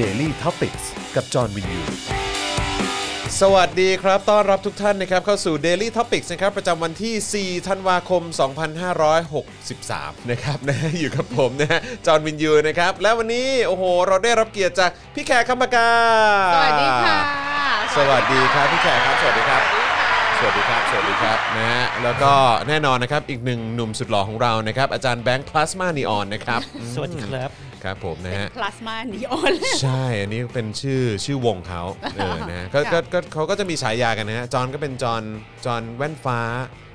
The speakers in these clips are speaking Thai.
Daily t o p i c กกับจอห์นวินยู สวัสดีครับ ต้อนรับทุกท่านนะครับเข้าสู่ Daily Topics นะครับประจำวันที่ 4 ธันวาคม 2563 นะครับนะอยู่กับผมนะฮะจอห์นวินยูนะครับ และวันนี้ โอ้โห เราได้รับเกียรติจากพี่แขกคำปากาสวัสดีค่ะ สวัสดีครับพี่แขกครับ สวัสดีครับ สวัสดีครับ สวัสดีครับนะฮะแล้วก็แน่นอนนะครับอีกหนึ่งหนุ่มสุดหล่อของเรานะครับอาจารย์แบงค์พลาสมานีออนนะครับ สวัสดีครับ ครับผมนะฮะพลาสมานีออนใช่ อันนี้เป็นชื่อชื่อวงเขาเออนะฮะก็ค่ะก็ก็เขาก็จะมีฉายากันนะฮะจอห์นก็เป็นจอห์นจอห์นแว่นฟ้า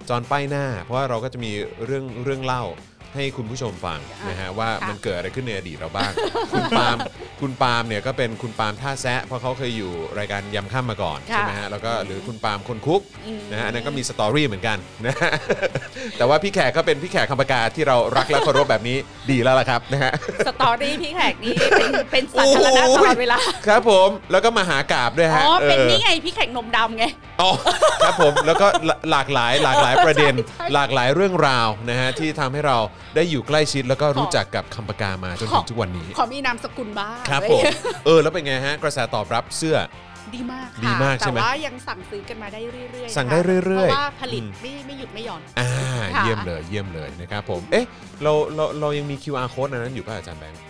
จอห์นป้ายหน้า เพราะว่าเราก็จะมีเรื่องเรื่องเล่า ให้คุณผู้ชมฟังนะฮะว่ามันเกิดอะไรขึ้นในอดีตเราบ้าง คุณปาล์มคุณปาล์มเนี่ยก็เป็นคุณปาล์มท่าแซะเพราะเขาเคยอยู่รายการยำข้ามมาก่อนค่ะใช่ไหมฮะแล้วก็หรือคุณปาล์มคนคุกนะฮะอันนั้นก็มีสตอรี่เหมือนกันนะฮะแต่ว่าพี่แขกก็เป็นพี่แขกคำปากาที่เรารักและเคารพแบบนี้ดีแล้วล่ะครับนะฮะสตอรี่พี่แขกนี่เป็นเป็นสาธารณะตลอดเวลาครับผมแล้วก็มาหากาบด้วยอ๋ฮะอเป็นออนี่ไงพี่แขกนมดำไงอ๋อครับผมแล้วก็หลหลากหลายหลากหลายประเด็นใช่ใช่หลากหลายเรื่องราวนะฮะที่ทำให้เราได้อยู่ใกล้ชิดแล้วก็รู้จักกับคำปากามาจนถึงทุกวันนี้ ขอมีนามสกุลบ้างครับผมเออแล้วเป็นไงฮะกระแสตอบรับเสื้อดีมากค่ะดีมากใช่ไหมแต่ว่ายังสั่งซื้อกันมาได้เรื่อยๆ สั่งได้ค่ะเรื่อยๆ เพราะว่าผลิตอืมไม่ไม่หยุดไม่หย่อน อ่าค่ะเยี่ยมเลยเยี่ยมเลยนะครับผม เอ๊ะ เราเราเรายังมี QR code อันนั้นอยู่ป่ะอาจารย์แบงค์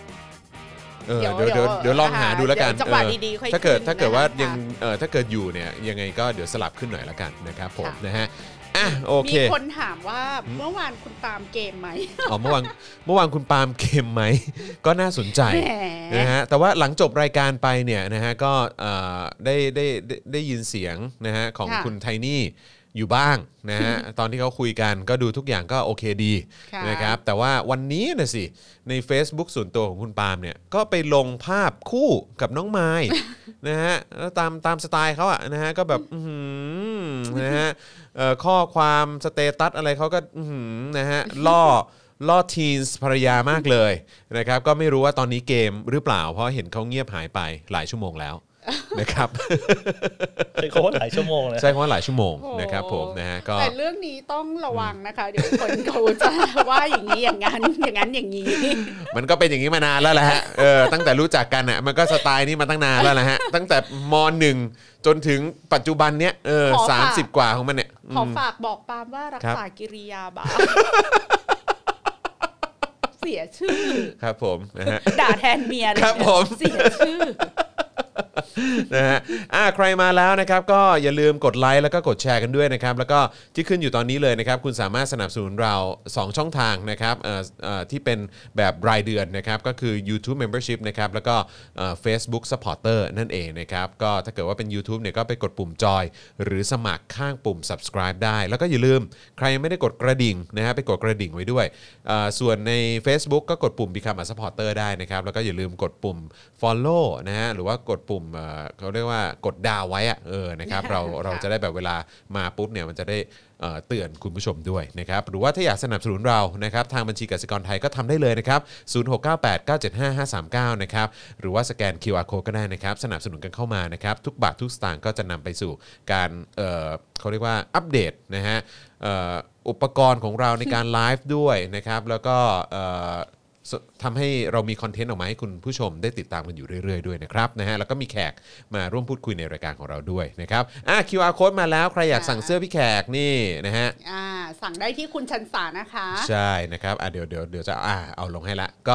เออเดี๋ยวเดี๋ยวเดี๋ยวลองหาดูแล้วกันเดี๋ยจังหวะเออดีๆค่อยถ้าเกิดขึ้นถ้าเกิดว่านะคะยังเออถ้าเกิดอยู่เนี่ยยังไงก็เดี๋ยวสลับขึ้นหน่อยละกันนะครับผมค่ะนะฮะ อะโอเคมีคนถามว่าเมื่อวานคุณตามเกมไหมอ๋อเมื่อวานเมื่อวานคุณปาล์มเค็มไหม ก็น่าสนใจแหมนะฮะแต่ว่าหลังจบรายการไปเนี่ยนะฮะก็เอ่อได้ได้ได้ได้ยินเสียงนะฮะของค่ะคุณไทนี่อยู่บ้างนะฮะตอนที่เขาคุยกันก็ดูทุกอย่างก็โอเคดีค่ะนะครับแต่ว่าวันนี้นะสิ ใน Facebook ส่วนตัวของคุณปาล์มเนี่ยก็ไปลงภาพคู่กับน้องไม้นะฮะแล้วตามตามสไตล์เขาอะนะฮะก็แบบอื้อหือนะฮะเอ่อ ข้อความสเตตัสอะไรเขาก็อื้อหือนะฮะล่อล่อทีนส์ภรรยามากเลยนะครับก็ไม่รู้ว่าตอนนี้เกมหรือเปล่า เพราะเห็นเขาเงียบหายไปหลายชั่วโมงแล้ว นะครับใช้คำว่าหลายชั่วโมงเลยใช่คำว่าหลายชั่วโมงโอ้นะครับผมนะฮะก็แต่เรื่องนี้ต้องระวังนะคะ เดี๋ยวคนเขาจะว่าอย่างนี้อย่างนั้นอย่างนั้นอย่างนี้ มันก็เป็นอย่างนี้มานานแล้วแหละฮะเออตั้งแต่รู้จักกันอะมันก็สไตล์นี้มาตั้งนานแล้วแหละฮะตั้งแต่มหนึ่งจนถึงปัจจุบันเนี้ยเออขอสาฝามกสิบกว่าของมันเนี่ยขออืมฝากบอกปาล์มว่ารักครับษากิริยาบาปเสียชื่อ ครับผมนะฮะด่าแทนเมียเลยครับผมเสียชื่อ นะฮะอ่าใครมาแล้วนะครับก็อย่าลืมกดไลค์แล้วก็กดแชร์กันด้วยนะครับแล้วก็ที่ขึ้นอยู่ตอนนี้เลยนะครับคุณสามารถสนับสนุนเรา 2 ช่องทางนะครับเอ่อเอ่อที่เป็นแบบรายเดือนนะครับก็คือ YouTube Membership นะครับแล้วก็เอ่อ Facebook Supporter นั่นเองนะครับก็ถ้าเกิดว่าเป็น YouTube เนี่ยก็ไปกดปุ่มจอยหรือสมัครข้างปุ่ม subscribe ได้ แล้วก็อย่าลืมใครยังไม่ได้กดกระดิ่งนะฮะไปกดกระดิ่งไว้ด้วยเอ่อส่วนใน Facebook ก็กดปุ่ม Become a supporter ได้นะครับแล้วก็อย่าลืมกดปุ่ม follow นะฮะหรือว่ากดปุ่มเอ่อเขาเรียกว่ากดดาวไว้อะเออนะครับเราเราจะได้แบบเวลามาปุ๊บเนี่ยมันจะได้เอ่อเตือนคุณผู้ชมด้วยนะครับหรือว่าถ้าอยากสนับสนุนเรานะครับทางบัญชีกสิกรไทยก็ทำได้เลยนะครับ 0698975539 นะครับหรือว่าสแกน QR code ก็ได้นะครับ สนับสนุนกันเข้ามานะครับทุกบาททุกสตางค์ก็จะนำไปสู่การเอ่อเขาเรียกว่าอัปเดตนะฮะเอ่ออุปกรณ์ของเราในการไลฟ์ด้วยนะครับแล้วก็เอ่อส ทำให้เรามีคอนเทนต์ออกมาให้คุณผู้ชมได้ติดตามกันอยู่เรื่อยๆด้วยนะครับนะฮะแล้วก็มีแขกมาร่วมพูดคุยในรายการของเราด้วยนะครับอะ QR code มาแล้วใครอยากสั่งเสื้อพี่แขกนี่นะฮะอ่าสั่งได้ที่คุณชันสานะคะ ใช่นะครับอะเดี๋ยวเดี๋ยวเดี๋ยวจะอะเอาลงให้ละก็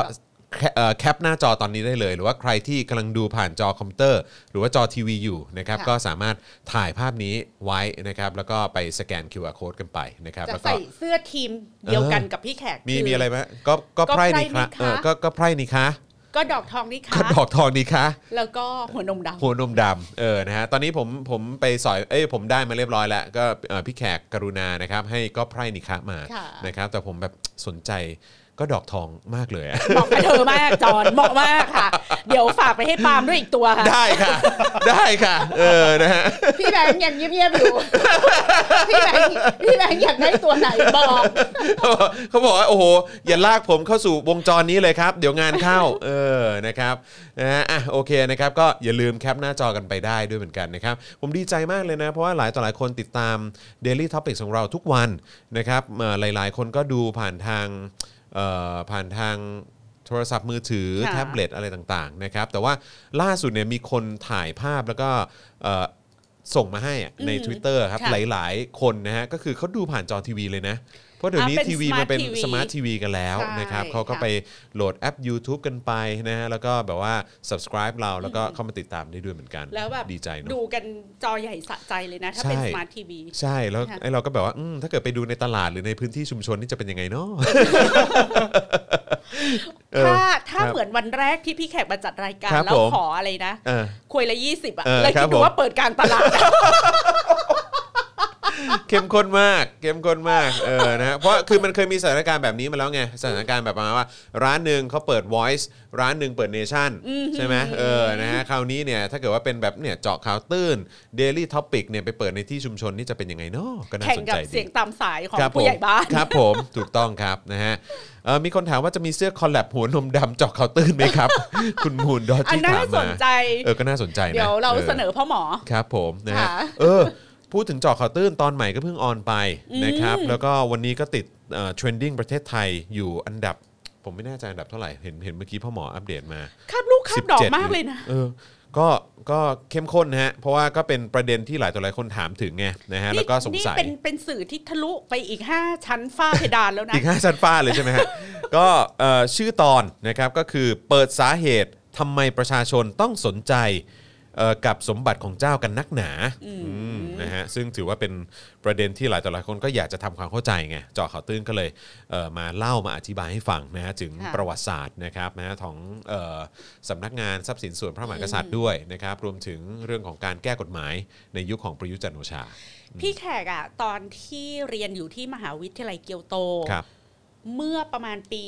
แคเอ่อแคปหน้าจอตอนนี้ได้เลย หรือว่าใครที่กำลังดูผ่านจอคอมพิวเตอร์ หรือว่าจอทีวีอยู่นะครับค่ะก็สามารถถ่ายภาพนี้ไว้นะครับแล้วก็ไปสแกน QR code กันไปนะครับจะแล้วก็ใส่เสื้อทีมเดียวกันกับพี่แขกมีคื มีอะไรไหมก็ก็ก็ไพร่ไพร่นี่ครับนี่คะ เออก็ก็ไพร่นี่คะก็ดอกทองนี่ก็ค่ะดอกทองนี่คะ แล้วก็หัวนมดำ หัวนมดำเออนะฮะตอนนี้ผมผมไปสอยเอ้ยผมได้มาเรียบร้อยแล้ว ก็เอ่อพี่แขกกรุณานะครับให้ก็ไพร่นิคะมาค่ะ นะครับแต่ผมแบบสนใจ ก็ดอกทองมากเลยอะเหมาะกับเธอมากจอนเหมาะมากค่ะ เดี๋ยวฝากไปให้ปาล์มด้วยอีกตัวค่ะ ได้ค่ะ ได้ค่ะ เออนะฮะพี่แบงค์ยังเงียบๆอยู่ พี่แบงค์พี่แบงค์อยากได้ตัวไหนบอก เขาบอกว่าโอ้โหอย่าลากผมเข้าสู่วงจรนี้เลยครับ เดี๋ยวงานเข้าเออนะครับนะฮะอะโอเคนะครับก็อย่าลืมแคปหน้าจอกันไปได้ด้วยเหมือนกันนะครับ ผมดีใจมากเลยนะ เพราะว่าหลายต่อหลายคนติดตาม Daily Topics ของเราทุกวันนะครับเอ่อหลายๆ คนก็ดูผ่านทางเอ่อ ผ่านทางโทรศัพท์มือถือค่ะแท็บเล็ตอะไรต่างๆนะครับแต่ว่าล่าสุดเนี่ยมีคนถ่ายภาพแล้วก็เอ่อส่งมาให้อะในอืม Twitter ครับค่ะหลายๆ คนนะฮะก็คือเขาดูผ่านจอทีวีเลยนะ เพราะเดี๋ยวนี้อะเป็นทีวีมัน Smart เป็น TV สมาร์ททีวีกันแล้วใช่นะครับเขาก็ค่ะไปโหลดแอป YouTube กันไปนะฮะแล้วก็แบบว่า subscribe เราแล้วก็เข้ามาติดตามได้ด้วยเหมือนกัน แล้วแบบดีใจเนอะดูกันจอใหญ่สะใจเลยนะ ถ้าเป็นใช่สมาร์ททีวีใช่แล้วค่ะไอ้เราก็แบบว่าอืมถ้าเกิดไปดูในตลาดหรือในพื้นที่ชุมชนนี่จะเป็นยังไงเนาะเออถ้าถ้าครับเหมือนวันแรกที่พี่แขกมาจัดรายการครับแล้วผมขออะไรนะเออคุยละยี่สิบอะเออแล้วครัคิบดดูผมว่าเปิดกลางตลาดอะ เข้มข้นมากเข้มข้นมากเออนะฮะเพราะคือมันเคยมีสถานการณ์แบบนี้มาแล้วไงสถานการณ์แบบประมาณว่า ร้านหนึ่งเขาเปิด Voice ร้านหนึ่งเปิด Nation ใช่ไหมเออนะฮะคราวนี้เนี่ยถ้าเกิดว่าเป็นแบบเนี่ยเจาะข่าวตื้น Daily Topic เนี่ยไปเปิดในที่ชุมชนนี่จะเป็นยังไงเนาะก็น่าแข่งสนกับใจเสีดียงตามสายของครับผู้ใหญ่ผมบ้านครับผมถูกต้องครับนะฮะเอ่อมีคนถามว่าจะมีเสื้อคอลแลบหัวนมดำเจาะข่าวตื้นไหมครับ คุณมูนดออันที่น่าถามสมานใจเออก็น่าสนใจนะเดี๋ยวเราเสนอพ่อหมอครับผมนะฮะค่ะเออ พูดถึงเจาะข่าวตื้นตอนใหม่ก็เพิ่งออนไปนะครับ แล้วก็วันนี้ก็ติดtrending ประเทศไทยอยู่อันดับ ผมไม่แน่ใจอันดับเท่าไหร่ เห็นเห็นเมื่อกี้พ่อหมออัปเดตมาคาบลูกคาบดอก17มากเลยนะเออก็ก็เข้มข้นนะฮะ เพราะว่าก็เป็นประเด็นที่หลายต่อหลายคนถามถึงไงนะฮะ แล้วก็สงสัยนี่เป็นเป็นสื่อที่ทะลุไปอีก 5 ชั้นฝ้าเพดานแล้วนะ อีกห้าชั้นฟ้าเลยใช่ไหมฮะ ก็เอ่อชื่อตอนนะครับก็คือเปิดสาเหตุทำไมประชาชนต้องสนใจเอ่อ กับสมบัติของเจ้ากันนักหนาอืมนะฮะซึ่งถือว่าเป็นประเด็นที่หลายต่อหลายคนก็อยากจะทำความเข้าใจไงเจาะข่าวตื้นก็เลยเอ่อมาเล่ามาอธิบายให้ฟังนะฮะถึงค่ะประวัติศาสตร์นะครับนะฮะของเอ่อสำนักงานทรัพย์สินส่วนพระมหากษัตริย์ด้วยนะครับรวมถึงเรื่องของการแก้กฎหมายในยุคของประยุทธ์จันทร์โอชา พี่แขกอะตอนที่เรียนอยู่ที่มหาวิทยาลัยเกียวโตครับเมื่อประมาณปี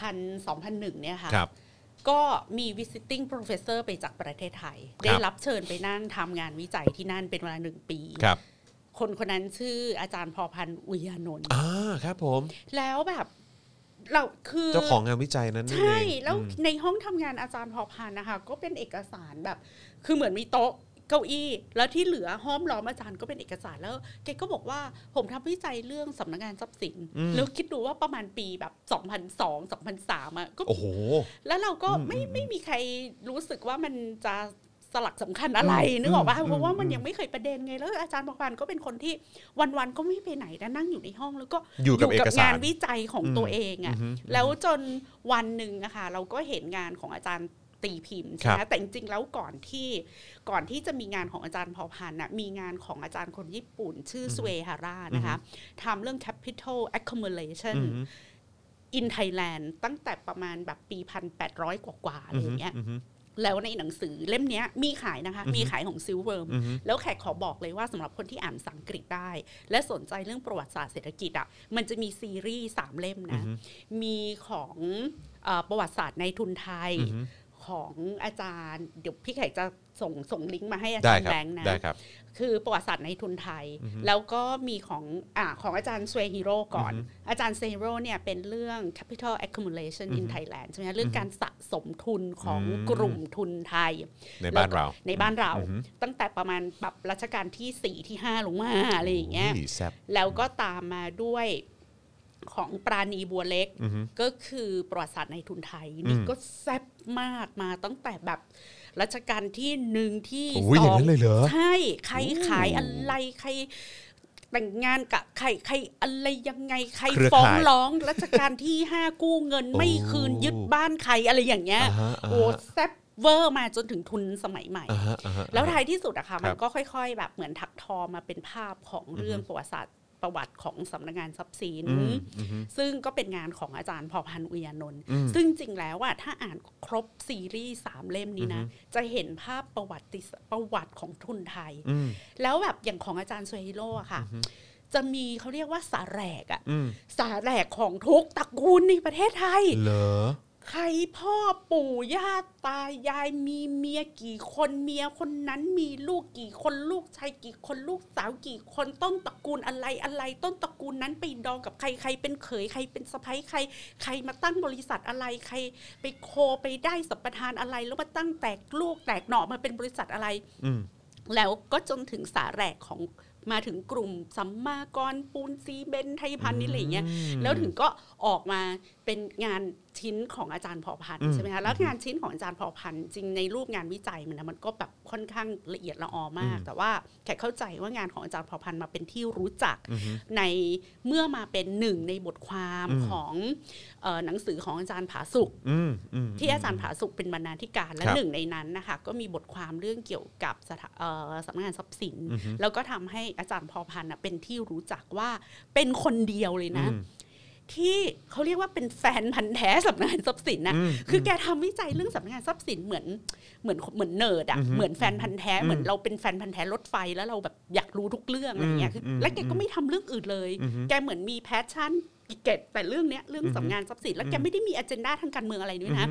2000 2001 เนี่ยค่ะครับ ก็มี visiting professor ไปจากประเทศไทย ได้รับเชิญไปนั่งทำงานวิจัยที่นั่นเป็นเวลาหนึ่งปีครับคนคนนั้นชื่ออาจารย์พอพันธ์อุยานนท์อ่าครับผม แล้วแบบเราคือเจ้าของงานวิจัยนั้นนี่ใช่เองแล้วอืมในห้องทำงานอาจารย์พอพันธ์นะคะ ก็เป็นเอกสารแบบ คือเหมือนมีโต๊ะ เก้าอี้ แล้วที่เหลือห้อมล้อมอาจารย์ก็เป็นเอกสารแล้วแกก็บอกว่าผมทำวิจัยเรื่องสำนักงานทรัพย์สินแล้วคิดดูว่าประมาณปีแบบ 2002 2003อะก็โอ้โหแล้วเราก็อืมไม่อืมไม่มีใครรู้สึกว่ามันจะสลักสำคัญอะไรอืมนึกออกป่ะอืมเพราะว่ามันอืมยังไม่เคยประเด็นไงแล้วอาจารย์บอกพันธ์ก็เป็นคนที่วันๆก็ไม่ไปไหนนะนั่งอยู่ในห้อง แล้วก็อยู่กับเอกสารงานวิจัยของอืมตัวเองอะอือฮึแล้วจนวันหนึ่งอะค่ะเราก็เห็นงานของอาจารย์ ตีพิมพ์ใช่คไหรัมบแต่จริงๆแล้วก่อนที่ก่อนที่จะมีงานของอาจารย์พอพันธ์น่ะมีงานของอาจารย์คนญี่ปุ่น ชื่อสเวฮาร่านะคะทำเรื่อง capital accumulation อือฮึ in Thailand ตั้งแต่ประมาณแบบปี1,800กว่าๆอะไรอย่างเงี้ยอือฮึแล้วในหนังสือเล่มเนี้ยมีขายนะคะอือฮึมีขายของ Silkworm อือฮึแล้วแขกขอบอกเลยว่าสำหรับคนที่อ่านภาษาอังกฤษได้ และสนใจเรื่องประวัติศาสตร์เศรษฐกิจอะมันจะมีซีรีส์สามเล่มนะ มีของเออประวัติศาสตร์นายทุนไทยอือฮึ ของอาจารย์ เดี๋ยวพี่แขกจะส่งส่งลิงก์มาให้อาได้จารย์แบงค์นะได้ครับได้ครับคือประวัติศาสตร์นายทุนไทย แล้วก็มีของอ่าของอาจารย์เซฮิโร่ก่อน อาจารย์เซฮิโร่เนี่ยเป็นเรื่อง capital accumulation in Thailand ใช่ไหมเรื่องการสะสมทุนของอืมกลุ่มทุนไทย ในบ้านเรา ในบ้านเราอือฮึตั้งแต่ประมาณแบบรัชกาลที่ 4 ที่ 5 ลงมาอะไรอย่างเงี้ยอุ้แซ่บแล้วก็ตามมาด้วย ของปราณีบัวเล็กอือฮึก็คือประวัติศาสตร์ในทุนไทยนี่อืมก็แซ่บมากมาตั้งแต่แบบรัชกาลที่หนึ่งที่โอ้ยสอย่างองนั้นเลยเหรอใช่ใครโอ้ขายอะไรใครแต่งงานกับใครใครอะไรยังไงใครเครือฟ้องข่ายร้องรัชกาลที่ห้ากู้เงินไม่โอ้คืนยึดบ้านใครอะไรอย่างเงี้ยอ่าฮะอ่าฮะโอ้แซ่บเวอร์มาจนถึงทุนสมัยใหม่อ่าฮะอ่าฮะแล้วท้ายที่สุดอะค่ะคมัรันบก็ค่อย ๆ แบบเหมือนถักทอมาเป็นภาพของเรื่องประวัติศาสตร์ ประวัติของสำนักงานทรัพย์สินอืมอือฮึซึ่งก็เป็นงานของอาจารย์พอพันธ์อุยานนท์อืมซึ่งจริงแล้วอะถ้าอ่านครบซีรีส์สามเล่มนี้นะ จะเห็นภาพประวัติศาสตร์ประวัติของทุนไทยอืมแล้วแบบอย่างของอาจารย์โซฮิโร่อะค่ะ จะมีเขาเรียกว่าสาแหลกอะอืมสาแหลกของทุกตระกูลในประเทศไทย เหรอ ใครพ่อปู่ย่าตายายมีเมียกี่คนเมียคนนั้นมีลูกกี่คนลูกชายกี่คนลูกสาวกี่คนต้นตระกูลอะไรอะไร ต้นตระกูลนั้นไปดองกับใครใครเป็นเขยใครเป็นสะใภ้ใคร ใครมาตั้งบริษัทอะไรใคร ไปโคไปได้สัมปทานอะไร แล้วมาตั้งแตกลูกแตกหน่อมาเป็นบริษัทอะไร อืมแล้วก็จนถึงสาแหลกของมาถึงกลุ่มสัมมากรปูนซีเบนไทยพันธุ์นี่อะไรอย่างเงี้ยแล้วถึงก็ออกมาเป็นงาน ชิ้นของอาจารย์พอพันธ์อืมใช่ไหมคะแล้วงานชิ้นของอาจารย์พอพันธ์จริงในรูปงานวิจัยมันนะมันก็แบบค่อนข้างละเอียดละออมาก แต่ว่าแขกเข้าใจว่างานของอาจารย์พอพันธ์มาเป็นที่รู้จักในเมื่อมาเป็นหนึ่งในบทความของเออหนังสือของอาจารย์ผาสุกอืมอืมที่อาจารย์ผาสุกเป็นบรรณาธิการและครับหนึ่งในนั้นนะคะก็มีบทความเรื่องเกี่ยวกับสถาเอ่อสำนักงานทรัพย์สิน แล้วก็ทำให้อาจารย์พอพันธ์น่ะเป็นที่รู้จักว่าเป็นคนเดียวเลยนะ ที่เขาเรียกว่าเป็นแฟนพันธุ์แท้สำนักงานทรัพย์สินนะอืมคือแกทำวิจัยเรื่องสำนักงานทรัพย์สินเหมือนเหมือนเหมือนเนิร์ดอะอือฮึเหมือนแฟนพันธุ์แท้เหมือนเราเป็นแฟนพันธุ์แท้รถไฟแล้วเราแบบอยากรู้ทุกเรื่องอะไรเงี้ยคืออมแล้วแกก็ไม่ทำเรื่องอื่นเลยอือฮึแกเหมือนมี passionเก็บแต่เรื่องเนี้ยเรื่องสำนักงานทรัพย์สินแล้วแกไม่ได้มีอ g e n d a ทางการเมืองอะไรด้วยนะ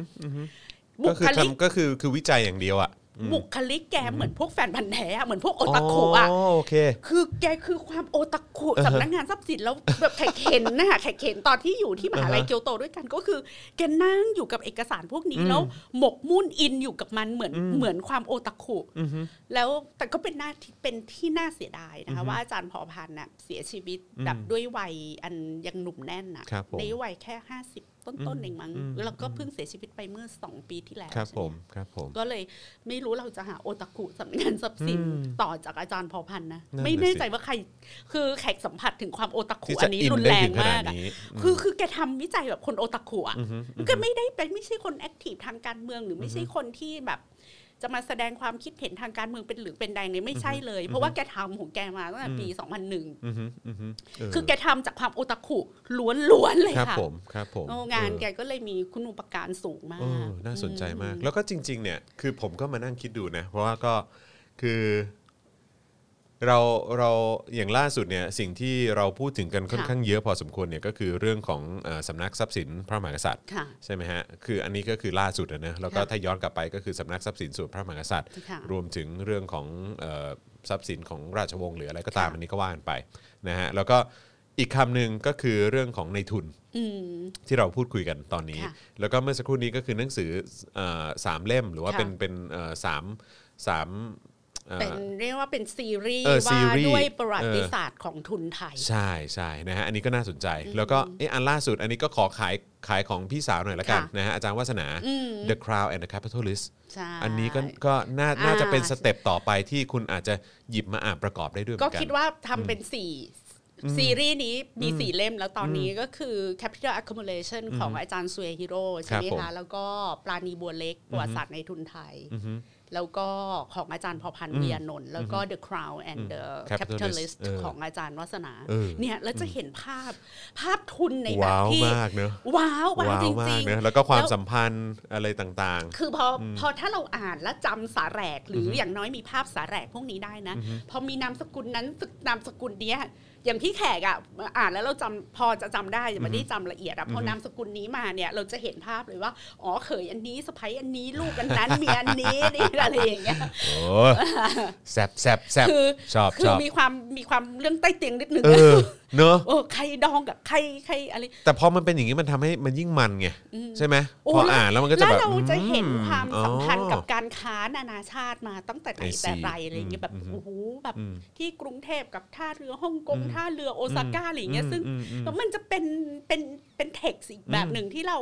บุก็คือคลิก ทำก็คือคือวิจัยอย่างเดียวอะอืมบุคลิกแกเหมือนพวกแฟนพันธ์แท้อะเหมือนพวกโอตาคุอะอ๋อโอเค คือแกคือความโอตาคุอ่าฮะสำนักงานทรัพย์สินแล้วแบบแขกเห็นนะคะแขกเห็นตอนที่อยู่ที่มหาลัยอ่าฮะเกียวโตด้วยกันก็คือ แกนั่งอยู่กับเอกสารพวกนี้อืมแล้วหมกมุ่นอินอยู่กับมันเหมือนอืม เหมือนความโอตาคุอือฮึ แล้วแต่ก็เป็นหน้าที่เป็นที่น่าเสียดายนะอือคะฮึว่าอาจารย์พอพันธ์น่ะเสียชีวิตอืมแบบด้วยวัยอันยังหนุ่มแน่นนะครับผม ในวัยแค่ห้าสิบ ต้นๆเองมั้งอืมแล้วก็เพิ่งเสียชีวิตไปเมื่อสองปีที่แล้วครับใช่ผไหมครับผมก็เลยไม่รู้เราจะหาโอตาคุสำนักงานทรัพย์สินอืมต่อจากอาจารย์พอพันธ์นะนั่นน่ะไม่แน่สิใจว่าใคร คือแขกสัมผัสถึงความโอตาคุที่อัจะนนี้อินรุนได้แรงถึงขนามาดกอะนี้คือคือแกทำวิจัยแบบคนโอตาคุอะอือฮึอือก็ฮึไม่ได้เป็นไม่ใช่คนแอคทีฟทางการเมืองหรือไม่ใช่คนที่แบบ จะมาแสดงความคิดเห็นทางการเมืองเป็นหรือเป็นแดงเนี่ยไม่ใช่เลย เพราะว่าแกทำของแกมาตั้งแต่ปี 2001อือฮึอือฮึเคือแกทำจากความโอตาคุล้วนๆเลยครับค่ะผมครับผมโอ้งานเออแกก็เลยมีคุณอุปการสูงมาเอกอน่าสนใจมาก แล้วก็จริง ๆ เนี่ย คือผมก็มานั่งคิดดูนะ เพราะว่าก็คือ เราเราอย่างล่าสุดเนี่ยสิ่งที่เราพูดถึงกันค่อนค่ะข้างเยอะพอสมควรเนี่ยก็คือเรื่องของเอ่อสำนักทรัพย์สินพระมหากษัตริย์ค่ะใช่ไหมฮะคืออันนี้ก็คือล่าสุดอะนะแล้วก็ค่ะถ้าย้อนกลับไปก็คือสำนักทรัพย์สินส่วนพระมหากษัตริย์ ค่ะรวมถึงเรื่องของเอ่อทรัพย์สินของราชวงศ์หรืออะไรก็ตามค่ะ อันนี้ก็ว่ากันไปนะฮะแล้วก็อีกคำหนึ่งก็คือเรื่องของในทุน อืม ที่เราพูดคุยกันตอนนี้ ค่ะแล้วก็เมื่อสักครู่นี้ก็คือหนังสือเอ่อสามเล่มหรือว่าค่ะเป็นเป็นเอ่อสามสาม เอ่อเป็นเรียกว่าเป็นซีรีส์เออซีว่ารีส์ด้วยประวัติศาสตร์ของทุนไทย ใช่ใช่นะฮะอันนี้ก็น่าสนใจ แล้วก็เอะอันล่าสุดอันนี้ก็ขอขายขายของพี่สาวหน่อยละกันค่ะนะฮะอาจารย์วัฒนาอืม The Crown and the Capitalist ใช่อันนี้ก็ก็น่าน่าจะเป็นอ่าสเต็ปต่อไปที่คุณอาจจะหยิบมาอ่านประกอบได้ด้วยเหมืก็อนกันคิดว่าทำเป็นสี่ซีรีส์นี้มีสี่เล่มแล้วตอนนี้ก็คือ Capital Accumulation ของอาจารย์ซุเอฮิโร่ใช่ไหมครับผมคะแล้วก็ปราณีบัวเล็กประวัติศาสตร์ในทุนไทย แล้วก็ของอาจารย์พอพันธ์เวียนนท์แล้วก็ The Crown and the Capitalist Capitalist เออของอาจารย์วัฒนาเออเนี่ยแล้วจะเห็นภาพภาพทุนในแบบว้าวที่มากเนอะว้าวว้าวว้าวจมาริกงเนอะๆแล้วก็ความแล้วสัมพันธ์อะไรต่างคือพออพอถ้าเราอ่านแล้วจำสาแหรก หรือออย่างน้อยมีภาพสาแหรกพวกนี้ได้นะ พอมีนามสกุลนั้นสึกนามสกุลเนี้ย อย่างพี่แขกอะอ่านแล้วเราจำพอจะจำได้แต่ไม่ได้จำละเอียดอะพอนามสกุลนี้มาเนี่ยเราจะเห็นภาพเลยว่า อ๋อเขยอันนี้สะใภ้อันนี้ลูกอันนั้นเมียอันนี้นี่อะไรอย่างเงี้ยๆโอ้แซบแซบแซบคือชอบคืชออบมีความมีความเรื่องใต้เตียงนิดนึงเออะอเนอะเออใครดองกับใครใครอะไร แต่พอมันเป็นอย่างนี้มันทำให้มันยิ่งมันไงใช่ไหมโอ้พออ่านแล้วมันก็จะแล้วแบบ เราจะเห็นอืความสัมพันธ์กับอ๋อการค้านานาชาติมาตั้งแต่ไหน I see แต่ไรอะไรอย่างเงี้ยแบบอืม โอ้โหแบบอืม ที่กรุงเทพกับท่าเรือฮ่องกงท่าเรือโอซาก้าอะไรอย่างเงี้ยอืมซึ่งอืมอืม แล้วมันจะเป็นเป็นเป็นเท็กซ์อีกแบบหนึ่งที่เรา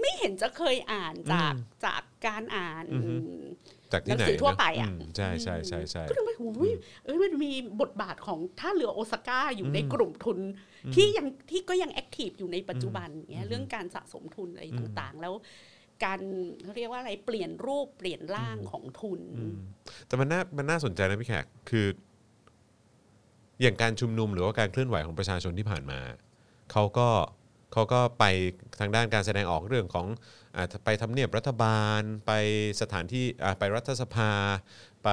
ไม่เห็นจะเคยอ่านจากจากการอ่าน จากที่ไหนหนังสือทั่วไปอะมใช่ใช่ใช่ใช่ก็เลยว่าโอ้ยเอ้ยมันมีบทบาทของท่าเรือโอซาก้าอยู่ในกลุ่มทุน ที่ยังที่ก็ยังแอคทีฟอยู่ในปัจจุบันเงี้ยเรื่องการสะสมทุนอะไรต่างๆ แล้วการเขาเรียกว่าอะไรเปลี่ยนรูปเปลี่ยนร่างของทุน แต่มันน่ามันน่าสนใจนะพี่แขกคือ อย่างการชุมนุมหรือว่าการเคลื่อนไหวของประชาชนที่ผ่านมาเขาก็เขาก็ไปทางด้านการแสดงออกเรื่องของ อาไปทำเนียบรัฐบาล ไปสถานที่อ่าไปรัฐสภา ไป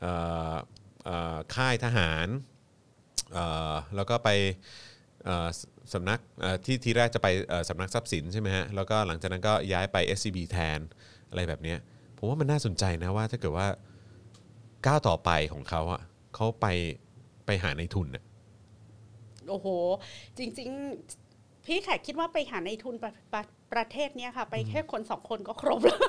เอ่อเอ่อค่ายทหารเอ่อแล้วก็ไปเอ่อสำนักเอ่อที่ทีแรกจะไปเอ่อสำนักทรัพย์สินใช่ไหมฮะแล้วก็หลังจากนั้นก็ย้ายไป SCB แทนอะไรแบบเนี้ยผมว่ามันน่าสนใจนะว่าถ้าเกิดว่าก้าวต่อไปของเขาอะเขาไปไปหาในทุนอะ โอ้โห จริง พี่แขกคิดว่าไปหาในทุนประประประเทศเนี้ยค่ะ ไปแค่คนสองคนก็ครบแล้ว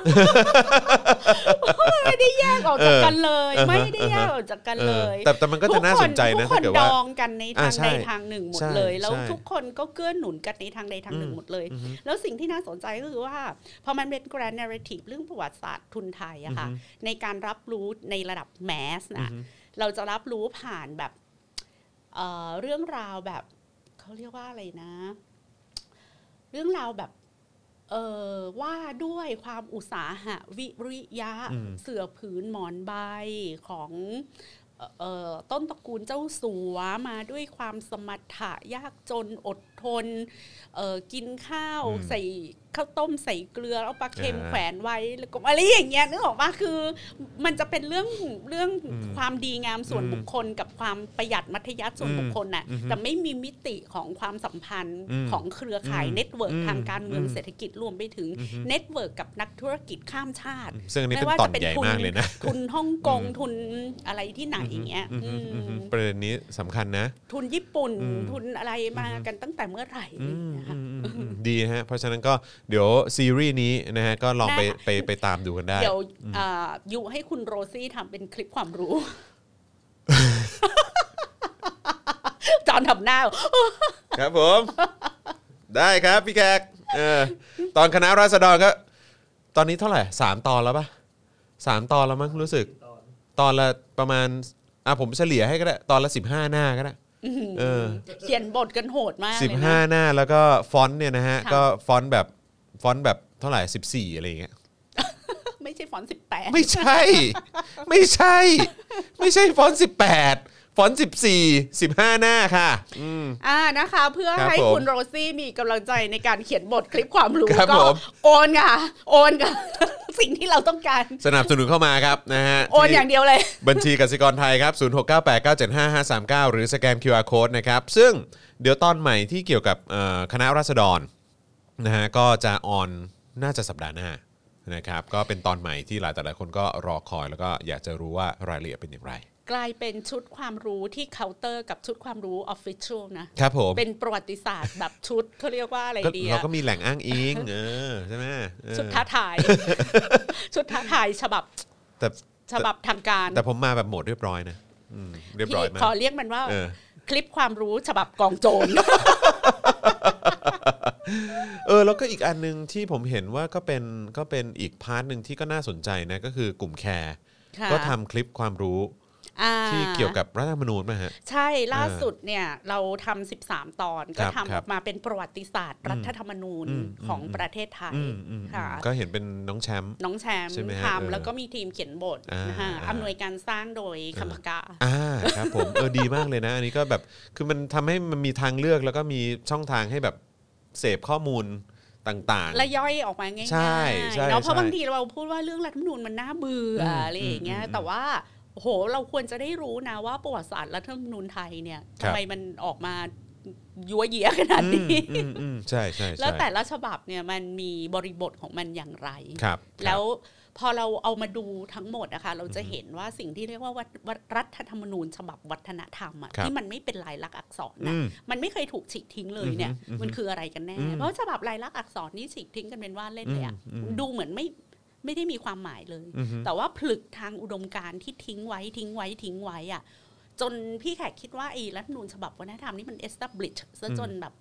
ไม่ได้แยกออกจากกันเลยเออไม่ได้แยกออกจากกันเลยออแต่แต่มันก็จะน่าสนใจนะทุกคถ้านเกิดดว่าองกันในทางอ่าใช่ใดทางหนึ่งหมดใช่เลย แล้วใช่ทุกคนก็เกื้อหนุนกันในทางใดทางหนึ่งอืมหมดเลยอือฮึแล้วสิ่งที่น่าสนใจก็คือว่าพอมันเป็น grand narrative เรื่องประวัติศาสตร์ทุนไทยอะค่ะอือฮึในการรับรู้ในระดับแมสอือนะฮึเราจะรับรู้ผ่านแบบเอ่อเรื่องราวแบบเขาเรียกว่าอะไรนะ เรื่องราวแบบเออว่าด้วยความอุตสาหะวิริยะอืมเสือผืนหมอนใบของเอ่อเอ่อต้นตระกูลเจ้าสัวมาด้วยความสมรรถะยากจนอด ทนเอ่อกินข้าวอืมใส่ข้าวต้มใส่เกลือเอาปลาเค็มอ่าแขวนไว้แล้วก็อะไรอย่างเงี้ยนึกออกปะคือ มันจะเป็นเรื่องเรื่องอืมความดีงามส่วนอืมบุคคล กับความประหยัดมัธยัสถ์ส่วนอืมบุคคลน่ะอือฮึแต่ไม่มีมิติของความสัมพันธ์อืมของเครือข่ายอืม network อืมทางการเมืองอืมเศรษฐกิจรวมไปถึงอือฮึ network กับนักธุรกิจข้ามชาติซึ่งอันนี้เป็นตอนใหญ่มากเลยนะไม่ว่าจะเป็นทุนทุนฮ่องกงอืมทุนอะไรที่ไหนอย่างเงี้ยอืมอืมอืมอืมประเด็นนี้สำคัญนะ ทุนญี่ปุ่นอืมทุนอะไรมากันตั้งแต่เมื่อไหร่อืมนะคะอืมอืมอืมดีนะฮะเพราะฉะนั้นก็เดี๋ยวซีรีส์นี้นะฮะก็ลองไปได้ไปไปตามดูกันได้ เดี๋ยวอ่ายุให้คุณโรซี่ทำเป็นคลิปความรู้จอนทำหน้า ครับผม ได้ครับพี่แขกเออตอนคณะราษฎรก็ ตอนนี้เท่าไหร่สามตอนแล้วปะสามตอนแล้วมั้งรู้สึก ตอนละประมาณอะผมเฉลี่ยให้ก็ได้ ตอนละสิบห้าหน้าก็ได้ เออเขียนบทกันโหดมากสิบห้าเลยนะหน้าแล้วก็ฟอนต์เนี่ยนะฮะ ค่ะ ก็ฟอนต์แบบฟอนต์แบบเท่าไหร่สิบสี่อะไรอย่างเงี้ย ไม่ใช่ฟอนต์สิบแปดไม่ใช่ ไม่ใช่ ไม่ใช่ฟอนต์สิบแปดฟอนต์สิบสี่สิบห้าหน้าค่ะ อืม อ่านะคะ เพื่อให้ครับผมคุณโรซี่มีกำลังใจในการเขียนบทคลิปความรู้ก็ครับผม โอนค่ะ โอนค่ะ สิ่งที่เราต้องการ สนับสนุนเข้ามาครับนะฮะโอนที่อย่างเดียวเลย บัญชีกสิกรไทยครับ 0698975539 หรือสแกน QR Code นะครับ ซึ่งเดี๋ยวตอนใหม่ที่เกี่ยวกับเอ่อคณะราษฎรนะฮะก็จะ on น่าจะสัปดาห์หน้านะครับ ก็เป็นตอนใหม่ที่หลายแต่หลายคนก็รอคอยแล้วก็อยากจะรู้ว่ารายละเอียดเป็นอย่างไร กลายเป็นชุดความรู้ที่เคาน์เตอร์กับชุดความรู้ official นะครับผมเป็นประวัติศาสตร์แบบชุดเขาเรียกว่าอะไรก็ดีเราอะก็มีแหล่งอ้างอิงเออใช่ไหมเออชุดท้าทายชุดท้าทายฉบับแต่ฉบับทางการ แต่ผมมาแบบโหมดเรียบร้อยนะอืมเรียบร้อยพี่มาขอเรียกมันว่าเออคลิปความรู้ฉบับกองโจรเออแล้วก็อีกอันหนึ่งที่ผมเห็นว่าก็เป็นก็เป็นอีก part หนึ่งที่ก็น่าสนใจนะก็คือกลุ่มแคร์ค่ะก็ทำคลิปความรู้อ่า ที่เกี่ยวกับรัฐธรรมนูญป่ะฮะ ใช่ล่าสุดเนี่ยเราทำ13 ตอนก็ครับทำคอรับอกมาเป็นประวัติศาสตร์ รัฐธรรมนูญอืมของอืมประเทศไทยอืมอืมค่ะก็เห็นเป็นน้องแชมป์น้องแชมป์ใช่ไหมฮะเออทำแล้วก็มีทีมเขียนบทอ่านนะคะอ่าอำนวยการสร้างโดยคำพกาอ่าครับผมเออดีมากเลยนะอันนี้ก็แบบคือมันทำให้มันมีทางเลือกแล้วก็มีช่องทางให้แบบเสพข้อมูลต่างและย่อยออกมาง่ายๆใช่ใช่เนาะเพราะใช่บางทีเราพูดว่าเรื่องรัฐธรรมนูญมันน่าเบื่อมอะไรอย่างเงี้ยอืมอืมแต่ว่า โอ้โห เราควรจะได้รู้นะว่าประวัติศาสตร์รัฐธรรมนูญไทยเนี่ยครัทำบไมมันออกมายัวเยียขนาดอืมนี้อืมอืมใช่ใช่ใช่แล้วแต่ละฉบับเนี่ยมันมีบริบทของมันอย่างไรครับ แล้วพอเราเอามาดูทั้งหมดนะคะเราจะเห็นว่าสิ่งที่เรียกว่าวัฒวัฒรัฐธรรมนูญ ฉบับวัฒนธรรมอะครับที่มันไม่เป็นลายลักษณ์อักษรอืนะมมันไม่เคยถูกฉีกทิ้งเลยเนี่ยอือฮึอือฮึมันคืออะไรกันแน่อืมเพราะฉบับลายลักษณ์อักษรนี่ฉีกทิ้งกันเป็นว่าเล่นเลยอะอืมอืมดูเหมือนไม่ ไม่ได้มีความหมายเลยอือฮึแต่ว่าผลึกทางอุดมการณ์ที่ทิ้งไว้ทิ้งไว้ทิ้งไว้อะจนพี่แขกคิดว่าไอ้รัฐธรรมนูญฉบับวัฒนธรรมนี่มัน establish ซะจนแบบ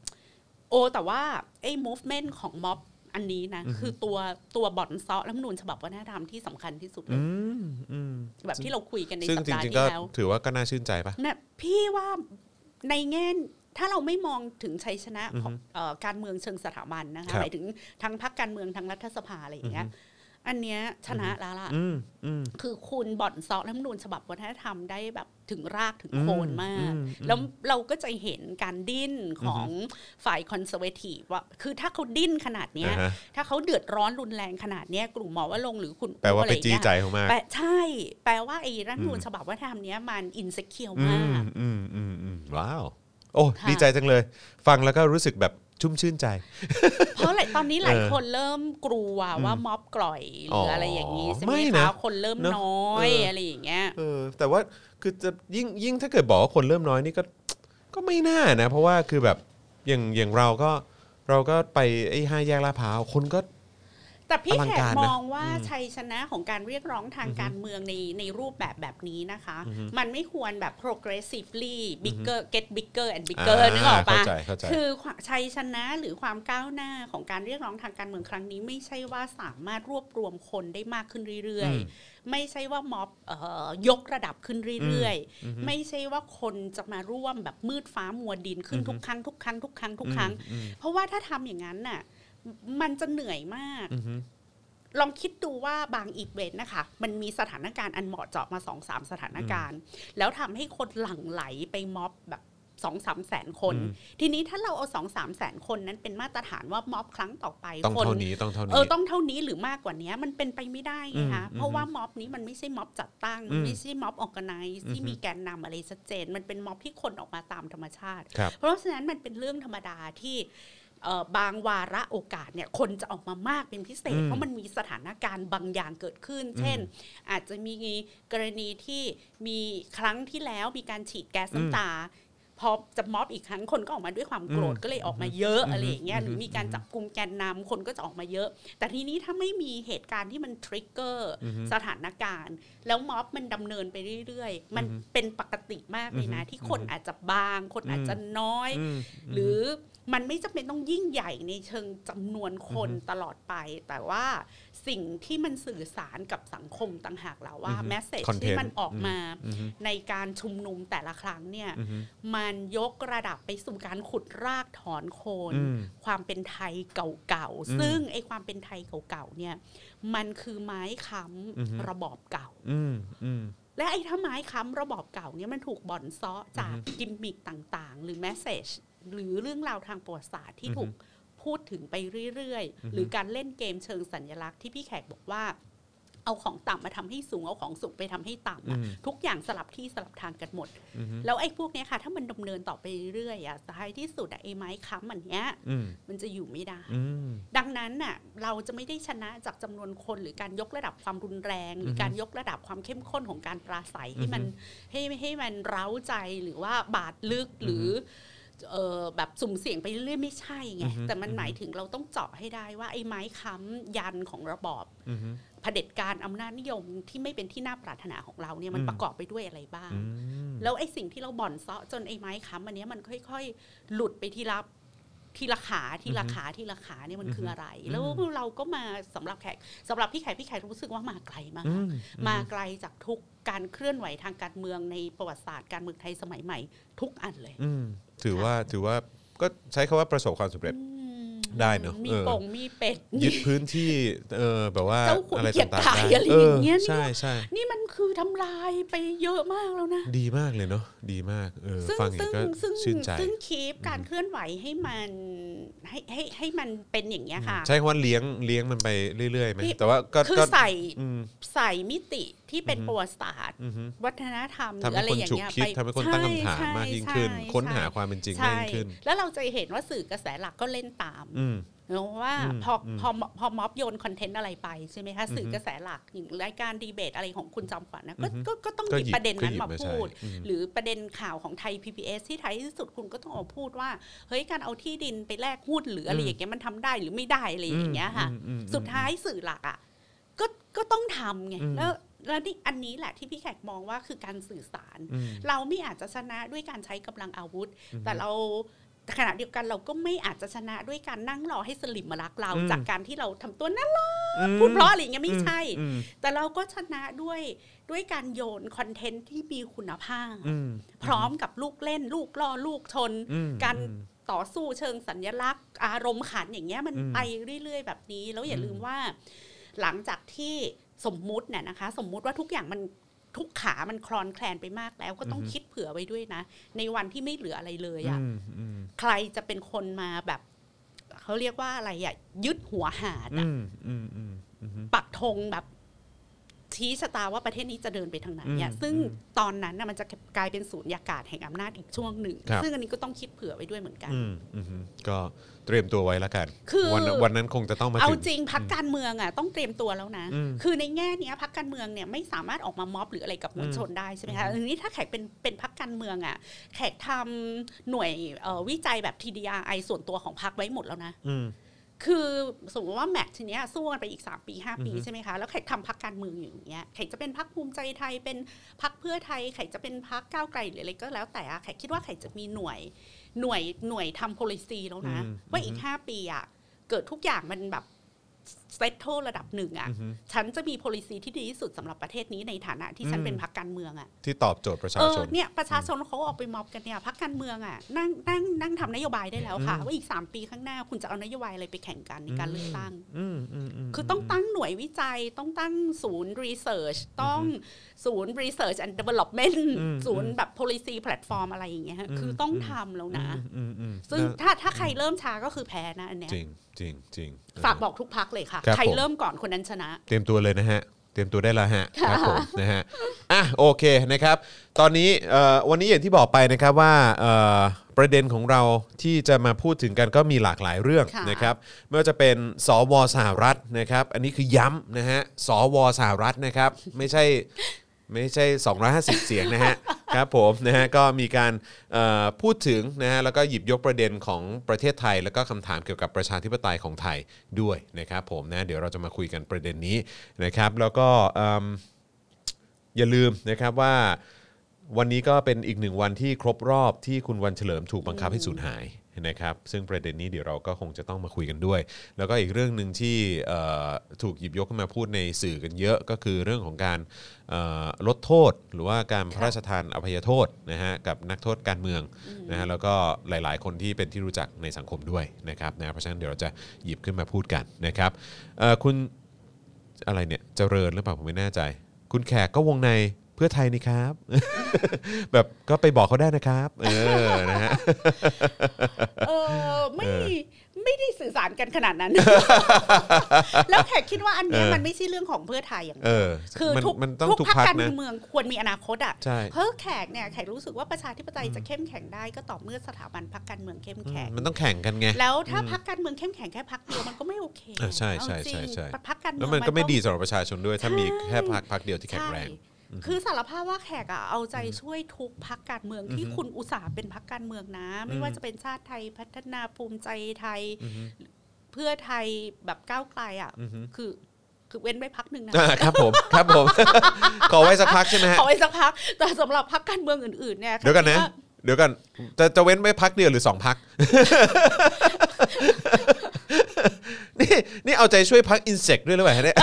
โอ้แต่ว่าไอ้ movement ของม็อบอันนี้นะ คือตัวตัวบ่อนเซาะรัฐธรรมนูญฉบับวัฒนธรรมที่สำคัญที่สุดเลอืยมอืมแบบที่เราคุยกันในซึ่งสัปจดาห์ริงๆที่ก็แล้วถือว่าก็น่าชื่นใจปะนะพี่ว่าในแง่ถ้าเราไม่มองถึงชัยชนะของเอ่อการเมืองเชิงสถาบันนะคะครับหมายถึงทั้งพรรคการเมืองทั้งรัฐสภาอะไรอย่างเงี้ย อันเนี้ยชนะแล้วล่ะอืมอืมคือคุณบ่อนเซาะรัฐธรรมนูญฉบับวัฒนธรรมได้แบบถึงรากถึงโคนมากอืมแล้วเราก็จะเห็นการดิ้นของฝ่าย conservative ว่าคือถ้าเขาดิ้นขนาดเนี้ยอ่าฮะถ้าเขาเดือดร้อนรุนแรงขนาดเนี้ยกลุ่มหมอว่าลงค์หรือคุณแปลว่าอะไรอย่างเงี้ยจี้ใจเขามากแปลใช่ แปลว่าไอ้รัฐธรรมนูญฉบับวัฒนธรรมเนี้ยมัน insecure มากอืมอืมอืมอืมว้าว โอ้ค่ะดีใจจังเลย ฟังแล้วก็รู้สึกแบบ ชุ่มชื่นใจ เพราะอะไรตอนนี้หลายเออคนเริ่มกลัวว่าม็อบกล่อยหรืออะไรอย่างนี้ใช่ไหมไม่นะคะคนเริ่มเนอะน้อยเออออะไรอย่างเงี้ยเออ แต่ว่าคือจะยิ่งยิ่งถ้าเกิดบอกว่าคนเริ่มน้อยนี่ก็ก็ไม่น่านะ เพราะว่าคือแบบอย่างอย่างเราก็เราก็ไปไอ้ห้าแยกลาดพร้าวคนก็ แต่พี่อลัแขงกการนะมองว่าชัยชนะของการเรียกร้องทางการเมืองในในรูปแบบแบบนี้นะคะ มันไม่ควรแบบ progressively bigger get bigger and bigger อ่านึกออกปะเข้าใจเข้าใจคือความชัยชนะหรือความก้าวหน้าของการเรียกร้องทางการเมืองครั้งนี้ ไม่ใช่ว่าสามารถรวบรวมคนได้มากขึ้นเรื่อยอืมๆไม่ใช่ว่าม็อบเอ่อยกระดับขึ้นเรื่อยๆ ไม่ใช่ว่าคนจะมาร่วมแบบมืดฟ้ามัวดินขึ้นทุกครั้งทุกครั้งทุกครั้งทุกครั้งอืมเพราะว่าถ้าทำอย่างนั้นน่ะ มันจะเหนื่อยมากอืมลองคิดดูว่าบางอีเวนต์นะคะ มันมีสถานการณ์อันเหมาะเจาะมาสองสามสถานการณ์ แล้วทำให้คนหลั่งไหลไปม็อบแบบสองสามแสนคนอืมทีนี้ถ้าเราเอาสองสามแสนคนนั้นเป็นมาตรฐานว่าม็อบครั้งต่อไปต้องคนเท่านี้ต้องเท่านี้เออต้องเท่านี้หรือมากกว่านี้มันเป็นไปไม่ได้ไงคะอืมเพราะว่าม็อบนี้มันไม่ใช่ม็อบจัดตั้งอืมไม่ใช่ม็อบ organize ที่อือฮึมีแกนนำอะไรชัดเจน มันเป็นม็อบที่คนออกมาตามธรรมชาติครับเพราะฉะนั้นมันเป็นเรื่องธรรมดาที่เอ่อ บางวาระโอกาสเนี่ยคนจะออกมามากเป็นพิเศษอืมเพราะมันมีสถานการณ์บางอย่างเกิดขึ้น เช่น อาจจะมีกรณีที่มีครั้งที่แล้วมีการฉีดแก๊สน้ำตา พอจะม็อบอีกครั้งคนก็ออกมาด้วยความโกรธอืมก็เลยออกมาเยอะอืมอะไรอย่างเงี้ยอืมหรือมีการจับกลุ่มแกนนำคนก็จะออกมาเยอะ แต่ทีนี้ถ้าไม่มีเหตุการณ์ที่มันทริกเกอร์สถานการณ์ แล้วม็อบมันดำเนินไปเรื่อยๆ มันเป็นปกติมากเลยนะ ที่คนอาจจะบาง คนอาจจะน้อยอืมหรือมันไม่จำเป็นต้องยิ่งใหญ่ในเชิงจำนวนคนตลอดไป แต่ว่า สิ่งที่มันสื่อสารกับสังคมต่างหากแล้วว่าอือฮึแมสเซจ Content ที่มันออกมาอืมในการชุมนุมแต่ละครั้งเนี่ยอืมมันยกระดับไปสู่การขุดรากถอนโคนอืมความเป็นไทยเก่าอืมๆซึ่งไอ้ความเป็นไทยเก่าๆเนี่ยมันคือไม้ค้อือฮึำระบอบเก่าอืมอืมและไอ้ถ้าไม้ค้ำระบอบเก่าเนี่ยมันถูกบ่อนซ้อจากกิมมิคต่างๆ หรือแมสเซจหรือเรื่องราวทางประวัติศาสตร์ที่อือฮึถูก พูดถึงไปเรื่อยอือฮึๆหรือการเล่นเกมเชิงสัญลักษณ์ที่พี่แขกบอกว่าเอาของต่ำมาทำให้สูงเอาของสูงไปทำให้ต่ำอะอืมทุกอย่างสลับที่สลับทางกันหมดอืมแล้วไอ้พวกเนี้ยค่ะ ถ้ามันดำเนินต่อไปเรื่อยๆอะท้ายที่สุดอะไอ้ไม้ค้ำอันเนี้ยอืมมันจะอยู่ไม่ได้อืมดังนั้นน่ะเราจะไม่ได้ชนะจากจำนวนคนหรือการยกระดับความรุนแรง หรือการยกระดับความเข้มข้นของการปราศัยให้มันให้ให้มันเร้าใจหรือว่าบาดลึกหรือเออ แบบสุ่มเสี่ยงไปเรื่อยๆไม่ใช่ไงอือฮึแต่มันหมายถึงเราต้องเจาะให้ได้ว่าไอ้ไม้ค้ำยันของระบอบอืมเผด็จการอำนาจนิยมที่ไม่เป็นที่น่าปรารถนาของเราเนี่ยมันอืมประกอบไปด้วยอะไรบ้างอืมแล้วไอ้สิ่งที่เราบ่อนเซาะจนไอ้ไม้ค้ำอันเนี้ยมันค่อย ๆ หลุดไปทีละทีละขาทีละขาทีละขาเนี่ยมันคืออะไร แล้วเราก็มาสำหรับแขกสำหรับพี่แขกพี่แขกรู้สึกว่ามาไกลมากอืมมาไกลจากทุกการเคลื่อนไหวทางการเมืองในประวัติศาสตร์การเมืองไทยสมัยใหม่ ทุกอันเลยอืม ถือว่าถือว่าก็ใช้คาว่าประสบความสำเร็จ ได้เนอะมีเออโป่งมีเป็ดยึดพื้นที่เออแบบว่าเจ้าขุนอะไรเกียรติต่างๆกายได้อะไรอย่างเงี้ยเใช่ใช่นี่มันคือทำลายไปเยอะมากแล้วนะ ดีมากเลยเนาะดีมากเออซึ่งฟังอย่างซึ่นี้งก็ซึ่งชื่นใจซึ่งคีปการเคลื่อนไหวให้มันให้ให้ให้มันเป็นอย่างเงี้ยค่ะ ใช้คำว่าเลี้ยงเลี้ยงมันไปเรื่อยๆไหมพี่แต่ว่าก็คือก็ใส่อืมใส่มิติที่เป็นประวัติศาสตร์อือฮึวัฒนธรรมหทำรือให้อะไรคนอย่างฉุกเงี้ยคิดไปทำให้คนตั้งคำถามใช่มากยิ่งขึ้นใช่ค้นหาใช่ความเป็นจริงใช่มากยิ่งขึ้น แล้วเราจะเห็นว่าสื่อกระแสหลักก็เล่นตามอืมเพราะว่าอืมพออืมพอพอม็อบโยนคอนเทนต์อะไรไปใช่ไหมคะสื่อกระแสหลักอย่างรายการดีเบตอะไรของคุณจอมขวัญนะก็ก็ก็ต้องก็หยิบหยิบประเด็นนั้นก็หยิบมามาใช้พูดอืมหรือประเด็นข่าวของไทย PBS ที่ท้ายที่สุดคุณก็ต้องออกมาพูดว่าเฮ้ยการเอาที่ดินไปแลกหุ้นหรืออะไรอย่างเงี้ยมันทำได้หรือไม่ได้อะไรอย่างเงี้ยค่ะอืมอืมอืมสุดท้ายสื่อหลักอะก็ก็ต้องทำไงอืมแล้วแล้วนี่อันนี้แหละที่พี่แขกมองว่าคือการสื่อสารอืมเราไม่อาจจะชนะด้วยการใช้กำลังอาวุธ แต่เรา ขณะเดียวกันเราก็ไม่อาจจะชนะด้วยการนั่งรอให้สลิมมารักเราอืมจากการที่เราทำตัวน่ารักอืมพูดเพราะอะไรอย่างเงี้ยไม่ใช่อืมแต่เราก็ชนะด้วยด้วยการโยนคอนเทนต์ที่มีคุณภาพอืมพร้อมกับลูกเล่น ลูกล่อลูกชนอืมการอืมต่อสู้เชิงสัญลักษณ์ อารมณ์ขันอย่างเงี้ยมันอืมไปเรื่อย ๆ แบบนี้ แล้วอย่าอืมลืมว่า หลังจากที่สมมุติเนี่ยนะคะ สมมุติว่าทุกอย่างมัน ทุกขามันคลอนแคลนไปมากแล้ว ก็ต้องคิดเผื่อไว้ด้วยนะ ในวันที่ไม่เหลืออะไรเลยอะอืมอืมใครจะเป็นคนมาแบบเขาเรียกว่าอะไรอะยึดหัวหาดอือะมอืมอืมอืมปักธงแบบ ชี้ชะตาว่าประเทศนี้จะเดินไปทางไหนเนี่ยซึ่งตอนนั้นน่ะมันจะกลายเป็นศูนย์ยากาศแห่งอำนาจอีกช่วงหนึ่งครับซึ่งอันนี้ก็ต้องคิดเผื่อไว้ด้วยเหมือนกันอืมอืมฮึก็เตรียมตัวไว้แล้วกันคือวันวันนั้นคงจะต้องมาเอาถึงจริงพักการเมืองอะต้องเตรียมตัวแล้วนะอืมคือในแง่เนี้ยพักการเมืองเนี่ยไม่สามารถออกมาม็อบหรืออะไรกับมวลชนได้ใช่ไหมคะทีนี้ถ้าแขกเป็นเป็นพักการเมืองอะแขกทำหน่วยเอ่อวิจัยแบบ TDRI ส่วนตัวของพักไว้หมดแล้วนะอืม คือสมมติว่าแมททีเนี้ยสู้กันไปอีก 3 ปี 5 ปีใช่ไหมคะแล้วแขกทำพักการเมืองอยู่อย่างเงี้ยแขกจะเป็นพักภูมิใจไทยเป็นพักเพื่อไทยแขกจะเป็นพักก้าวไกลหรืออะไรก็แล้วแต่อะแขกคิดว่าแขกจะมีหน่วยหน่วยหน่วยทำ policy แล้วนะอืมว่าอีก 5 ปีอะเกิดทุกอย่างมันแบบ เซตโทระดับหนึ่งอะอือฮึฉันจะมี policy ที่ดีที่สุดสำหรับประเทศนี้ในฐานะที่ฉันอืมเป็นพักการเมืองอะที่ตอบโจทย์ประชาเอชอนเนี่ยประชาชนเขาออกไปม็อบกันเนี่ยพักการเมืองอะนั่งนั่งนั่งทำนโยบายได้แล้วค่ะ ว่าอีก 3 ปีข้างหน้าคุณจะเอานโยบายอะไรไปแข่งกันในการเลือกตั้งอืมอืมอืมคือต้องตั้งหน่วยวิจัยต้องตั้งศูนย์รีเสิร์ชต้องศูนย์ research and development อืมศูนย์แบบ policy platform อะไรอย่างเงี้ยฮะอืมคือต้องทำแล้วนะอืมอืมซึ่งแล้วถ้าถ้าใครเริ่มช้าก็คือแพ้นะอันเนี้ยจริงจริงจริงฝากบอกทุกพักเลยค่ะครับใครผมเริ่มก่อนคนนั้นชนะ เตรียมตัวเลยนะฮะเตรียมตัวได้แล้วฮะครับผมนะฮะอะโอเคนะครับ ตอนนี้เอ่อวันนี้อย่างที่บอกไปนะครับว่าเอ่อประเด็นของเราที่จะมาพูดถึงกันก็มีหลากหลายเรื่องค่ะนะครับไม่ว่าจะเป็นสวสหรัฐนะครับ อันนี้คือย้ำนะฮะสวสหรัฐนะครับ ไม่ใช่ ไม่ใช่ 250 เสียงนะฮะ ครับผมนะฮะก็มีการพูดถึงนะฮะแล้วก็หยิบยกประเด็นของประเทศไทย แล้วก็คำถามเกี่ยวกับประชาธิปไตยของไทยด้วยนะครับผมนะเดี๋ยวเราจะมาคุยกันประเด็นนี้นะครับแล้วก็อย่าลืมนะครับว่าวันนี้ก็เป็นอีกหนึ่งวันที่ครบรอบที่คุณวันเฉลิมถูกบังคับให้สูญหาย นะครับซึ่งประเด็นนี้เดี๋ยวเราก็คงจะต้องมาคุยกันด้วย แล้วก็อีกเรื่องหนึ่งที่ถูกหยิบยกขึ้นมาพูดในสื่อกันเยอะก็คือเรื่องของการลดโทษ หรือว่าการพระราชทานอภัยโทษนะฮะกับนักโทษการเมืองนะฮะแล้วก็หลาย ๆ คนที่เป็นที่รู้จักในสังคมด้วยนะครับนะเพราะฉะนั้นเดี๋ยวเราจะหยิบขึ้นมาพูดกันนะครับคุณอะไรเนี่ยเจริญหรือเปล่าผมไม่แน่ใจ คุณแขกก็วงใน พื่อไทยนี่ครับ แบบก็ไปบอกเขาได้นะครับ เออนะฮะเออไม่ไม่ได้สื่อสารกันขนาดนั้น แล้วแขกคิดว่าอันเนี้ยเออมันไม่ใช่เรื่องของเพื่อไทยอย่างเอเดียวอคือมันทุกมันต้องทุกทุกพรรคพักการนะเมืองควรมีอนาคตอะใช่เพราะแขกเนี่ยแขกรู้สึกว่าประชาธิปไตยจะเข้มแข็งได้ก็ต่อเมื่อสถาบันพรรคการเมืองเข้มแข็ง มันต้องแข่งกันไง แล้วถ้าพรรคการเมืองเข้มแข็งแค่พรรคเดียวมันก็ไม่โอเคอะใช่ใช่เอาจริงใช่ใช่พรรคการเมืแล้อวงมันก็ไม่ต้องดีสำหรับประชาชนด้วย ถ้ามีแค่พักพักเดียวที่แข็งแรงใช่ คือสารภาพว่าแขกอะเอาใจช่วยทุกพักการเมืองที่คุณอุตสาห์เป็นพักการเมืองนะ ไม่ว่าจะเป็นชาติไทยพัฒนาภูมิใจไทย เพื่อไทยแบบก้าวไกลอะคือคือเว้นไว้พักหนึ่งนะอ่าครับผมครับผม ขอไว้สักพักใช่ไหมฮะขอไว้สักพัก แต่สำหรับพักการเมืองอื่นๆเนี่ยเดี๋ยวกันนะคิาเดี๋ยวกันจะจะเว้นไว้พักเดียวหรือสองพักนี่นี่เอาใจช่วยพักอินเสกด้วยหรือเปล่าฮะเนี่ย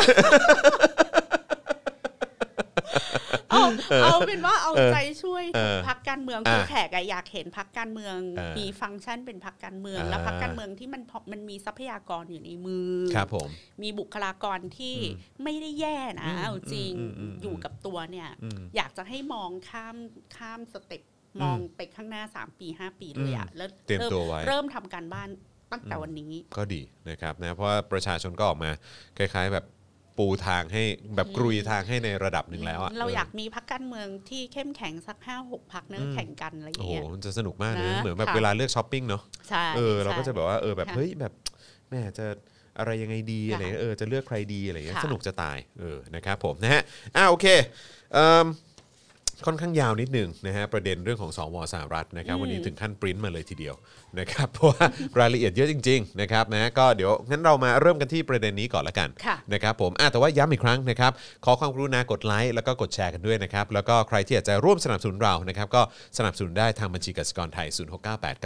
เอาเอาเป็นว่าเอาใจช่วยเอทุกอพักการเมืองอ่าคือแขกอะอยากเห็นพักการเมืองเออมีฟังก์ชันเป็นพักการเมืองอ่าและพักการเมืองที่มันพอมันมีทรัพยากรอยู่ในมือครับผมมีบุคลากรที่ไม่ได้แย่นะเอาจริงอืมอืมอืมอยู่กับตัวเนี่ยอืมอยากจะให้มองข้ามข้ามสเต็ปมองไปข้างหน้า 3 ปี 5 ปีเลยอะแล้วเตรียมตัวไว้เริ่มทำการบ้านตั้งแต่วันนี้ก็ดีนะครับนะเพราะว่าประชาชนก็ออกมาคล้าย ๆ แบบ ปูทางให้แบบกรุยทางให้ในระดับหนึ่งแล้วอะเราอยากมีพักการเมืองที่เข้มแข็งสักห้าหกพักนะแข่งกันอะไรอโอ้ย่างโหเงี้ยมันจะสนุกมากเลยนะเหมือนแบบค่ะเวลาเลือกช้อปปิ้งเนาะใช่เออเราก็จะแบบว่าเออแบบค่ะเฮ้ยแบบแม่จะอะไรยังไงดีอะไรค่ะเงี้ยเออจะเลือกใครดีอะไรเงี้ยค่ะสนุกจะตายเออนะครับผมนะฮะอ่าโอเคเอิ่มค่อนข้างยาวนิดหนึ่งนะฮะประเด็นเรื่องของสวสหรัฐนะครับวันนี้ถึงขั้นปริ้นมาเลยทีเดียว นะครับเพราะว่ารายละเอียดเยอะจริงๆนะครับนะก็เดี๋ยวงั้นเรามาเริ่มกันที่ประเด็นนี้ก่อนละกันค่ะนะครับผมอะแต่ว่าย้ำอีกครั้งนะครับขอความกรุณากดไลค์แล้วก็กดแชร์กันด้วยนะครับแล้วก็ใครที่อยากจะร่วมสนับสนุนเรานะครับก็สนับสนุนได้ทางบัญชีกสิกรไทย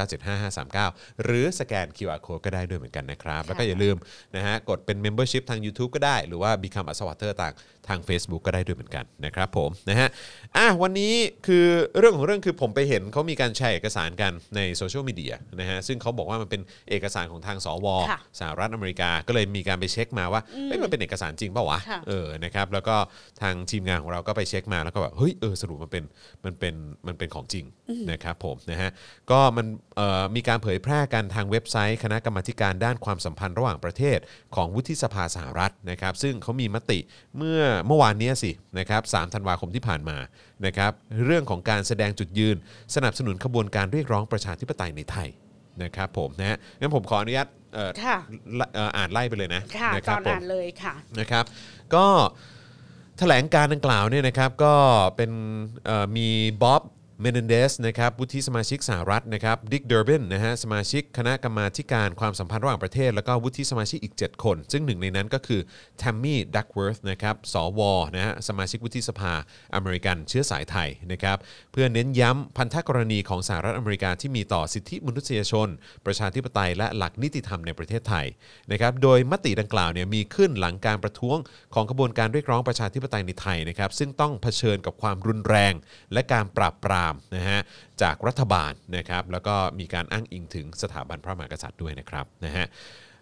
0698975539 หรือสแกน QR Code ก็ได้ด้วยเหมือนกันนะครับแล้วก็อย่าลืมนะฮะกดเป็น Membership ทาง YouTube ก็ได้ หรือว่า Become a supporter ต่างทาง Facebook ก็ได้ด้วยเหมือนกันนะครับผมนะฮะอะวันนี้คือเรื่องของเรื่องคือผมไปเห็นเขามีการแชร์เอกสารกันในโซเชียลมีเดียนะฮะซึ่งเขาบอกว่ามันเป็นเอกสารของทางสวค่ะสหรัฐอเมริกาก็เลยมีการไปเช็คมาว่าเอ้ยมันเป็นเอกสารจริงเปล่าวะค่ะเออนะครับแล้วก็ทางทีมงานของเราก็ไปเช็คมาแล้วก็แบบเฮ้ยเออสรุปมันเป็นมันเป็นมันเป็นของจริงนะครับผมนะฮะก็มันเอ่อมีการเผยแพร่กันทางเว็บไซต์ คณะกรรมาธิการด้านความสัมพันธ์ระหว่างประเทศของวุฒิสภาสหรัฐนะครับซึ่งเขามีมติเมื่อเมื่อวานเนี้ยสินะครับ3ธันวาคมที่ผ่านมานะครับเรื่องของการแสดงจุดยืน สนับสนุนขบวนการเรียกร้องประชาธิปไตยในไทย นะครับผมนะฮะงั้นผมขออนุญาตเอ่อค่ะละเอ่ออ่านไล่ไปเลยนะค่ะนะคตรัอบนผม อ่านเลยค่ะ นะครับก็แถลงการดังกล่าวเนี่ยนะครับก็เป็นเอ่อมีบ๊อบ เมนเดสนะครับวุฒิสมาชิกสหรัฐนะครับดิกเดอร์บินนะฮะสมาชิกคณะกรรมการความสัมพันธ์ระหว่างประเทศ แล้วก็วุฒิสมาชิกอีก 7 คน ซึ่งหนึ่งในนั้นก็คือแทมมี่ดักเวิร์ธนะครับสวนะฮะสมาชิกวุฒิสภาอเมริกันเชื้อสายไทยนะครับเพื่อเน้นย้ำพันธกรณีของสหรัฐอเมริกาที่มีต่อสิทธิมนุษยชน ประชาธิปไตยและหลักนิติธรรมในประเทศไทยนะครับโดยมติดังกล่าวเนี่ยมีขึ้นหลังการประท้วงของกระบวนการเรียกร้องประชาธิปไตยในไทยนะครับซึ่งต้องเผชิญกับความรุนแรง และการปราบปรามนะฮะจากรัฐบาลนะครับแล้วก็มีการอ้างอิงถึงสถาบันพระมหากษัตริย์ด้วยนะครับนะฮะ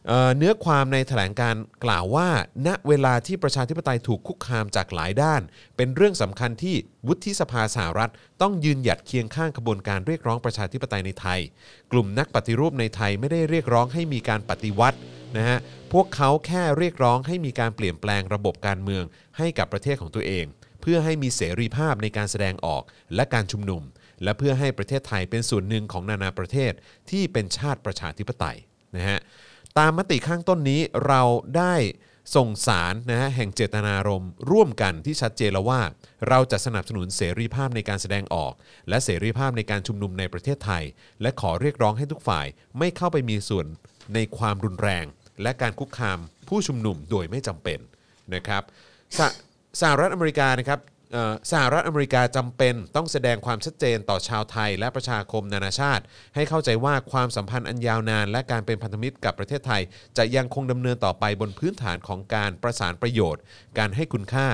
เอ่อเนื้อความในแถลงการกล่าวว่า ณเวลาที่ประชาธิปไตยถูกคุกคามจากหลายด้าน เป็นเรื่องสำคัญที่วุฒิสภาสหรัฐ ต้องยืนหยัดเคียงข้างขบวนการเรียกร้องประชาธิปไตยในไทย กลุ่มนักปฏิรูปในไทยไม่ได้เรียกร้องให้มีการปฏิวัตินะฮะพวกเขาแค่เรียกร้องให้มีการเปลี่ยนแปลงระบบการเมืองให้กับประเทศของตัวเอง เพื่อให้มีเสรีภาพในการแสดงออกและการชุมนุม และเพื่อให้ประเทศไทยเป็นส่วนหนึ่งของนานาประเทศที่เป็นชาติประชาธิปไตยนะฮะตามมติข้างต้นนี้เราได้ส่งสารนะฮะแห่งเจตนารมณ์ร่วมกันที่ชัดเจนแล้วว่า เราจะสนับสนุนเสรีภาพในการแสดงออก และเสรีภาพในการชุมนุมในประเทศไทย และขอเรียกร้องให้ทุกฝ่ายไม่เข้าไปมีส่วนในความรุนแรง และการคุกคามผู้ชุมนุมโดยไม่จำเป็นนะครับ สหรัฐอเมริกานะครับสหรัฐอเมริกาจำเป็นต้องแสดงความชัดเจนต่อชาวไทยและประชาคมนานาชาติ ให้เข้าใจว่าความสัมพันธ์อันยาวนาน และการเป็นพันธมิตรกับประเทศไทย จะยังคงดำเนินต่อไปบนพื้นฐานของการประสานประโยชน์ การให้คุณค่า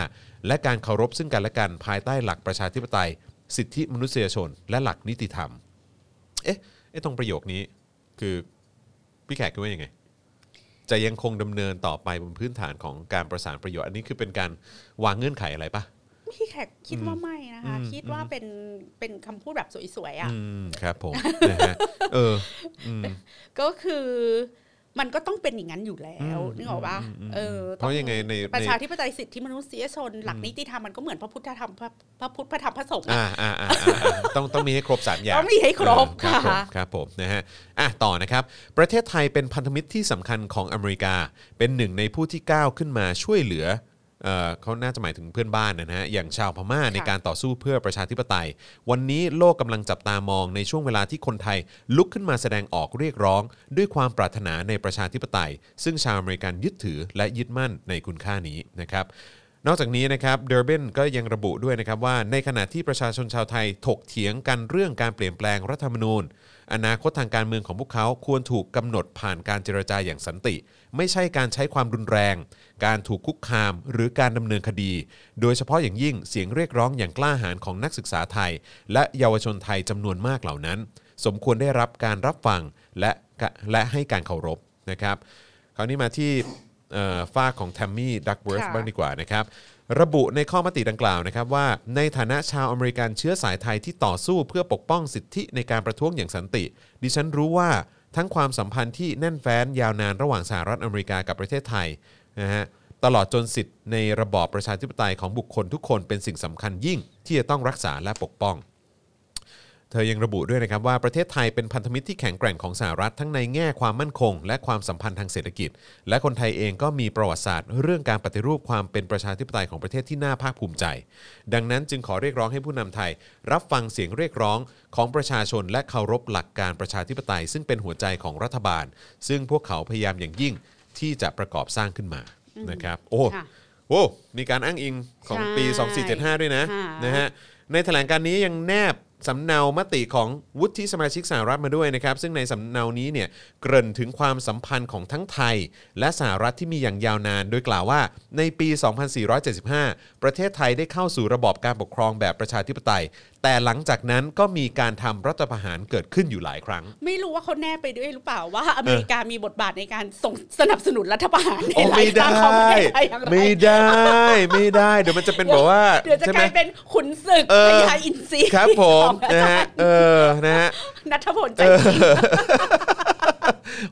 และการเคารพซึ่งกันและกันภายใต้หลักประชาธิปไตย สิทธิมนุษยชน และหลักนิติธรรม เอ๊ะไอตรงประโยคนี้คือพี่แขกคิดว่ายังไง จะยังคงดำเนินต่อไปบนพื้นฐานของการประสานประโยชน์ อันนี้คือเป็นการวางเงื่อนไขอะไรปะพี่แขกคิดว่าไม่นะคะ คิดว่าเป็นเป็นคำพูดแบบสวยๆอะอืมครับผมนะฮะเอออืมก็คือ มันก็ต้องเป็นอย่างนั้นอยู่แล้วอืมนึกออกปะอืมอืมเออเพราะยังไงในประในชาธิปไตยสิทธิมนุษยชน หลักนิติธรรมมันก็เหมือนพระพุทธธรรมพระพระพุทธพระธรรมพระสงฆ์อะอ่าอ่าอ่าอ่าอ่าต้องต้องมีให้ครบสามอย่างต้องมีให้ครบเออครับผมค่ะครับผมนะฮะอะต่อนะครับ ประเทศไทยเป็นพันธมิตรที่สำคัญของอเมริกา เป็นหนึ่งในผู้ที่ก้าวขึ้นมาช่วยเหลือ เอ่อเขาน่าจะหมายถึงเพื่อนบ้านนะฮะอย่างชาวพม่าในการต่อสู้เพื่อประชาธิปไตย วันนี้โลกกำลังจับตามองในช่วงเวลาที่คนไทยลุกขึ้นมาแสดงออกเรียกร้อง ด้วยความปรารถนาในประชาธิปไตย ซึ่งชาวอเมริกันยึดถือและยึดมั่นในคุณค่านี้นะครับนอกจากนี้นะครับเดอร์เบนก็ยังระบุด้วยนะครับว่าในขณะที่ประชาชนชาวไทยถกเถียงกันเรื่องการเปลี่ยนแปลงรัฐธรรมนูญ อนาคตทางการเมืองของพวกเขาควรถูกกำหนดผ่านการเจรจาอย่างสันติ ไม่ใช่การใช้ความรุนแรง การถูกคุกคาม หรือการดำเนินคดี โดยเฉพาะอย่างยิ่งเสียงเรียกร้องอย่างกล้าหาญของนักศึกษาไทย และเยาวชนไทยจำนวนมากเหล่านั้น สมควรได้รับการรับฟังและและให้การเคารพนะครับ คราวนี้มาที่เอ่อฟากของแทมมี่ดักเวิร์ธค่ะบ้างดีกว่านะครับ ระบุในข้อมติดังกล่าวนะครับว่า ในฐานะชาวอเมริกันเชื้อสายไทยที่ต่อสู้เพื่อปกป้องสิทธิในการประท้วงอย่างสันติ ดิฉันรู้ว่าทั้งความสัมพันธ์ที่แน่นแฟ้นยาวนานระหว่างสหรัฐอเมริกากับประเทศไทยนะฮะตลอดจนสิทธิในระบอบประชาธิปไตยของบุคคลทุกคนเป็นสิ่งสำคัญยิ่งที่จะต้องรักษาและปกป้อง ธอยังระบุด้วยนะครับว่าประเทศไทยเป็นพันธมิตรที่แข็งแกร่งของสหรัฐทั้งในแง่ความมั่นคง และความสัมพันธ์ทางเศรษฐกิจ และคนไทยเองก็มีประวัติศาสตร์ เรื่องการปฏิรูปความเป็นประชาธิปไตยของประเทศที่น่าภาคภูมิใจ ดังนั้นจึงขอเรียกร้องให้ผู้นำไทย รับฟังเสียงเรียกร้องของประชาชน และเคารพหลักการประชาธิปไตย ซึ่งเป็นหัวใจของรัฐบาล ซึ่งพวกเขาพยายามอย่างยิ่งที่จะประกอบสร้างขึ้นมานะครับโอ้ค่ะโอ้มีการอ้างอิงของปีใช่2475 ด้วยนะค่ะนะฮะในแถลงการนี้ยังแนบ สำเนามติของวุฒิสมาชิกสหรัฐมาด้วยนะครับ ซึ่งในสำเนานี้เนี่ยเกริ่นถึงความสัมพันธ์ของทั้งไทย และสหรัฐที่มีอย่างยาวนาน โดยกล่าวว่าในปี 2475 ประเทศไทยได้เข้าสู่ระบอบการปกครองแบบประชาธิปไตย แต่หลังจากนั้นก็มีการทำรัฐประหารเกิดขึ้นอยู่หลายครั้ง ไม่รู้ว่าเขาแน่ไปด้วยหรือเปล่าว่า อเมริกามีบทบาทในการส่งสนับสนุนรัฐประหารในโอ้หลาไม่ยครั้ได้ งของประเทศไทยอย่างไรไม่ได้ ไม่ได้ เดี๋ยวมันจะเป็นแบบว่าเดี๋ยวจะใช่กไหม ลายเป็นขุนศึกเออ พญาอินทรีครับผมของอานะจาฮะรย์เออนะฮะ นัทพลใจจริง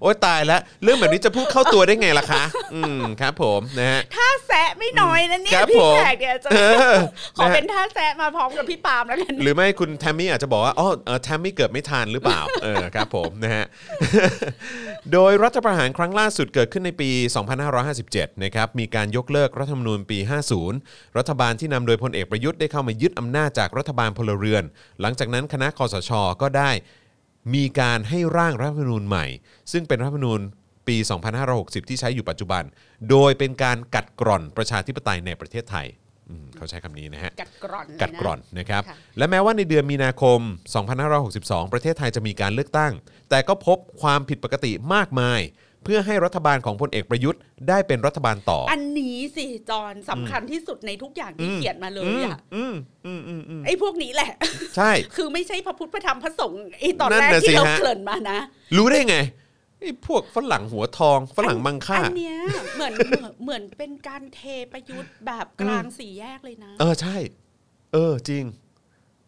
โอ้ยตายแล้วเรื่องแบบนี้จะพูดเข้าตัวได้ไงล่ะคะ อืมครับ ผมนะฮะ ท่าแซะไม่น้อยนะเนี่คยรับพี่ผมแขกเนี่ยจะเออ ขอนะฮะเป็นท่าแซะมาพร้อมกับพี่ปาล์มแล้วกัน หรือไม่คุณแทมมี่อาจจะบอกว่าอ๋อเออแทมมี่เกิดไม่ทันหรือเปล่า เออครับผมนะฮะ โดยรัฐประหารครั้งล่าสุดเกิดขึ้นในปี 2557 นะครับ มีการยกเลิกรัฐธรรมนูญปี 50 รัฐบาลที่นำโดยพลเอกประยุทธ์ได้เข้ามายึดอำนาจจากรัฐบาลพลเรือน หลังจากนั้นคณะคอสช ก็ได้ มีการให้ร่างรัฐธรรมนูญใหม่ ซึ่งเป็นรัฐธรรมนูญปี 2560 ที่ใช้อยู่ปัจจุบัน โดยเป็นการกัดกร่อนประชาธิปไตยในประเทศไทยอืมเขาใช้คำนี้นะฮะ กัดกร่อนเลยะกัดกร่อนนะครับ ค่ะ และแม้ว่าในเดือนมีนาคม 2562 ประเทศไทยจะมีการเลือกตั้ง แต่ก็พบความผิดปกติมากมาย เพื่อให้รัฐบาลของพลเอกประยุทธ์ได้เป็นรัฐบาลต่อออันนี้สิจอนสำคัญที่สุดในทุกอย่างที่เขียนมาเลยอะอืมอืมอืมอืมไอ้พวกนี้แหละ ใช่ คือไม่ใช่พระพุทธพระธรรมพระสงฆ์ไอ้ตอนนั่นแรกน่ะสิที่เราฮะเกริ่นมานะ รู้ได้ไงไอ้พวกฝรั่งหัวทองฝรั่งมังค่าอันเนี้ยเหมือนเหมือนเหมือนเป็นการเทประยุทธ์แบบกลางสี่แยกเลยนะ เออใช่ เออจริง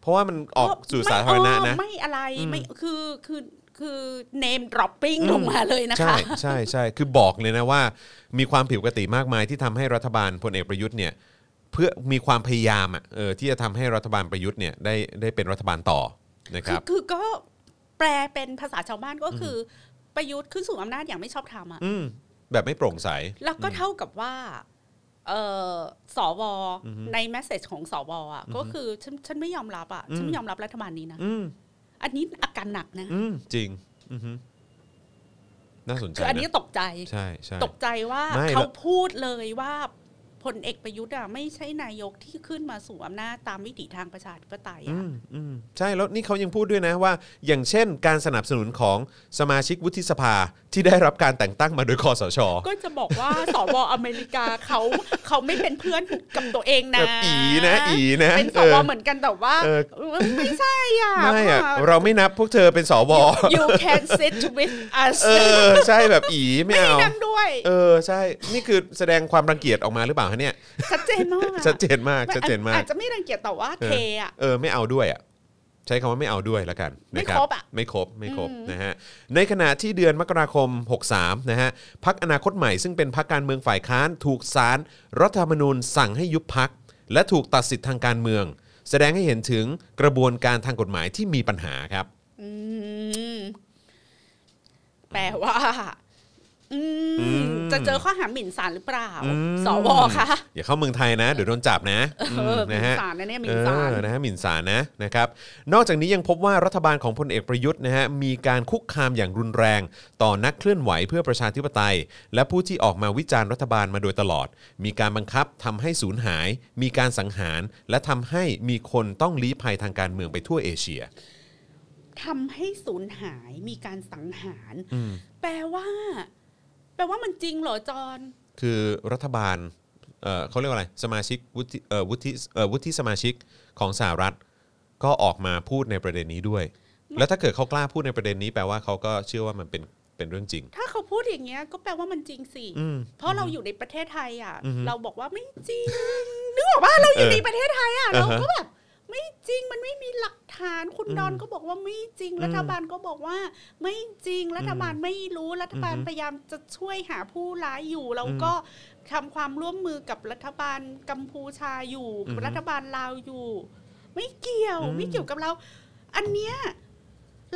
เพราะว่ามันออกสู่สาธารณะนะ ไม่ไม่อะไรอืมไม่คือคือ คือ name dropping อืมลงมาเลยนะใช่คะใช่ใช่คือบอกเลยนะว่า มีความผิดปกติมากมายที่ทำให้รัฐบาลพลเอกประยุทธ์เนี่ยเพื่อมีความพยายามอะเออที่จะทำให้รัฐบาลประยุทธ์เนี่ยได้ได้เป็นรัฐบาลต่อนะคคืรัอบคือก็แปลเป็นภาษาชาวบ้านก็คืออประยุทธ์ขึ้นสู่อำนาจอย่างไม่ชอบธรรมอะอืมแบบไม่โปร่งใส แล้วก็เท่ากับว่าเออสวในแมสเซจของสวอะก็คือฉันฉันไม่ยอมรับอะฉันไม่ยอมรับรัฐบาลนี้นะ อืมอันนี้อาการหนักนะอืมจริง อือฮึน่าสนใจคืออันนี้นะตกใจ ใช่ใช่ ตกใจว่าไม่เขาแล้ว พูดเลยว่า พลเอกประยุทธ์อะไม่ใช่นายกที่ขึ้นมาสู่อำนาจตามวิถีทางประชาธิปไตยอือะมอืมใช่แล้วนี่เขายังพูดด้วยนะว่า อย่างเช่น การสนับสนุนของสมาชิกวุฒิสภาที่ได้รับการแต่งตั้งมาโดยคอสช ก็จะบอกว่าสวอเมริกาเขาเขาไม่เป็นเพื่อนกับตัวเองนะแบบอีนะอีนะเป็นสเอวอเหมือนกันแต่ว่าเออไม่ใช่อะไม่อะว่าเราไม่นับพวกเธอเป็นสว you can sit with us เออใช่แบบอีไม่ไม่เอานั่งด้วย เออใช่นี่คือแสดงความรังเกียจออกมาหรือเปล่าฮะเนี่ยชัดเจนมากอะชัดเจนมากชัดเจนมากอาจจะไม่รังเกียจแต่ว่าเทอะเออไม่เอาด้วยอะใช้คำว่าไม่เอาด้วยแล้วกันไม่นะครบอะไม่ครบไม่ครบนะฮะในขณะที่เดือนมกราคม 63นะฮะพักอนาคตใหม่ซึ่งเป็นพักการเมืองฝ่ายค้าน ถูกศาลรัฐธรรมนูญสั่งให้ยุบพัก และถูกตัดสิทธิ์ทางการเมือง แสดงให้เห็นถึงกระบวนการทางกฎหมายที่มีปัญหาครับอืมแปลว่าอืมอืม จะเจอข้อหาหมิ่นศาลหรือเปล่าอืมสวคะอย่าเข้าเมืองไทยนะ เดี๋ยวโดนจับนะเออมหมิ่นะนฮะศาลนะเนี่ยหมิ่เอนศาลอนะฮะหมิ่นศาลนะนะครับ นอกจากนี้ยังพบว่ารัฐบาลของพลเอกประยุทธ์นะฮะมีการคุกคามอย่างรุนแรง ต่อนักเคลื่อนไหวเพื่อประชาธิปไตย และผู้ที่ออกมาวิจารณ์รัฐบาลมาโดยตลอด มีการบังคับทำให้สูญหาย มีการสังหาร และทำให้มีคนต้องลี้ภัยทางการเมืองไปทั่วเอเชียทำให้สูญหายมีการสังหาร แปลว่า แปลว่ามันจริงเหรอจอนคือรัฐบาลเอ่อเขาเรียกว่าอะไรสมาชิกวุฒิเอ่อวุฒิเอ่อวุฒิสมาชิกของสหรัฐก็ออกมาพูดในประเด็นนี้ด้วย แล้วถ้าเกิดเขากล้าพูดในประเด็นนี้แปลว่าเขาก็เชื่อว่ามันเป็นเป็นเรื่องจริง ถ้าเขาพูดอย่างเงี้ยก็แปลว่ามันจริงสิอืมเพราะเราอยู่ในประเทศไทยอะอือฮึเราบอกว่าไม่จริงนึกออกว่าเราอยู่เออในประเทศไทยอะอ่าเราฮะก็แบบ ไม่จริงมันไม่มีหลักฐานคุณดอนก็บอกว่าไม่จริง รัฐบาลก็บอกว่า ไม่จริงรัฐบาลไม่รู้รัฐบาลอือฮึพยายามจะช่วยหาผู้ร้ายอยู่เราก็ทำความร่วมมือกับรัฐบาลกัมพูชาอยู่อือฮึรัฐบาลลาวอยู่ ไม่เกี่ยวอืมไม่เกี่ยวกับเรา อันเนี้ย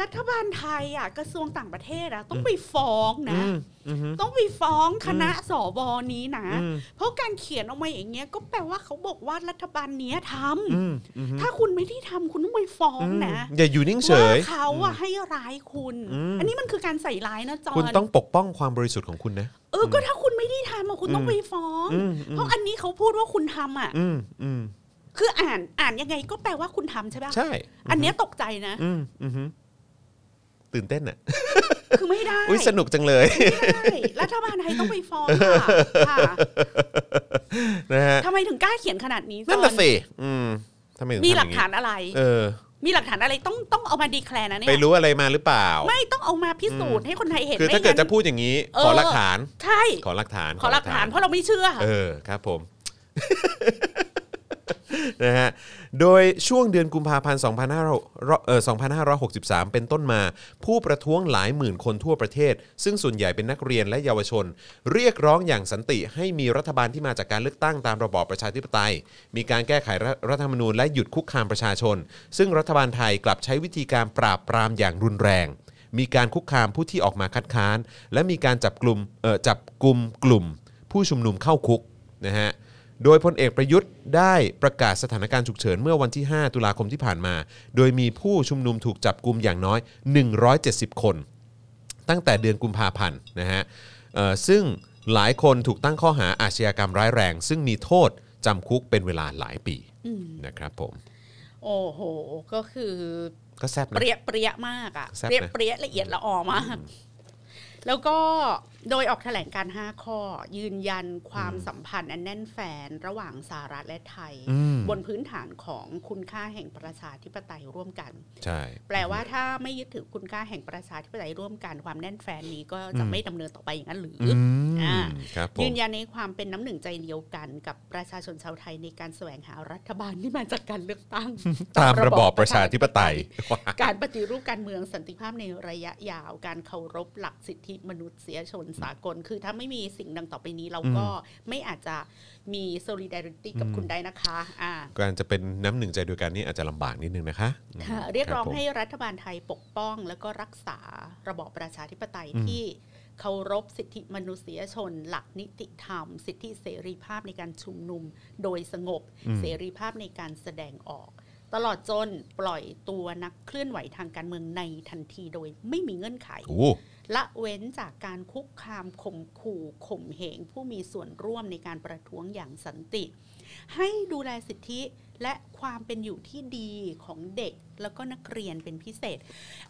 รัฐบาลไทยอะกระทรวงต่างประเทศอะต้องไปฟ้องนะอืมอืมต้องไปฟ้องคณะสวนี้นะอืมเพราะการเขียนออกมาอย่างเงี้ยก็แปลว่าเขาบอกว่ารัฐบาลเนี้ยทอืมอืมำถ้าคุณไม่ได้ทำคุณต้องไปฟ้องนะ อย่าอยู่นิ่งเฉว่ายเขาอะให้ร้ายคุณอืมอันนี้มันคือการใส่ร้ายนะจอคุณนต้องปกป้องความบริสุทธิ์ของคุณนะเออก็ถ้าคุณไม่ได้ทำอะคุณต้องไปฟ้องอืมอืมเพราะอันนี้เขาพูดว่าคุณทำอะอืมอืมคืออ่านอ่านยังไงก็แปลว่าคุณทำใช่ปะใช่ อันเนี้ยตกใจนะอืมอือฮึ ตื่นเต้นอะคือไม่ได้อุ้ยสนุกจังเลยไม่ได้รัฐบาลไทยต้องไปฟ้องค่ะค่ะนะฮะทำไมถึงกล้าเขียนขนาดนี้นั่นจน่ะอสิอืมทำไมถึงมีทำอย่งหลักฐานอะไร เออ มีหลักฐานอะไรต้องต้องเอามาดีแคลร์นะเนี่ไปยรู้อะไรมาหรือเปล่า ไม่ต้องเอามาพิสูจน์ให้คนไทยเห็นคือถ้าไม่เกิดงั้นจะพูดอย่างนี้เออขอหลักฐาน ใช่ ขอหลักฐาน ขอหลักฐานเพราะเราไม่เชื่อ เออครับผม นะฮะ โดยช่วงเดือนกุมภาพันธ์2563 เป็นต้นมา ผู้ประท้วงหลายหมื่นคนทั่วประเทศ ซึ่งส่วนใหญ่เป็นนักเรียนและเยาวชน เรียกร้องอย่างสันติให้มีรัฐบาลที่มาจากการเลือกตั้งตามระบอบประชาธิปไตย มีการแก้ไขรัฐรัฐธรรมนูญและหยุดคุกคามประชาชน ซึ่งรัฐบาลไทยกลับใช้วิธีการปราบปรามอย่างรุนแรงมีการคุกคามผู้ที่ออกมาคัดค้าน และมีการจับกลุ่มจับกลุ่มกลุ่ม ผู้ชุมนุมเข้าคุกนะฮะ โดยพลเอกประยุทธ์ได้ประกาศสถานการณ์ฉุกเฉินเมื่อวันที่ 5 ตุลาคมที่ผ่านมา โดยมีผู้ชุมนุมถูกจับกลุ่มอย่างน้อย 170 คน ตั้งแต่เดือนกุมภาพันธ์นะฮะเอ่อซึ่งหลายคนถูกตั้งข้อหาอาชญากรรมร้ายแรง ซึ่งมีโทษจำคุกเป็นเวลาหลายปีนะครับผม โอ้โห ก็คือก็แซบเปนะรี้ยเปรี้ยมากอะแซ่บเปรี้ยนะเปรี้ยละเอียดละออมาก แล้วก็ โดยออกแถลงการ 5 ข้อ ยืนยันความสัมพันธ์อันแน่นแฟนระหว่างสหรัฐและไทยอืมบนพื้นฐานของคุณค่าแห่งประชาธิปไตยร่วมกัน ใช่ แปลว่าถ้าไม่ยึดถือคุณค่าแห่งประชาธิปไตยร่วมกันความแน่นแฟนนี้ก็จะไม่ดำเนินต่อไปอย่างนั้นหรือออืมอ่าครับผมยืนยันในความเป็นน้ำหนึ่งใจเดียวกันกับประชาชนชาวไทยในการแสวงหารัฐบาลที่มาจากการเลือกตั้ง ตามระบอบประชาธิปไตย การปฏิรูปการเมืองสันติภาพในระยะยาว การเคารพหลักสิทธิมนุษยชนสากล คือถ้าไม่มีสิ่งดังต่อไปนี้เราก็ไม่อาจจะมี solidarity กับคุณได้นะคะอ่าการจะเป็นน้ำหนึ่งใจเดียวกันนี่อาจจะลำบากนิดนึงนะคะค่ะเรียกร้องคบผมให้รัฐบาลไทยปกป้อง แล้วก็รักษาระบอบประชาธิปไตยที่เคารพสิทธิมนุษยชน หลักนิติธรรม สิทธิเสรีภาพในการชุมนุม โดยสงบ เสรีภาพในการแสดงออก ตลอดจนปล่อยตัวนักเคลื่อนไหวทางการเมืองในทันทีโดยไม่มีเงื่อนไขโอ้ละเว้นจากการคุกคามข่มขู่ข่มเหงผู้มีส่วนร่วมในการประท้วงอย่างสันติ ให้ดูแลสิทธิ และความเป็นอยู่ที่ดีของเด็กแล้วก็นักเรียนเป็นพิเศษ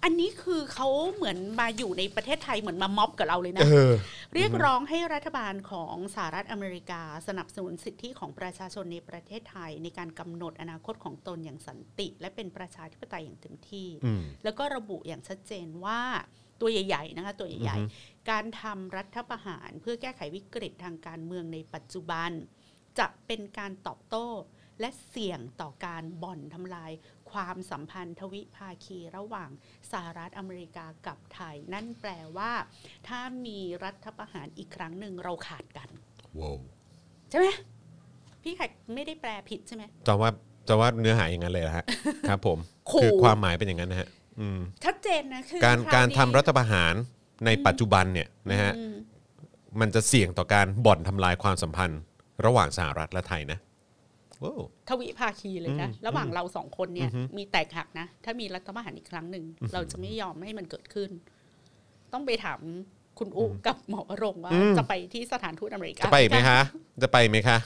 อันนี้คือเขาเหมือนมาอยู่ในประเทศไทยเหมือนมาม็อบกับเราเลยนะเออเรียกร้องให้รัฐบาลของสหรัฐอเมริกา สนับสนุนสิทธิของประชาชนในประเทศไทย ในการกำหนดอนาคตของตนอย่างสันติ และเป็นประชาธิปไตยอย่างเต็มที่อืมแล้วก็ระบุอย่างชัดเจนว่าตัวใหญ่ๆนะคะตัวใหญ่อือฮึๆการทำรัฐประหารเพื่อแก้ไขวิกฤตทางการเมืองในปัจจุบัน จะเป็นการตอบโต้ และเสี่ยงต่อการบ่อนทำลาย ความสัมพันธ์ทวิภาคีระหว่างสหรัฐอเมริกากับไทย นั่นแปลว่า ถ้ามีรัฐประหารอีกครั้งหนึ่งเราขาดกันว้าวใช่ไหมพี่แขกไม่ได้แปลผิดใช่ไหมจะว่าจะว่าเนื้อหาอย่างนั้นเลยนะฮะ ครับผมขู่คือความหมายเป็นอย่างนั้นนะฮะอืมชัดเจนนะคือการควการนี้ทำรัฐประหารในปัจจุบันเนี่ยนะฮะอืมมันจะเสี่ยงต่อการบ่อนทำลายความสัมพันธ์ ระหว่างสหรัฐและไทยนะว้าว ทวิภาคีเลยนะอืมระหว่างเราสองคนเนี่ยอือฮึมีแตกหักนะ ถ้ามีรัฐประหารอีกครั้งหนึ่ง เราจะไม่ยอมให้มันเกิดขึ้น ต้องไปถามคุณอุกับหมอวรงค์ว่าจะไปที่สถานทูตอเมริกาจะไปอีกไหมคะ จะไปไหมคะ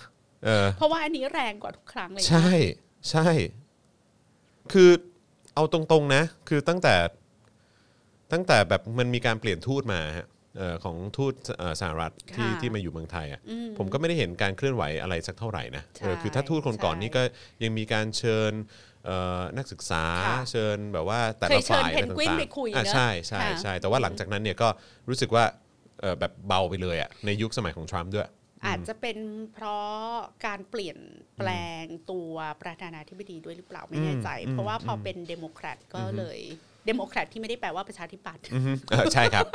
เออเพราะว่าอันนี้แรงกว่าทุกครั้งเลยนะใช่ ใช่ คือเอาตรงๆนะ คือตั้งแต่ ตั้งแต่แบบมันมีการเปลี่ยนทูตมาฮะเอ่อ ของทูตเอ่อสหรัฐที่ที่มาอยู่เมืองไทยอะอืมผมก็ไม่ได้เห็นการเคลื่อนไหวอะไรสักเท่าไหร่นะใช่เออคือถ้าทูตคนก่อนใช่นี้ก็ยังมีการเชิญเอ่อนักศึกษาค่ะเชิญแบบว่าแต่เคละยเชิญฝ่ายอะไรเพนกวินต่างๆไปคุยอะเนอะใช่ใช่ค่ะใช่แต่ว่าหลังจากนั้นเนี่ยก็รู้สึกว่าเอ่อแบบเบาไปเลยอะในยุคสมัยของทรัมป์ด้วย อาจจะเป็นเพราะการเปลี่ยนแปลงตัวประธานาธิบดีด้วยหรือเปล่าไม่แน่ใจอืมเพราะว่าพอเป็นเดโมแครตก็เลยเดโมแครตที่ไม่ได้แปลว่าประชาธิปัตย์อือฮึเออใช่ครับ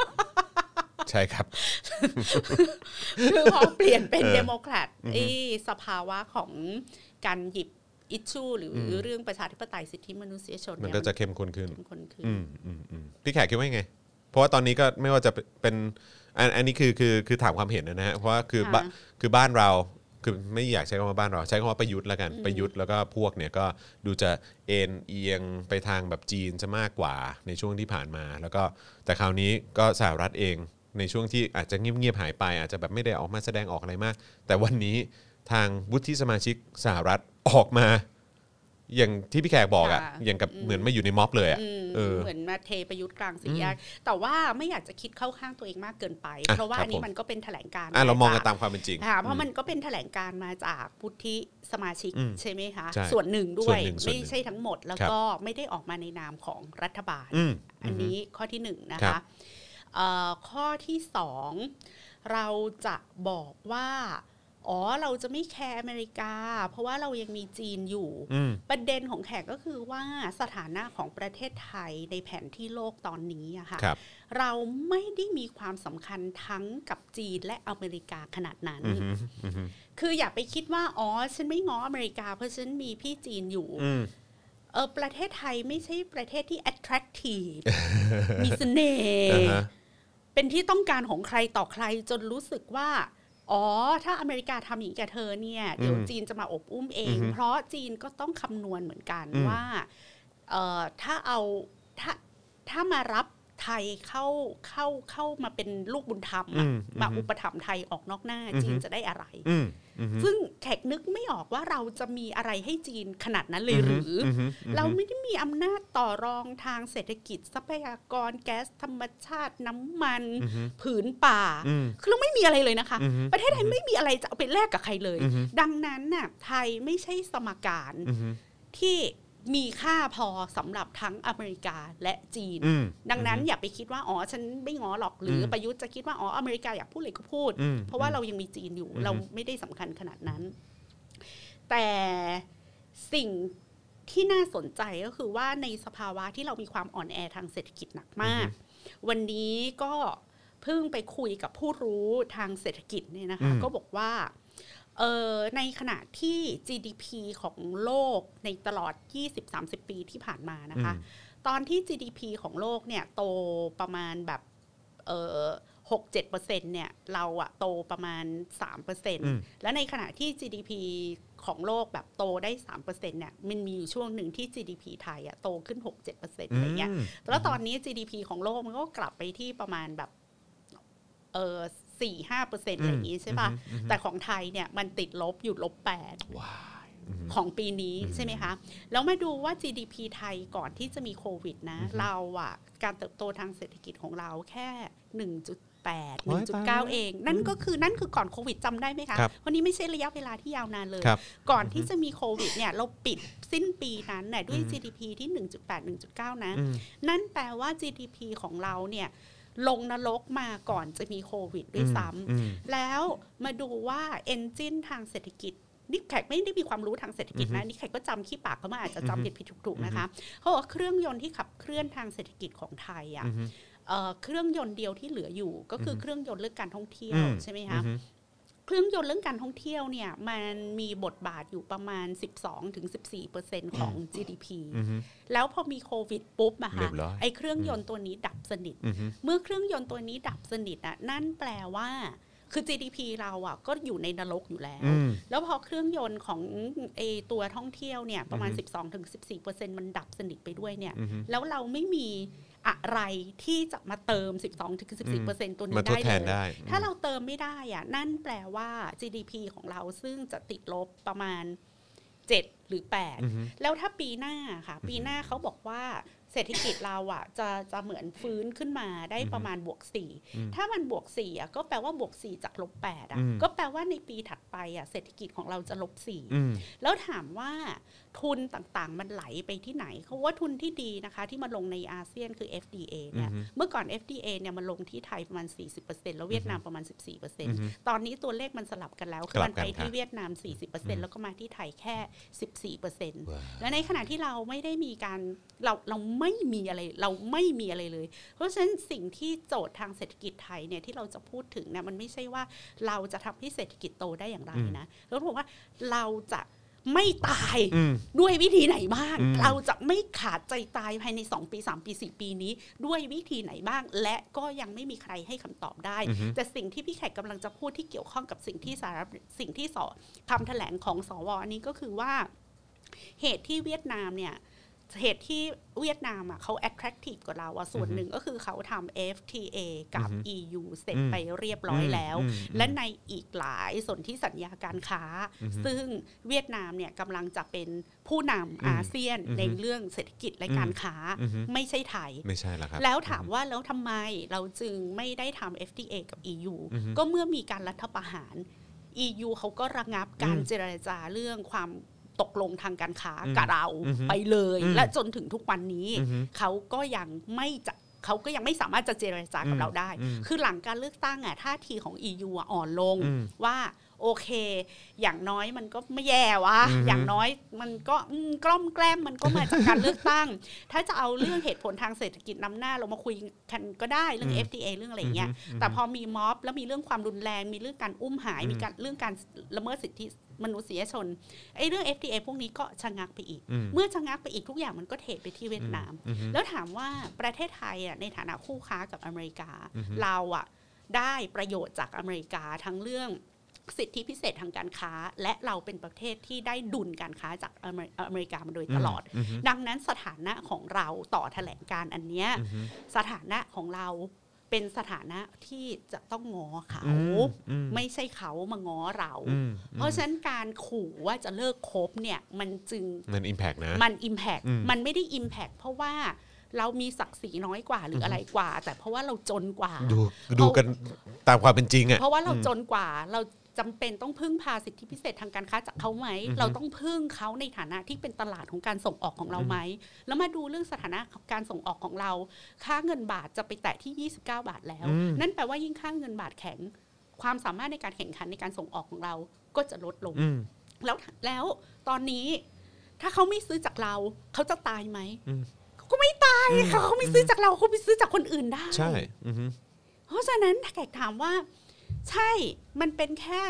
ใช่ครับ คือพอเปลี่ยนเป็นเออเดโมแครตไอ้สภาวะของการหยิบ issue หรือเรื่องประชาธิปไตยสิทธิมนุษยชนมันเนี่ยก็จะเข้มข้นขึ้นเป็นคนขึ้นอืมอืมอืมพี่แขกคิดว่ายังไง เพราะว่าตอนนี้ก็ไม่ว่าจะเป็นอันอันนี้คือคือคือถามความเห็นนะฮะเพราะว่าคือบ้าค่ะคือบ้านเราคือไม่อยากใช้คำว่าบ้านเราใช้คำว่าประยุทธ์แล้วกันประยุทธ์แล้วก็พวกเนี่ยก็ดูจะเอ็นเอียงไปทางแบบจีนจะมากกว่าในช่วงที่ผ่านมา แล้วก็แต่คราวนี้ก็สหรัฐเอง ในช่วงที่อาจจะเงียบๆหายไป อาจจะแบบไม่ได้ออกมาแสดงออกอะไรมาก แต่วันนี้ทางวุฒิสมาชิกสหรัฐออกมา อย่างที่พี่แขกบอกอะค่ะอย่างกับอืม เหมือนมาอยู่ในม็อบเลยอะอืมเออ เหมือนมาเทประยุทธ์กลางสี่แยกแต่ว่าไม่อยากจะคิดเข้าข้างตัวเองมากเกินไป อะเพราะว่าครับอันนี้ผมมันก็เป็นแถลงการณ์อะเรามองกันจตามความเป็นจริง ค่ะเพราะมันก็เป็นแถลงการณ์มาจากพุทธิสมาชิกอืมใช่ไหมคะใช่ส่วนหนึ่งด้ส่ววยนหนึ่งส่วนหนึ่ไม่งใช่ทั้งหมดแล้วครับ ก็ไม่ได้ออกมาในนามของรัฐบาล อืม อันนี้ข้อที่หนึ่งนะครัคะบเอ่อ ข้อที่สองเราจะบอกว่าอ๋อเราจะไม่แคร์อเมริกา เพราะว่าเรายังมีจีนอยู่อืมประเด็นของแขกก็คือว่าสถานะของประเทศไทยในแผนที่โลกตอนนี้อะค่ะครับเราไม่ได้มีความสำคัญทั้งกับจีนและอเมริกาขนาดนั้นอืมอืมคืออย่าไปคิดว่า อ๋อ ฉันไม่ง้ออเมริกา เพราะฉันมีพี่จีนอยู่อืมเออประเทศไทยไม่ใช่ประเทศที่ attractive มีเสน่ห์อ่าฮะ เป็นที่ต้องการของใครต่อใครจนรู้สึกว่า อ๋อ ถ้าอเมริกาทำอย่างนี้กับเธอเนี่ย เดี๋ยวอืมจีนจะมาอบอุ้มเองอือฮึเพราะจีนก็ต้องคำนวณเหมือนกันอืมว่าเอ่อถ้าเอาถ้าถ้ามารับไทยเข้าเข้าเข้ามาเป็นลูกบุญธรรมอะอืมมาอือฮึอุปถัมภ์ไทยออกนอกหน้าอือฮึจีนจะได้อะไรอืมอืม ซึ่งแขกนึกไม่ออกว่าเราจะมีอะไรให้จีนขนาดนั้นเลยหรืออมเราไม่ได้มีอำนาจต่อรองทางเศรษฐกิจทรัพยากรแก๊สธรรมชาติน้ำมันอือฮึผืนป่าอืมคือเราไม่มีอะไรเลยนะคะอือฮึประเทศไทยไม่มีอะไรจะเอาไปแลกกับใครเลยอือฮึดังนั้นน่ะไทยไม่ใช่สมการอืมที่ มีค่าพอสำหรับทั้งอเมริกาและจีนอืมดังนั้นอย่าไปคิดว่าอ๋อฉันไม่ง้อหรอกหรืออมประยุทธ์จะคิดว่าอ๋ออเมริกาอยากพูดอะไรก็พูดอืมเพราะว่าเรายังมีจีนอยู่อืมเราไม่ได้สำคัญขนาดนั้น แต่สิ่งที่น่าสนใจก็คือว่าในสภาวะที่เรามีความอ่อนแอทางเศรษฐกิจหนักมาก วันนี้ก็เพิ่งไปคุยกับผู้รู้ทางเศรษฐกิจเนี่ยนะคะอืมก็บอกว่า เอ่อในขณะที่ GDP ของโลกในตลอด 20-30 ปีที่ผ่านมานะคะ ตอนที่ GDP ของโลกเนี่ยโตประมาณแบบเออหกเจ็ดเปอร์เซ็นเนี่ยเราอะโตประมาณสามเปอร์เซ็นอืมแล้วในขณะที่ GDP ของโลกแบบโตได้สามเปอร์เซ็นเนี่ยมันมีอยู่ช่วงหนึ่งที่ GDP ไทยอะโตขึ้นหกเจ็ดเปอร์เซ็นอะไรเงี้ยแล้วตอนนี้ GDP ของโลกมันก็กลับไปที่ประมาณแบบเออ สี่ห้าเปอร์เซ็นต์อะไรอย่างงี้ใช่ป่ะแต่ของไทยเนี่ยมันติดลบอยู่ลบแปดว้ายของปีนี้ใช่ไหมคะ แล้วมาดูว่า GDP ไทยก่อนที่จะมีโควิดนะ เราอะการเติบโตทางเศรษฐกิจของเราแค่ 1.8ว้ายตายแล้ว1.9 เอง นั่นก็คือนั่นคือก่อนโควิดจำได้ไหมคะครับวันนี้ไม่ใช่ระยะเวลาที่ยาวนานเลยครับก่อนที่จะมีโควิดเนี่ยเราปิดสิ้นปีนั้นน่ะด้วย GDP ที่ 1.8 1.9 นะอืมนั่นแปลว่า GDP ของเราเนี่ย ลงนรกมาก่อนจะมีโควิดด้วยซ้ำอืมแล้วมาดูว่าเอนจินทางเศรษฐกิจนี่แขกไม่ได้มีความรู้ทางเศรษฐกิจนะนี่แขกก็จำขี้ปากเขามาอาจจะจำผิดผิดถูกๆนะคะเขาบอกว่าเครื่องยนต์ที่ขับเคลื่อนทางเศรษฐกิจของไทยอะอือฮึเอ่อเครื่องยนต์เดียวที่เหลืออยู่ ก็คือเครื่องยนต์เรื่องการท่องเที่ยวอืมใช่ไหมคะอือฮึ เครื่องยนต์เรื่องการท่องเที่ยวเนี่ยมันมีบทบาทอยู่ประมาณ 12-14%ของ GDP อือฮึแล้วพอมีโควิดปุ๊บอะเรีค่ะยบร้อยไอ้เครื่องยนต์ตัวนี้ดับสนิทอือฮึเมื่อเครื่องยนต์ตัวนี้ดับสนิทอะนั่นแปลว่าคือ GDP เราอะก็อยู่ในนรกอยู่แล้วอืมแล้วพอเครื่องยนต์ของเอตัวท่องเที่ยวเนี่ยประมาณอือฮึ12-14%มันดับสนิทไปด้วยเนี่ยอือฮึแล้วเราไม่มี อะไรที่จะมาเติม 12-14%ตัวมานี้ทดได้แทเลนยได้ถ้าเราเติมไม่ได้อะนั่นแปลว่า GDP ของเราซึ่งจะติดลบประมาณ 7 หรืออือฮึ8แล้วถ้าปีหน้าค่ะ ปีหน้าเขาบอกว่าเศรษฐกิจเราอะจะจะเหมือนฟื้นขึ้นมาได้ประมาณบวก4ถ้ามันบวก4อะก็แปลว่าบวก4จากลบ8อะอืมก็แปลว่าในปีถัดไปอะเศรษฐกิจของเราจะลบ4อืมแล้วถามว่าทุนต่างๆ มันไหลไปที่ไหนเขาว่าทุนที่ดีนะคะที่มาลงในอาเซียนคือ FDA เนี่ยอือฮึเมื่อก่อน FDA เนี่ยมันลงที่ไทยประมาณ 40%แล้วเวียดนามประมาณฮึ14%ตอนนี้ตัวเลขมันสลับกันแล้วคืกอลับมันไปกันครับที่เวียดนาม 40%แล้วก็มาที่ไทยแค่ 14%ว้าวและในขณะที่เราไม่ได้มีการเราเราไม่มีอะไรเราไม่มีอะไรเลย เพราะฉะนั้นสิ่งที่โจทย์ทางเศรษฐกิจไทยเนี่ยที่เราจะพูดถึงเนี่ยมันไม่ใช่ว่าเราจะทำให้เศรษฐกิจโตได้อย่างไรนะแล้วบอกว่าเราจะ ไม่ตายอืมด้วยวิธีไหนบ้างอืมเราจะไม่ขาดใจตายภายใน 2 ปี 3 ปี 4 ปีนี้ ด้วยวิธีไหนบ้าง และก็ยังไม่มีใครให้คำตอบได้อือฮึแต่สิ่งที่พี่แขกกำลังจะพูดที่เกี่ยวข้องกับสิ่งที่สารสิ่งที่สอคำแถลงของสวอันนี้ก็คือว่า เหตุที่เวียดนามเนี่ย เหตุที่เวียดนามอะเขา attractive กว่าเราอะส่วนหนึ่งก็คือเขาทำ FTA กับ EU เสร็จอืมไปเรียบร้อยแล้วอืมและในอีกหลายสนธิสัญญาการค้า ซึ่งเวียดนามเนี่ยกำลังจะเป็นผู้นำอาเซียนอืมในเรื่องเศรษฐกิจและการค้าอืมไม่ใช่ไทยไม่ใช่แล้วครับแล้วถามว่าแล้วทำไมเราจึงไม่ได้ทำ FTA กับ EU ก็เมื่อมีการรัฐประหาร EU เขาก็ระงับการอืมเจรจาเรื่องความ ตกลงทางการค้าอืมกับเราอือฮึไปเลยอืมและจนถึงทุกวันนี้อือฮึเขาก็ยังไม่จะเขาก็ยังไม่สามารถจะเจรจากับอืมเราได้อืมคือหลังการเลือกตั้งอะท่าทีของ EU อะอ่อนลงอืมว่าโอเค อย่างน้อยมันก็ไม่แย่วะอือฮึอย่างน้อยมันก็อืมกล้อมแกล้มมันก็มาจากการเลือกตั้ง ถ้าจะเอาเรื่องเหตุผลทางเศรษฐกิจนำหน้าเรามาคุยกันก็ได้เรื่องอืม FTA เรื่องอะไรอย่างเงี้ยอืมแต่พอมีม็อบแล้วมีเรื่องความรุนแรง มีเรื่องการอุ้มหายอืมมีการเรื่องการละเมิดสิทธิ มนุษยชนไอ้เรื่อง FTA พวกนี้ก็ชะงักไปอีกอืมเมื่อชะงักไปอีกทุกอย่างมันก็เทไปที่เวียดนามอืมแล้วถามว่าประเทศไทยอะในฐานะคู่ค้ากับอเมริกาอือฮึเราอะได้ประโยชน์จากอเมริกาทั้งเรื่องสิทธิพิเศษทางการค้า และเราเป็นประเทศที่ได้ดุลการค้าจากอเมริอเมริกามาโดยตลอดอืมดังนั้นสถานะของเราต่อแถลงการอันเนี้ยอืมสถานะของเรา เป็นสถานะที่จะต้องง้อเขาอืมอืมไม่ใช่เขามาง้อเราอืมเพราะฉะนั้นการขู่ว่าจะเลิกคบเนี่ยมันจึงมันอิมแพกนะมัน Impact อืมมันไม่ได้ Impact เพราะว่าเรามีศักดิ์ศรีน้อยกว่าหรืออะไรกว่า แต่เพราะว่าเราจนกว่า ดูดูกันตามความเป็นจริงอะเพราะว่าเราจนกว่าเรา จำเป็นต้องพึ่งพาสิทธิพิเศษทางการค้าจากเขาไหมอือฮึเราต้องพึ่งเขาในฐานะที่เป็นตลาดของการส่งออกของเราไหม แล้วมาดูเรื่องสถานะของการส่งออกของเรา ค่าเงินบาทจะไปแตะที่ 29 บาทแล้วอืมนั่นแปลว่ายิ่งค่าเงินบาทแข็ง ความสามารถในการแข่งขันในการส่งออกของเราก็จะลดลงอืมแล้วแล้วตอนนี้ถ้าเขาไม่ซื้อจากเรา เขาจะตายไหมอืมเขาก็ไม่ตายค่ะเขาไม่ซื้อจากเราเขาไปซื้อจากคนอื่นได้ใช่อืมเพราะฉะนั้นถ้าแขกถามว่า ใช่ มันเป็นแค่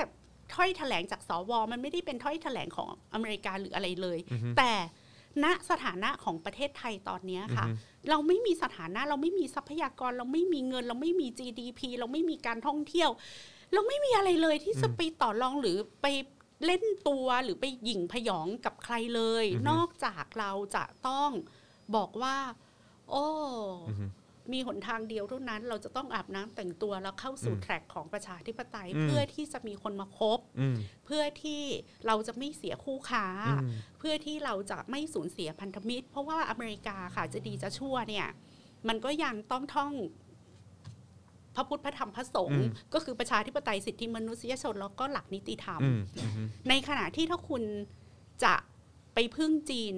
ถ้อยแถลงจากสวมันไม่ได้เป็นถ้อยแถลงของอเมริกาหรืออะไรเลยอือฮึแต่ณสถานะของประเทศไทยตอนเนี้ยค่ะอือฮึเราไม่มีสถานะเราไม่มีทรัพยากร เราไม่มีเงิน เราไม่มี GDP เราไม่มีการท่องเที่ยว เราไม่มีอะไรเลยที่จะไปต่อรองหรือไปเล่นตัวหรือไปหยิ่งพยองกับใครเลยอือฮึนอกจากเราจะต้องบอกว่า โอ้อือฮึ มีหนทางเดียวเท่านั้น เราจะต้องอาบน้ำแต่งตัวแล้วเข้าสู่อืมแทร็กของประชาธิปไตยอืมเพื่อที่จะมีคนมาคบอืมเพื่อที่เราจะไม่เสียคู่ค้าอืมเพื่อที่เราจะไม่สูญเสียพันธมิตร เพราะว่าอเมริกาค่ะจะดีจะชั่วเนี่ย มันก็ยังต้องท่องพระพุทธพระธรรมพระสงฆ์อืมก็คือประชาธิปไตยสิทธิมนุษยชนแล้วก็หลักนิติธรรมอืมอืมในขณะที่ถ้าคุณจะไปพึ่งจีน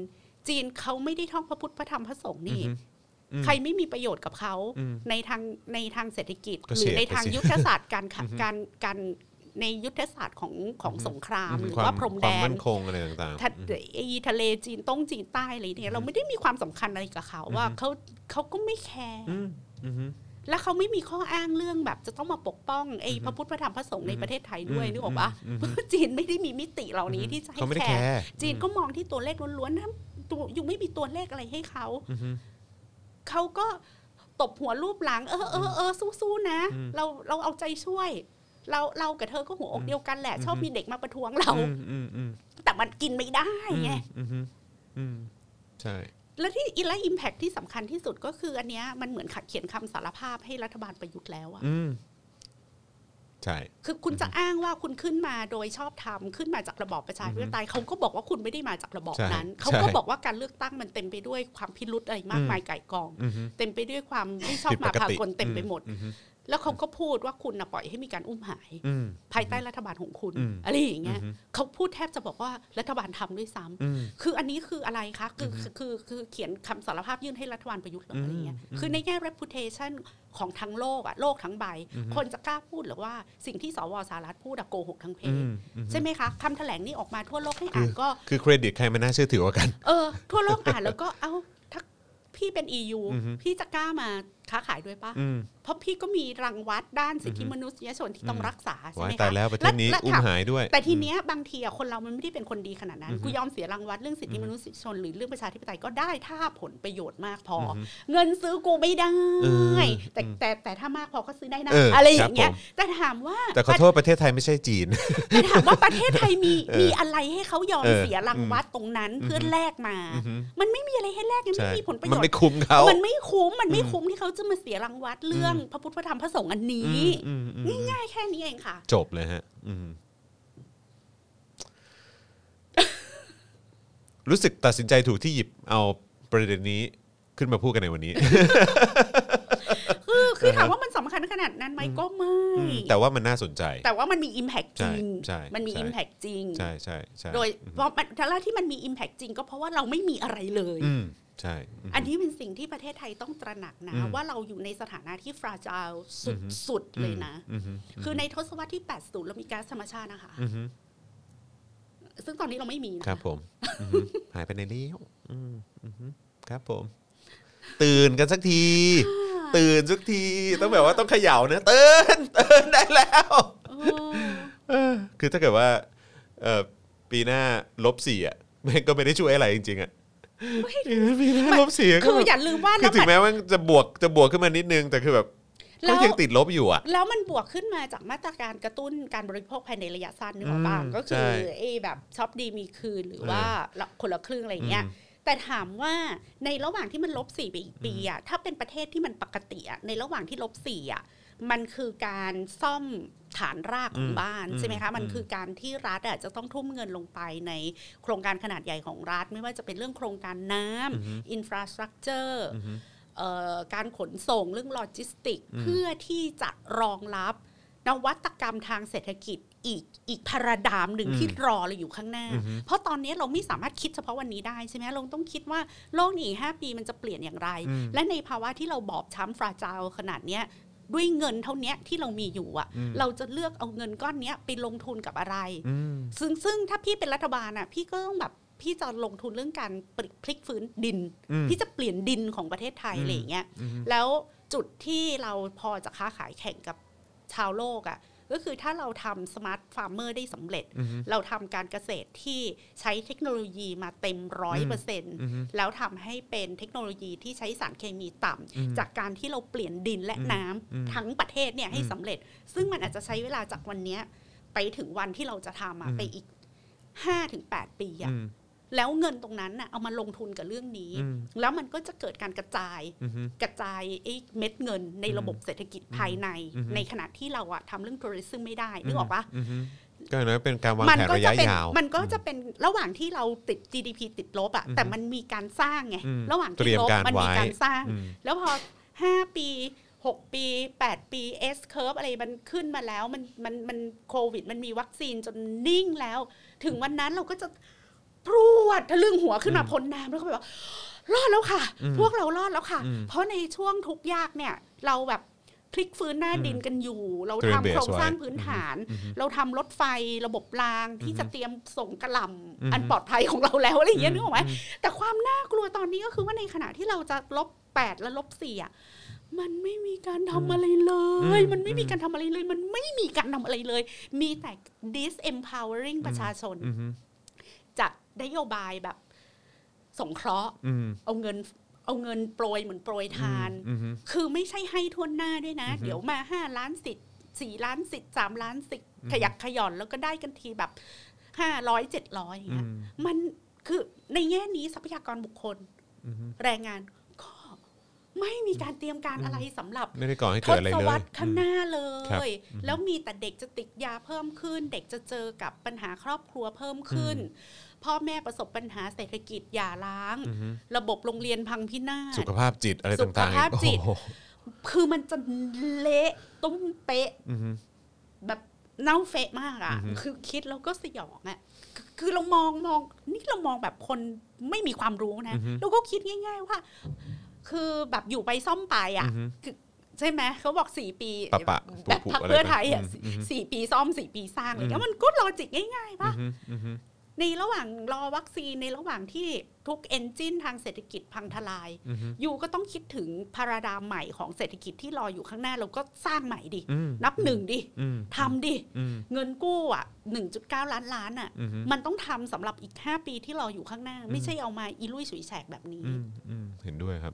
จีนเขาไม่ได้ท่องพระพุทธพระธรรมพระสงฆ์นี่อืม ใครไม่มีประโยชน์กับเขาอืมในทางในทางเศรษฐกิจก็หเฉรืดอในทางไปสิยุทธศาสตร์การขะอือฮึการการในยุทธศาสตร์ของของสงครามหรือควว่าพรมคแดวามนมั่นคงอะไรต่างทะไอ้ทะเลจีนต้งจีนใต้อะไรเนี่ยเราไม่ได้มีความสำคัญอะไรกับเขาว่าอือฮึเขาเขาก็ไม่แคร์อืมอืมแล้วเขาไม่มีข้ออ้างเรื่องแบบ จะต้องมาปกป้องไอ้อือฮึพระพุทธพระธรรมพระสงฆ์ในอือฮึประเทศไทยด้วยอืมนึกออกปะอืมเพราะจีนไม่ได้มีมิติเหล่านี้ที่จะให้เขาไม่ได้แคแคร์แคร์จีนก็มองที่ตัวเลขล้วนๆนะตัวอยู่ไม่มีตัวเลขอะไรให้เขาอืม เขาก็ตบหัวลูบหลัง เออเออเออสู้ๆนะอืมเราเราเอาใจช่วย เราเรากับเธอก็หัวอกเดียวกันแหละอืมชอบมีเด็กมาประท้วงเราอืมอืมอืมแต่มันกินไม่ได้ไงอืมอืมอืมใช่และที่อิและอิมแพคที่สำคัญที่สุดก็คืออันเนี้ยมันเหมือนขัดเขียนคำสารภาพให้รัฐบาลประยุทธ์แล้วอะอืม ใช่ คือคุณจะอ้างว่าคุณขึ้นมาโดยชอบธรรมขึ้นมาจากระบอบประชาธิปไตยเขาก็บอกว่าคุณไม่ได้มาจากระบอบใช่นั้น เขาใช่ก็บอกว่าการเลือกตั้งมันเต็มไปด้วยความพิรุธอะไรมากมายไก่กองอืมเต็มไปด้วยความไม่ชอบผิดปมากพาติกลเต็มไปหมดอืม แล้วเขาก็พูดว่าคุณนะปล่อยให้มีการอุ้มหายอืมภายใต้รัฐบาลของคุณอืมอะไรอย่างเงี้ยอืมเขาพูดแทบจะบอกว่ารัฐบาลทำด้วยซ้ำอืมคืออันนี้คืออะไรคะ คืออคือคือคือเขียนคำสารภาพยื่นให้รัฐบาลประยุทธ์หรืออะไรเงี้ยอืมคือในแง่ reputation ของทั้งโลกอะโลกทั้งใบ คนจะกล้าพูดหรือว่าสิ่งที่สวสารัฐพูดอะโกหกทั้งเพอืจมอืมใช่ไหมคะคำแถลงนี้ออกมาทั่วโลกให้อ่านก็คือเครดิตใครมันน่าเชื่อถือกว่ากันเออทั่วโลกอ่านแล้วก็เอ้าถ้าพี่เป็น EU อือฮึพี่จะกล้ามา ค้าขายด้วยปะอืมเพราะพี่ก็มีรังวัดด้านสิทธิมนุษยชนที่ต้องรักษาใช่ว้าไหยมตายคะแล้วประเทศนี้และอุ้มถามหายด้วย แต่ทีเนี้ยบางทีอะคนเรามันไม่ได้เป็นคนดีขนาดนั้นกูยอมเสียรางวัลเรื่องสิทธิมนุษยชนหรือเรื่องประชาธิปไตยก็ได้ถ้าผลประโยชน์มากพออเงินซื้อกูไม่ได้เออแต่แต่แต่ถ้ามากพอก็ซื้อได้นะเออออะไรอย่างเงี้ครัยบผมแต่ถามว่าแต่ขอโทษประเทศไทยไม่ใช่จีนแต่ถามว่าประเทศไทยมีเออมีอะไรให้เขายอมเออเสียรางวัลตรงนั้นเพื่อแลกมา มันไม่มีอะไรให้แลกยังใช่ไม่มีผลประมัโยนชไม่น์คุ้มเขามันไม่คุ้มมันไม่คุ้มที่เขาจะมาเสียรางวัลเรื่องพระพุทธพระธรรมพระสงฆ์อันนี้อืมอืมอืมง่ายๆแค่นี้เองค่ะ จบเลยฮะอืมรู้สึกตัดสินใจถูกที่หยิบเอาประเด็นนี้ขึ้นมาพูดกันในวันนี้ คือคือถามว่ามันสำคัญขนาดนั้นไหมก็ไม่อืมแต่ว่ามันน่าสนใจ แต่ว่ามันมี Impact จริงใช่ใช่มันมีใช่ Impact จริง ใช่ใช่ใช่โดยเพราะมันถ้าที่มันมี Impact จริง ก็เพราะว่าเราไม่มีอะไรเลยอืม ใช่อืมอันนี้เป็นสิ่งที่ประเทศไทยต้องตระหนักนะอืมว่าเราอยู่ในสถานะที่ฟราจาลสุดๆเลยนะอืมคือในทศวรรษที่ 80 เรามีก๊าซธรรมชาตินะคะอืมซึ่งตอนนี้เราไม่มีนะครับผมอืมหายไปในเลี้ยวอืมอืมครับผม ตื่นกันสักที ตื่นสักทีต้องแบบว่าต้องเขย่านะตื่นตื่นได้แล้วเออเออคือถ้าเกิดว่าเออปีหน้าลบสี่อะแม่งก็ไม่ได้ช่วยอะไรจริงๆอะ ปีหน้าลบสี่ก็คือแบบอย่าลืมว่าคืแล้อวถึงมันแม้ว่าจะบวกจะบวกขึ้นมานิดนึงแต่คือแบบแล้ก็วยังติดลบอยู่อะแล้วมันบวกขึ้นมาจากมาตรการกระตุ้นการบริโภคภายในระยะสั้นนึกออกป่ะอืมก็ใช่คือไอ้แบบช็อปดีมีคืนหรือว่าคนละครึ่งอะไรอย่างเงี้ยอืมแต่ถามว่าในระหว่างที่มันลบสี่ไปอีกปีอะถ้าเป็นประเทศที่มันปกติอะในระหว่างที่ลบสี่อะ มันคือการซ่อมฐานรากของบ้านใช่ไหมคะมันคือการที่รัฐอะจะต้องทุ่มเงินลงไปในโครงการขนาดใหญ่ของรัฐ ไม่ว่าจะเป็นเรื่องโครงการน้ำ infrastructure การขนส่งเรื่องโลจิสติก เพื่อที่จะรองรับนวัตกรรมทางเศรษฐกิจอีกอีก paradigm หนึ่งที่รอเราอยู่ข้างหน้า เพราะตอนนี้เราไม่สามารถคิดเฉพาะวันนี้ได้ใช่ไหมเราต้องคิดว่าโลกนี้อีกห้าปีมันจะเปลี่ยนอย่างไร และในภาวะที่เราบอบช้ำ fragile ขนาดเนี้ย ด้วยเงินเท่าเนี้ยที่เรามีอยู่อะเราจะเลือกเอาเงินก้อนเนี้ยไปลงทุนกับอะไร ซึ่งซึ่งถ้าพี่เป็นรัฐบาลอะพี่ก็ต้องแบบพี่จะลงทุนเรื่องการปลิพลิกฟื้นดิน พี่จะเปลี่ยนดินของประเทศไทยอะไรอย่างเงี้ยแล้วจุดที่เราพอจะค้าขายแข่งกับชาวโลกอะ ก็คือถ้าเราทำ smart farmer ได้สำเร็จ เราทำการเกษตรที่ใช้เทคโนโลยีมาเต็มร้อยเปอร์เซ็นต์แล้วทำให้เป็นเทคโนโลยีที่ใช้สารเคมีต่ำจากการที่เราเปลี่ยนดินและน้ำทั้งประเทศเนี่ยให้สำเร็จ ซึ่งมันอาจจะใช้เวลาจากวันเนี้ยไปถึงวันที่เราจะทำอะไปอีกห้าถึงแปดปีอะ แล้วเงินตรงนั้นน่ะเอามาลงทุนกับเรื่องนี้ แล้วมันก็จะเกิดการกระจายกระจายไอ้เม็ดเงินในระบบเศรษฐกิจภายใน ในขณะที่เราอะทำเรื่องทัวริซึมไม่ได้นึกออกปะก็นะเป็นการวางมันแผนก็ระจะยะเป็นยาวมันก็จะเป็นระหว่างที่เราติด GDP ติดลบอะแต่มันมีการสร้างไงอืมระหว่างเตรีที่ยมลบการมันมีไว้การสร้างอืมแล้วพอ5ปี6ปี8ปี S curve อะไรมันขึ้นมาแล้วมันมันมันโควิด มันมีวัคซีนจนนิ่งแล้ว ถึงวันนั้นเราก็จะ พรวดทะลึ่งหัวขึ้นมาพ้นน้ำแล้วก็แบบว่ารอดแล้วค่ะ พวกเรารอดแล้วค่ะ เพราะในช่วงทุกข์ยากเนี่ย เราแบบพลิกฟื้นหน้าดินกันอยู่ เราเตรียมทำโครง base ไว้สร้างพื้นฐาน เราทำรถไฟระบบรางที่จะเตรียมส่งกระหลำอันปลอดภัยของเราแล้วอะไรอย่างเงี้ยนึกออกไหมแต่ความน่ากลัวตอนนี้ก็คือว่าในขณะที่เราจะลบแปดและลบสี่อะมันไม่มีการทำอะไรเลย มันไม่มีการทำอะไรเลย มันไม่มีการทำอะไรเลย มีแต่ disempowering ประชาชนจัด นโยบายแบบสงเคราะห์อืมเอาเงินเอาเงินโปรยเหมือนโปรยทานอืมคือไม่ใช่ให้ทวนหน้าด้วยนะ เดี๋ยวมาห้าล้านสิทธิ์สี่ล้านสิทธิ์สามล้านสิทธิ์ขยักขย่อนแล้วก็ได้กันทีแบบห้าร้อยเจ็ดร้อยอย่างเงี้ยมันคือในแง่นี้ทรัพยากรบุคคลแรงงานก็ไม่มีการเตรียมการอะไรสำหรับไม่ได้ก่อให้ทเกิดอะไรศเลวยรรษข้างหน้าเลครับยแล้วมีแต่เด็กจะติดยาเพิ่มขึ้น เด็กจะเจอกับปัญหาครอบครัวเพิ่มขึ้น พ่อแม่ประสบปัญหาเศรษฐกิจหย่าร้าง ระบบโรงเรียนพังพินาศสุขภาพจิตอะไรสุขต่างๆภาพจิตโอ้โหคือมันจะเละตุ้มเป๊ะอือฮึแบบเน่าเฟะมากอะ คือคิดแล้วก็สยองอะคือคือเรามองมองนี่เรามองแบบคนไม่มีความรู้นะเราก็คิดง่าย ๆ ว่า คือแบบอยู่ไปซ่อมไปอะคือใช่ไหมเขาบอกสี่ปีปะปะแบบผุๆพักอะไรเพื่อไทยอะอืมอืมสี่ปีซ่อมสี่ปีสร้างอะไรเงี้ยมันก็ลอจิกง่ายๆป่ะอืมอืม ในระหว่างรอวัคซีนในระหว่างที่ทุกเอนจินทางเศรษฐกิจพังทลายอือฮึยูก็ต้องคิดถึงพาราดามใหม่ของเศรษฐกิจที่รออยู่ข้างหน้าเราก็สร้างใหม่ดิอืมนับหนึ่งดิอืมทำดิอืมเงินกู้อะ 1.9 ล้านล้านอะอือฮึมันต้องทำสำหรับอีก 5 ปีที่รออยู่ข้างหน้า ไม่ใช่เอามาอีลุยสุยแฉกแบบนี้อืมอืมเห็นด้วยครับ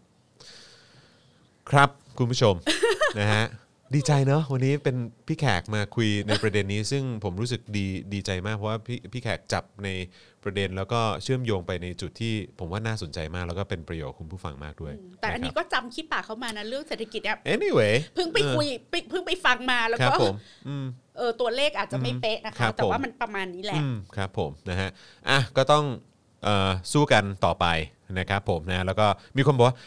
ครับคุณผู้ชมนะฮะ ดีใจเนอะวันนี้เป็นพี่แขกมาคุยในประเด็นนี้ ซึ่งผมรู้สึกดีดีใจมากเพราะว่าพี่พี่แขกจับในประเด็นแล้วก็เชื่อมโยงไปในจุดที่ผมว่าน่าสนใจมากแล้วก็เป็นประโยชน์คุณผู้ฟังมากด้วย แต่อันนี้ะครับก็จำคิดปากเขามานะเรื่องเศรษฐกิจเนี่ย anyway เพิ่งไปคุยไปเพิ่งไปฟังมาแล้วครับก็ผมอืมเออตัวเลขอาจจะไม่เป๊ะนะครัคะบแต่ว่าผมมันประมาณนี้แหละอืมครับผมนะฮะอะก็ต้องเอ่อสู้กันต่อไปนะครับผมนะแล้วก็มีคนบอกว่า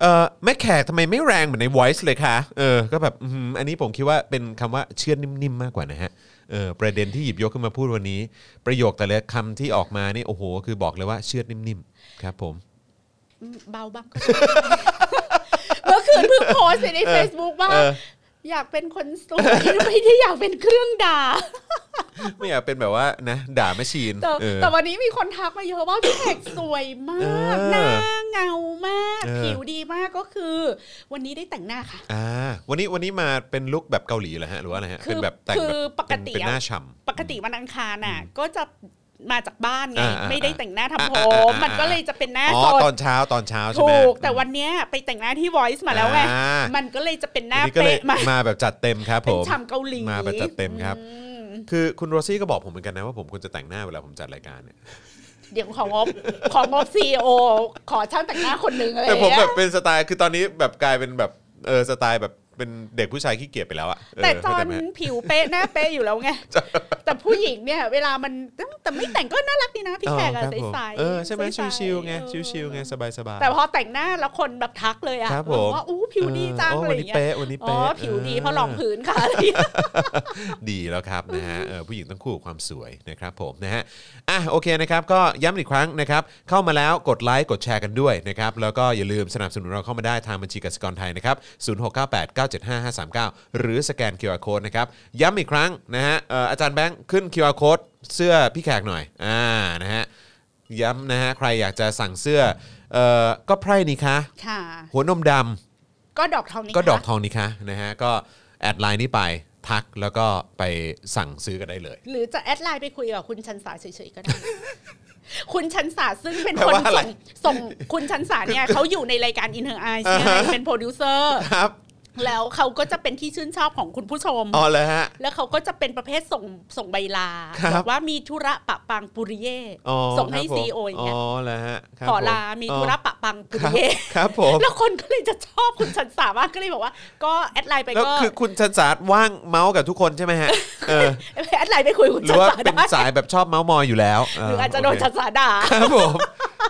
เออแม่แขกทำไมไม่แรงเหมือนใน Voice เลยคะเออก็แบบอืมอันนี้ผมคิดว่าเป็นคำว่าเชื่อดนิ่มๆมากกว่านะฮะเออประเด็นที่หยิบยกขึ้นมาพูดวันนี้ ประโยคแต่ละคำที่ออกมานี่โอ้โห คือบอกเลยว่าเชื่อดนิ่มๆครับผมอืมเบาบ้างก็ได้ เมื่อคืนเพิ่งโพสต์ไปใน Facebook ว่า เออ อยากเป็นคนสวยไม่ได้อยากเป็นเครื่องด่า ไม่อยากเป็นแบบว่านะ ด่าแมชชีนแต่เออแต่วันนี้มีคนทักมาเยอะว่าพี่แขกสวยมากเออหน้าเงามากเออผิวดีมากก็คือ วันนี้ได้แต่งหน้าค่ะอ่าวันนี้วันนี้มาเป็นลุคแบบเกาหลีเหรอฮะหรือว่าอะไรฮะคือเป็นแบบแต่งคือแบบปกติเป็นเป็นหน้าฉ่ำปกติวันอังคารน่ะ ก็จะ มาจากบ้านไงอ่าอ่าไม่ได้แต่งหน้าทำผอ่าอ่าอ่ามมันก็เลยจะเป็นหน้าอ๋อสดตอนเช้าตอนเช้าใช่ไหมถูกแต่วันเนี้ยไปแต่งหน้าที่ Voice มาแล้วไงอ่ามันก็เลยจะเป็นหน้าวันนี้ก็เลยเป๊ะมามาแบบจัดเต็มครับผเป็นมฉ่ำเกาหลีมาแบบจัดเต็มครับอืมคือคุณโรซี่ก็บอกผมเหมือนกันนะว่าผมควรจะแต่งหน้าเวลาผมจัดรายการเนี่ยเดี๋ยวของงบของงบซีโอขอช่างแต่งหน้าคนหนึ่งอะไรอแต่ย่างผมเงี้แบยบเป็นสไตล์คือตอนนี้แบบกลายเป็นแบบเออสไตล์แบบ เป็นเด็กผู้ชายขี้เกียจไปแล้วอะเแต่จอเข้านใจไหมผิวเป๊ะหน้าเป๊ะอยู่แล้วไง แต่ผู้หญิงเนี่ย เวลามันแต่ไม่แต่งก็น่ารักดีนะพี่แขกอ๋ออะครับผมใสๆเออใช่ไหมใสๆชิวๆไงเออชิวๆไงสบายๆแต่พอแต่งหน้าแล้วคนแบบทักเลยอะครับบอกผมว่าอู้ผิวดีจังเอออะไรอย่างเงี้ยวันนี้เป๊ะวันนี้อ๋เป๊ะอผิวดีเออเพราะรองพื้นค่ะอะไรอย่างเงี้ยดีแล้วครับนะฮะเออผู้หญิงต้องคู่กับความสวยนะครับผมนะฮะอะโอเคนะครับก็ย้ำอีกครั้งนะครับเข้ามาแล้วกดไลค์กดแชร์กันด้วยนะครับแล้วก็อย่าลืมสนับสนุนเราเข้ามาได้ทางบัญชีกสิกรไทยนะครับ0698975539หรือสแกน QR Code นะครับ ย้ำอีกครั้งนะฮะเอ่ออาจารย์แบงค์ขึ้น QR Code เสื้อพี่แขกหน่อย อ่า นะฮะ ย้ำนะฮะ ใครอยากจะสั่งเสื้อ เอ่อ ก็ไพร่นี่คะ ค่ะ หัวนมดำก็ดอกทองนี้ก็ดอกค่ะทองนี่คะนะฮะ ก็แอดไลน์นี้ไปทักแล้วก็ไปสั่งซื้อกันได้เลย หรือจะแอดไลน์ไปคุยกับคุณชันสาเฉยๆก็ได้ คุณชันสาซึ่งเป็นแปลคนว่าอะไรส่งส่งคุณชันสาเนี่ยเขาอยู่ในรายการอินเ r อร์ไอใช่ไหมเป็นโปรดิวเซอร์ ครับ แล้วเขาก็จะเป็นที่ชื่นชอบของคุณผู้ชมอ๋อเลยฮะ แล้วเขาก็จะเป็นประเภทส่งส่งใบลาครับบอกว่ามีธุระปะปังปุริเย่อ๋อส่งให้ครับผมซีโออย่างเงี้ยอ๋อเลยฮะครับขอผมลา มีธุระปะปังปุคริรับเย่ครับผมแล้วคนก็เลยจะชอบคุณชันสามากก็เลยบอกว่า ก็แอดไลน์ไปแล้วก็คือคุณชันสาว่างเมาส์กับทุกคนใช่ไหมฮะเออแอดไลน์ไปคุยกับคุณหรืชัอนว่าสาเป็นได้สายแบบชอบเมาส์มอยอยู่แล้วหรืออาจจะโดนเคชันสาด่าครับผม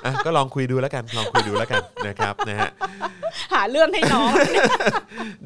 อะก็ลองคุยดูแล้วกันลองคุยดูแล้วกันนะครับนะฮะหาเรื่องให้น้อง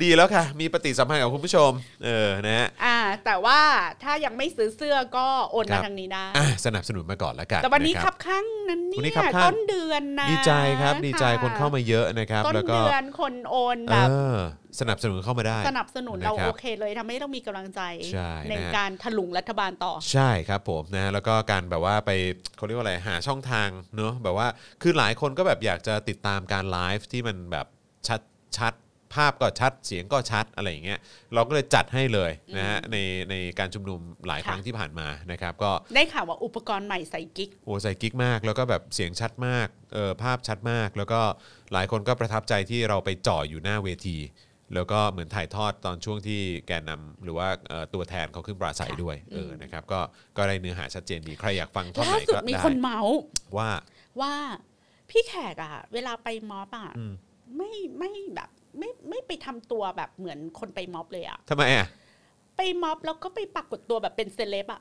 ดีแล้วค่ะ มีปฏิสัมพันธ์กับคุณผู้ชม เออนะฮะอ่า แต่ว่าถ้ายังไม่ซื้อเสื้อก็โอนครัมาบทางนี้ได้อะสนับสนุนมาก่อนแล้วกันแต่วันนี้ะครับข้างนั้นวันนี้เนี่คัยบข้าง ต้นเดือนนะดีใจครับ ดีใจะคนเข้ามาเยอะนะครับ ต้นแล้วก็เดือนคนโอนแบบเออสนับสนุนเข้ามาได้ สนับสนุนเรานะครับโอเคเลยทำให้เรามีกำลังใจใช่นะฮะการถลุงรัฐบาลต่อ ใช่ครับผมนะฮะแล้วก็การแบบว่าไปเขาเรียกว่าอะไรหาช่องทางเนอะแบบว่าคือหลายคนก็แบบอยากจะติดตามการไลฟ์ที่มันแบบชัดชัดภาพก็ชัดเสียงก็ชัดอะไรอย่างเงี้ยเราก็เลยจัดให้เลยนะฮะในในการชุมนุมหลายครั้งค่ะที่ผ่านมานะครับ ก็ได้ข่าวว่าอุปกรณ์ใหม่ใส่กิ๊กโอ้ใส่กิ๊กมาก แล้วก็แบบเสียงชัดมากเออภาพชัดมาก แล้วก็หลายคนก็ประทับใจที่เราไปจ่ออยู่หน้าเวที แล้วก็เหมือนถ่ายทอดตอนช่วงที่แกนนำหรือว่าเอ่อตัวแทนเขาขึ้นปราศัยค่ะด้วยเออนะครับก็ก็ได้เนื้อหาชัดเจนดีใครอยากฟังท่อนล่าไหนสุดก็มีได้คนเมาส์ว่าว่าพี่แขกอะเวลาไปม็อบอะอืมไม่ไม่แบบไม่ไม่ไปทำตัวแบบเหมือนคนไปม็อบเลยอะทำไมอะไปม็อบแล้วก็ไปปรากฏตัวแบบเป็นเซเลบอะ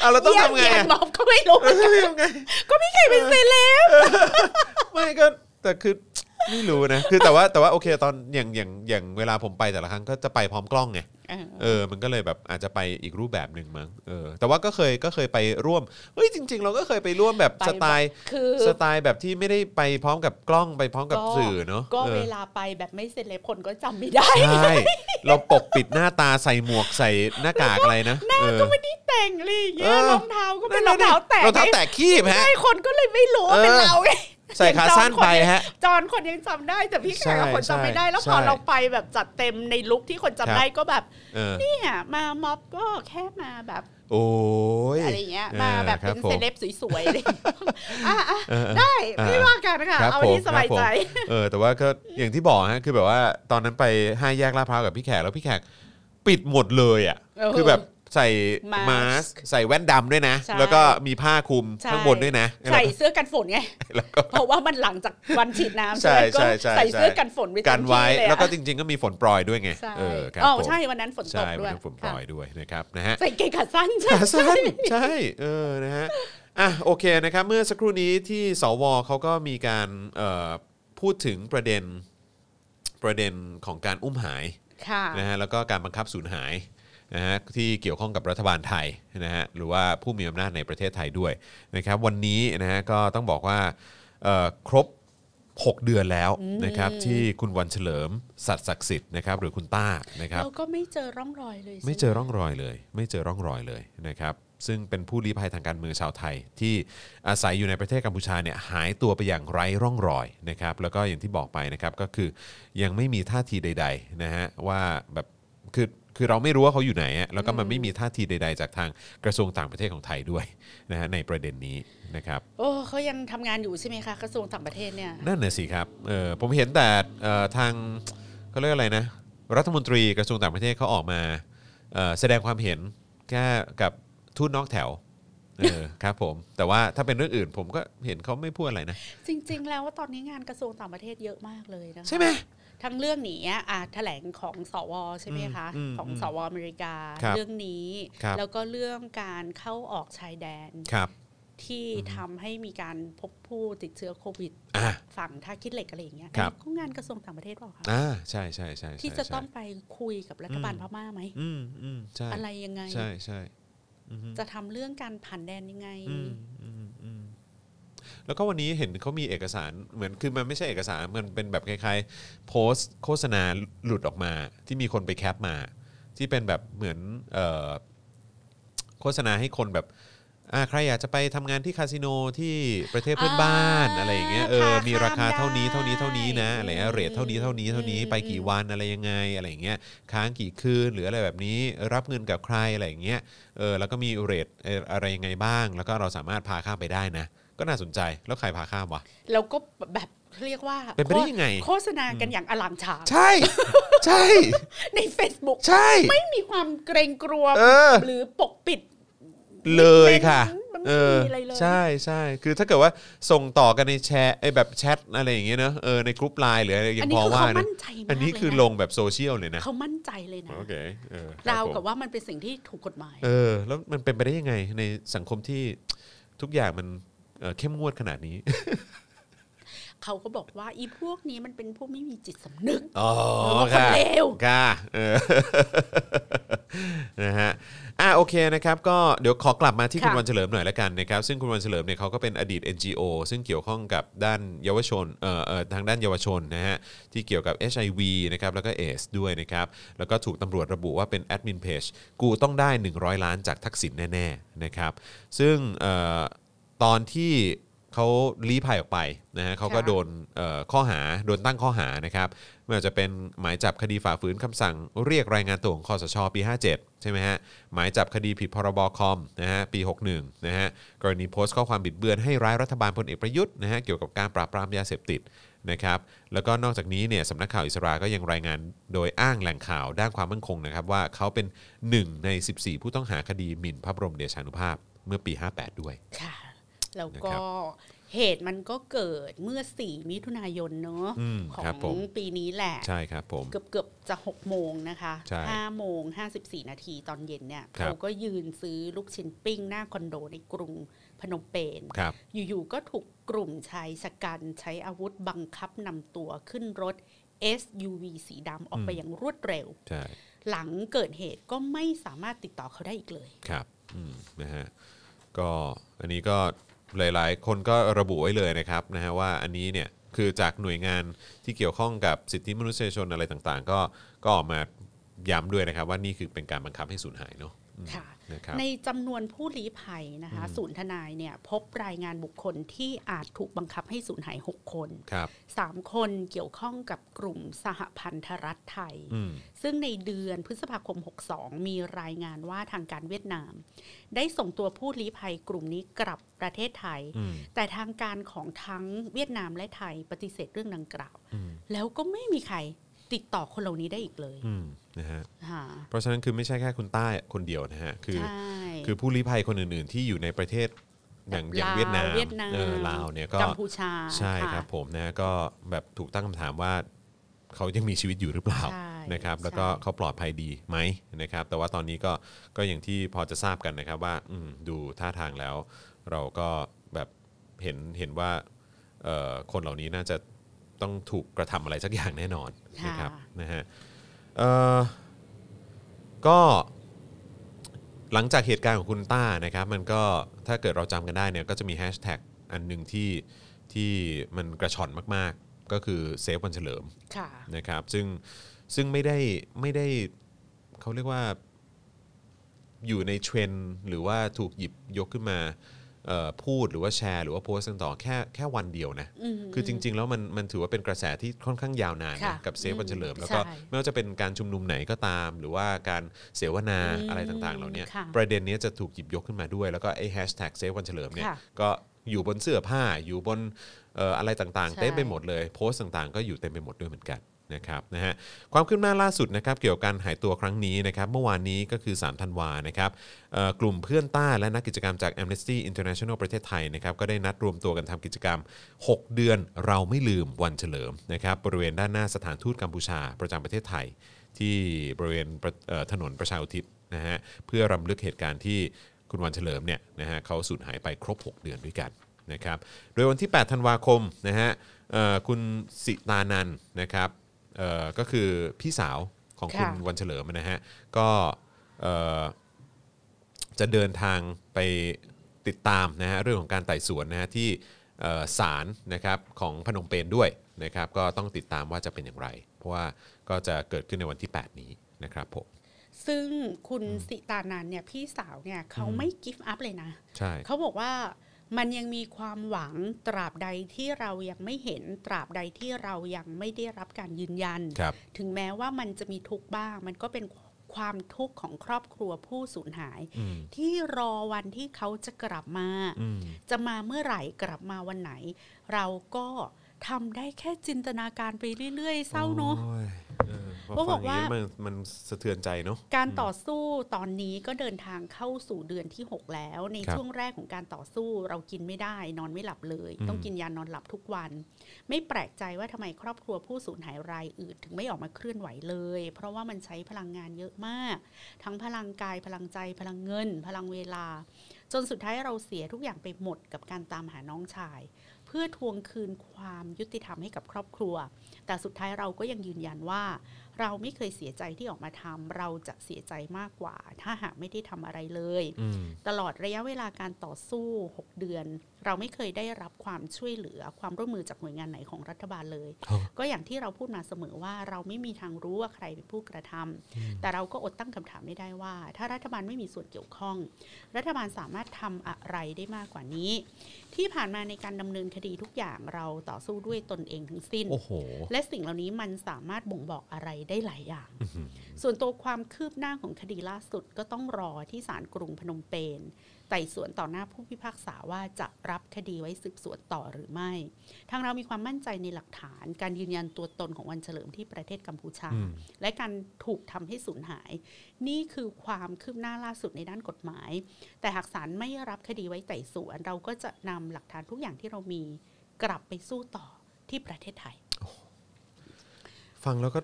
เอาเราต้องทำไงเยี่ยมอะม็อบก็ไม่รู้เหมือนกันทำไงก็พี่แขกเป็นเซเลบไม่ก็แต่คือ ไม่รู้นะคือแต่ว่าแต่ว่าโอเคตอนอย่างอย่างอย่างเวลาผมไปแต่ละครั้งก็จะไปพร้อมกล้องไงเออเออมันก็เลยแบบอาจจะไปอีกรูปแบบหนึ่งมั้งเออแต่ว่าก็เคยก็เคยไปร่วมเฮ้ยจริง ๆ เราก็เคยไปร่วมแบบไปสไตล์คือสไตล์แบบที่ไม่ได้ไปพร้อมกับกล้องไปพร้อมกับสื่อเนาะก็ออเวลาไปแบบไม่เซเลบคนก็จำไม่ได้ใช่เราปกปิดหน้าตาใส่หมวกใส่หน้ากากอะไรนะหน้าเออก็ไม่ได้แต่งอะไรอย่างเงี้ยเออรองเท้าก็เป็นรองเท้าแตะรองเท้าแตะคีบฮะใช่คนก็เลยไม่รู้ว่าเป็นเออเราไง ใส่ขาสั้นไปฮะจอนคนยังจำได้แต่พี่แขกอะใช่คนจำไม่ได้แล้วพอใช่เราไปแบบจัดเต็มในลุคที่คนครัจำบได้ก็แบบเออเนี่ยมาม็อบก็แค่มาแบบโอ้ยอะไรเงี้ยมาแบบครัเป็นผมเซเลบสวยๆอะไรอย่างเงี้ยอะอะเออได้อ่าไม่ว่ากันนะคะครับเอาผมที่สบายใจครับผมเออแต่ว่าก็อย่างที่บอกฮะคือแบบว่าตอนนั้นไปห้าแยกลาดพร้าวกับพี่แขกแล้วพี่แขกปิดหมดเลยอะเออคือแบบ ใส่ Mask มาสก์ใส่แว่นดำด้วยนะ ใช่ แล้วก็มีผ้าคลุมใช่ข้างบนด้วยนะใส่เสื้อกันฝนไง แล้วก็ เพราะว่ามันหลังจากวันฉีดน้ำใช่ใช่ไหมก็ใช่ใช่ใส่เสื้อใช่ กันฝนไว้กันไว้เต็มที่เยอะแล้วก็จริง ๆ ก็มีฝนโปรยด้วยไงใช่เออครับอ๋อผมใช่วันนั้นฝนตกใช่ด้วัวนยนั้นฝนโปรค่ะยด้วยนะครับนะฮะใส่เกงขาสั้นใช่ ขาสั้นใช่เออนะฮะอะโอเคนะครับเมื่อสักครู่นี้ที่สวเขาก็มีการเอ่อพูดถึงประเด็นประเด็นของการอุ้มหายค่ะ นะฮะแล้วก็การบังคับสูญหาย นะฮะที่เกี่ยวข้องกับรัฐบาลไทยนะฮะหรือว่าผู้มีอำนาจในประเทศไทยด้วยนะครับวันนี้นะฮะก็ต้องบอกว่าเอ่อครบ 6 เดือนแล้วนะครับที่คุณวันเฉลิมสัตย์ศักดิ์สิทธิ์นะครับหรือคุณต้านะครับเราก็ไม่เจอร่องรอยเลย ไม่เจอร่องรอยเลย ไม่เจอร่องรอยเลยนะครับซึ่งเป็นผู้ลี้ภัยทางการเมืองชาวไทย ที่อาศัยอยู่ในประเทศกัมพูชาเนี่ยหายตัวไปอย่างไร้ร่องรอยนะครับแล้วก็อย่างที่บอกไปนะครับก็คือยังไม่มีท่าทีใด ๆนะฮะว่าแบบคือ คือเราไม่รู้ว่าเขาอยู่ไหนอะแล้วก็มันไม่มีท่าทีใด ๆ จากทางกระทรวงต่างประเทศของไทยด้วยนะฮะในประเด็นนี้นะครับโอ้เขายังทำงานอยู่ใช่ไหมคะกระทรวงต่างประเทศเนี่ยนั่นน่ะสิครับเออผมเห็นแต่เอ่อทางเขาเรียกอะไรนะรัฐมนตรีกระทรวงต่างประเทศเขาออกมาเอ่อแสดงความเห็นแค่กับทูตนอกแถวเออครับผมแต่ว่าถ้าเป็นเรื่องอื่นผมก็เห็นเขาไม่พูดอะไรนะ จริง ๆ แล้วว่าตอนนี้งานกระทรวงต่างประเทศเยอะมากเลยนะคะใช่ไหม ทั้งเรื่องนี้อะแถลงของสวใช่ไหมคะอืมอืมของสวอเมริกาครับเรื่องนี้ครับแล้วก็เรื่องการเข้าออกชายแดนครับที่ทำให้มีการพบผู้ติดเชื้อโควิดอ่าฝั่งท่าคิดเหล็กอะไรอย่างเงี้ยครับก็งานกระทรวงต่างประเทศเปล่าคะอ่าใช่ใช่ใช่ใช่ที่จะใช่ต้องไปคุยกับรัฐบาลพม่าไหมอืมอืมใช่อะไรยังไง ใช่ใช่จะทำเรื่องการผ่านแดนยังไงอืมอืมอืม แล้วก็วันนี้เห็นเขามีเอกสารเหมือนคือมันไม่ใช่เอกสารมันเป็นแบบคล้ายๆโพสต์โฆษณาหลุดออกมา ที่มีคนไป cap มา ที่เป็นแบบเหมือนเอ่อโฆษณาให้คนแบบอ่าใครอยากจะไปทำงานที่คาสิโนที่ประเทศเพื่อนบ้านอ่าอะไรอย่างเงี้ยเออพามีราคาข้ามเท่านี้ได้เท่านี้เท่านี้นะอะไรเงี้ย rate เท่านี้เท่านี้เท่านี้อืมไปกี่วันอะไรยังไงอะไรอย่างเงี้ยค้างกี่คืนหรืออะไรแบบนี้รับเงินกับใครอะไรอย่างเงี้ยเออแล้วก็มี rate เอ่ออะไรยังไงบ้าง แล้วก็เราสามารถพาข้ามไปได้นะ ก็น่าสนใจแล้วใครพาข้ามวะ แล้วก็แบบเรียกว่าเป็นไปได้ยังไง โฆษณากันอย่างอล่างฉ่างใช่ ใช่ ใน Facebook ใช่ ไม่มีความเกรงกลัวเออ หรือปกปิดเลยค่ะมันไม่เออมีอะไรเลย ใช่ใช่คือถ้าเกิดว่าส่งต่อกันในแชทไอ้แบบแชทอะไรอย่างเงี้ยเนอะเออใน group LINE หรืออะไรยังงี้อันพอคือว่าเขานะมั่นใจมากอันนี้คือเยะลงแบบโซเชียลเลยนะเขามั่นใจเลยนะ โอเคเออคราวผมกับว่ามันเป็นสิ่งที่ถูกกฎหมาย เออ แล้วมันเป็นไปได้ยังไงในสังคมที่ทุกอย่างมัน เอ่อเข้มงวดขนาดนี้ เขาก็บอกว่าอีพวกนี้มันเป็นพวกไม่มีจิตสำนึกอ๋อเออคนค่ะเลวค่ะเออนะฮะอะโอเคนะครับก็เดี๋ยวขอกลับมาที่ค่ะคุณวันเฉลิมหน่อยละกันนะครับซึ่งคุณวันเฉลิมเนี่ยเขาก็เป็นอดีต NGO ซึ่งเกี่ยวข้องกับด้านเยาวชนเอ่อเอ่อทางด้านเยาวชนนะฮะที่เกี่ยวกับ HIV นะครับแล้วก็เอสด้วยนะครับแล้วก็ถูกตำรวจระบุว่าเป็นแอดมินเพจกูต้องได้ 100 ล้านจากทักษิณแน่ๆนะครับซึ่งเอ่อ ตอนที่เขาลี้ภัยออกไปนะฮะเขาก็ค่ะโดนเอ่อข้อหาโดนตั้งข้อหานะครับไม่ว่าจะเป็นหมายจับคดีฝ่าฝืนคำสั่ง เรียกรายงานตัวของคอสชปี 57 ใช่ไหมฮะหมายจับคดีผิดพรบคอมนะฮะปี 61 นะฮะกรณีโพสต์ข้อความบิดเบือนให้ร้ายรัฐบาลพลเอกประยุทธ์นะฮะเกี่ยวกับการปราบปรามยาเสพติดนะครับแล้วก็นอกจากนี้เนี่ยสำนักข่าวอิสราก็ยังรายงานโดยอ้างแหล่งข่าวด้านความมั่นคงนะครับว่าเขาเป็นหนึ่งใน 14 ผู้ต้องหาคดีหมิ่นพระบรมเดชานุภาพเมื่อปี 58 ด้วยค่ะ แล้วนะก็ครับเหตุมันก็เกิดเมื่อ 4 มิถุนายนเนอะอืมขอครับผมงปีนี้แหละ ใช่ครับผม เกือบเกือบจะ 6 โมงนะคะใช่5โมง 54 นาทีตอนเย็นเนี่ยครับเขาก็ยืนซื้อลูกชิ้นปิ้งหน้าคอนโดในกรุงพนมเปญครับอยู่ๆก็ถูกกลุ่มชายชะกันใช้อาวุธบังคับนำตัวขึ้นรถ SUV สีดำออกไปอืมอย่างรวดเร็วใช่หลังเกิดเหตุก็ไม่สามารถติดต่อเขาได้อีกเลย ครับอืมนะฮะก็อันนี้ก็ หลายๆ คนก็ระบุไว้เลยนะครับนะฮะว่าอันนี้เนี่ยคือจากหน่วยงานที่เกี่ยวข้องกับสิทธิมนุษยชนอะไรต่างๆ ก็ก็ออกมาย้ำด้วยนะครับ ว่านี่คือเป็นการบังคับให้สูญหายเนาะค่ะ ในจำนวนผู้ลี้ภัยนะคะศูนย์ทนายเนี่ยพบรายงานบุคคลที่อาจถูกบังคับให้สูญหาย 6 คนครับ3คนเกี่ยวข้องกับกลุ่มสหพันธรัฐไทยอืมซึ่งในเดือนพฤษภาคม 62 มีรายงานว่าทางการเวียดนาม ได้ส่งตัวผู้ลี้ภัยกลุ่มนี้กลับประเทศไทยอืมแต่ทางการของทั้งเวียดนามและไทยปฏิเสธเรื่องดังกล่าวอืมแล้วก็ไม่มีใคร ติดต่อคนเหล่านี้ได้อีกเลยอืมนะฮะค่ะเพราะฉะนั้นคือไม่ใช่แค่คุณใต้คนเดียวนะฮะคือใช่คือผู้ลี้ภัยคนอื่น ๆ ที่อยู่ในประเทศอย่างอย่างลาวเวียดนามเวียดนามเออลาวเนี่ยก็กัมพูชาใช่ะครับผมนะก็แบบถูกตั้งคำถามว่าเขายังมีชีวิตอยู่หรือเปล่าใช่นะครับ แล้วก็ใช่เขาปลอดภัยดีไหมนะครับ แต่ว่าตอนนี้ก็ก็อย่างที่พอจะทราบกันนะครับว่าอืมดูท่าทางแล้ว เราก็แบบเห็นเห็นว่าเอ่อคนเหล่านี้น่าจะ ต้องถูกกระทำอะไรสักอย่างแน่นอนนะครับนะฮะเอ่อก็หลังจากเหตุการณ์ของคุณต้านะครับ มันก็ถ้าเกิดเราจำกันได้เนี่ยก็จะมีแฮชแท็กอันหนึ่งที่ที่มันกระฉ่อนมากๆ ก็คือ save วันเฉลิมค่ะนะครับซึ่งซึ่งไม่ได้ไม่ได้เขาเรียกว่าอยู่ในเทรนด์หรือว่าถูกหยิบยกขึ้นมาเอ่อ พูดหรือว่าแชร์หรือว่าโพสต์กันต่อแค่แค่วันเดียวนะอืมคือจริง ๆ แล้วมันมันถือว่าเป็นกระแสที่ค่อนข้างยาวนานนะค่ะกับ save วันเฉลิมอืมแล้วก็ใช่ไม่ว่าจะเป็นการชุมนุมไหนก็ตาม หรือว่าการเสวนาอืมอะไรต่างๆเหล่านี้ค่ะประเด็นนี้จะถูกหยิบยกขึ้นมาด้วย แล้วก็ไอ้ hashtag save วันเฉลิมเนี่ยค่ะก็อยู่บนเสื้อผ้าอยู่บนเอ่ออะไรต่างๆใช่เต็มไปหมดเลย โพสต์ต่างๆ ก็อยู่เต็มไปหมดด้วยเหมือนกัน นะครับนะฮะความคืบหน้าล่าสุดนะครับเกี่ยวกับการหายตัวครั้งนี้นะครับเมื่อวานนี้ก็คือ 3 ธันวานะครับกลุ่มเพื่อนต้าและนักกิจกรรมจาก Amnesty International ประเทศไทยนะครับก็ได้นัดรวมตัวกันทำกิจกรรม 6 เดือนเราไม่ลืมวันเฉลิมนะครับบริเวณด้านหน้าสถานทูตกัมพูชาประจำประเทศไทย ที่บริเวณถนนประชาอุทิศนะฮะเพื่อรำลึกเหตุการณ์ที่คุณวันเฉลิมเนี่ยนะฮะเขาสูญหายไปครบ 6 เดือนด้วยกันนะครับโดยวันที่ 8 ธันวาคมนะฮะคุณสิตานันนะครับ ก็คือพี่สาวของคุณค่ะวันเฉลิมนะฮะก็เอ่อจะเดินทางไปติดตามนะฮะเรื่องของการไต่สวนนะฮะที่เอ่อศาลนะครับของพนมเปญด้วยนะครับ ก็ต้องติดตามว่าจะเป็นอย่างไร เพราะว่าก็จะเกิดขึ้นในวันที่ 8 นี้นะครับผมซึ่งคุณสิตานันเนี่ยพี่สาวเนี่ยเขาไม่กิฟต์อัพเลยนะ ใช่เขาบอกว่า มันยังมีความหวังตราบใดที่เรายังไม่เห็นตราบใดที่เรายังไม่ได้รับการยืนยันครับถึงแม้ว่ามันจะมีทุกข์บ้าง มันก็เป็นความทุกข์ของครอบครัวผู้สูญหายอืมที่รอวันที่เขาจะกลับมาอืมจะมาเมื่อไหร่กลับมาวันไหน เราก็ ทำได้แค่จินตนาการไปเรื่อย ๆ เศร้าเนาะโอ้ยเออพอเพราะฟับองกอย่างว่านี้มันมันสะเทือนใจเนาะการต่อสู้ตอนนี้ก็เดินทางเข้าสู่เดือนที่ 6 แล้ว ในครับช่วงแรกของการต่อสู้เรากินไม่ได้ นอนไม่หลับเลยอืมต้องกินยานอนหลับทุกวัน ไม่แปลกใจว่าทำไมครอบครัวผู้สูญหายรายอื่นถึงไม่ออกมาเคลื่อนไหวเลย เพราะว่ามันใช้พลังงานเยอะมาก ทั้งพลังกายพลังใจพลังเงิน พลังเวลา จนสุดท้ายเราเสียทุกอย่างไปหมดกับการตามหาน้องชาย เพื่อทวงคืนความยุติธรรมให้กับครอบครัว แต่สุดท้ายเราก็ยังยืนยันว่า เราไม่เคยเสียใจที่ออกมาทำเราจะเสียใจมากกว่า ถ้าหากไม่ได้ทำอะไรเลยอืมตลอดระยะเวลาการต่อสู้ 6 เดือน เราไม่เคยได้รับความช่วยเหลือความร่วมมือจากหน่วยงานไหนของรัฐบาลเลยครับก็อย่างที่เราพูดมาเสมอว่าเราไม่มีทางรู้ว่าใครเป็นผู้กระทำแต่เราก็อดตั้งคำถามไม่ได้ว่า ถ้ารัฐบาลไม่มีส่วนเกี่ยวข้อง รัฐบาลสามารถทำอะไรได้มากกว่านี้ ที่ผ่านมาในการดำเนินคดีทุกอย่างเราต่อสู้ด้วยตนเองทั้งสิ้นโอ้โหและสิ่งเหล่านี้มันสามารถบ่งบอกอะไรได้หลายอย่างอื้อหือส่วนตัวความคืบหน้าของคดีล่าสุดก็ต้องรอที่ศาลกรุงพนมเปญ ไต่สวนต่อหน้าผู้พิพากษาว่าจะรับคดีไว้สืบสวนต่อหรือไม่ ทางเรามีความมั่นใจในหลักฐาน การยืนยันตัวตนของวันเฉลิมที่ประเทศกัมพูชาอืมและการถูกทำให้สูญหาย นี่คือความคืบหน้าล่าสุดในด้านกฎหมาย แต่หากศาลไม่รับคดีไว้ไต่สวน เราก็จะนำหลักฐานทุกอย่างที่เรามีกลับไปสู้ต่อที่ประเทศไทย ฟังแล้วก็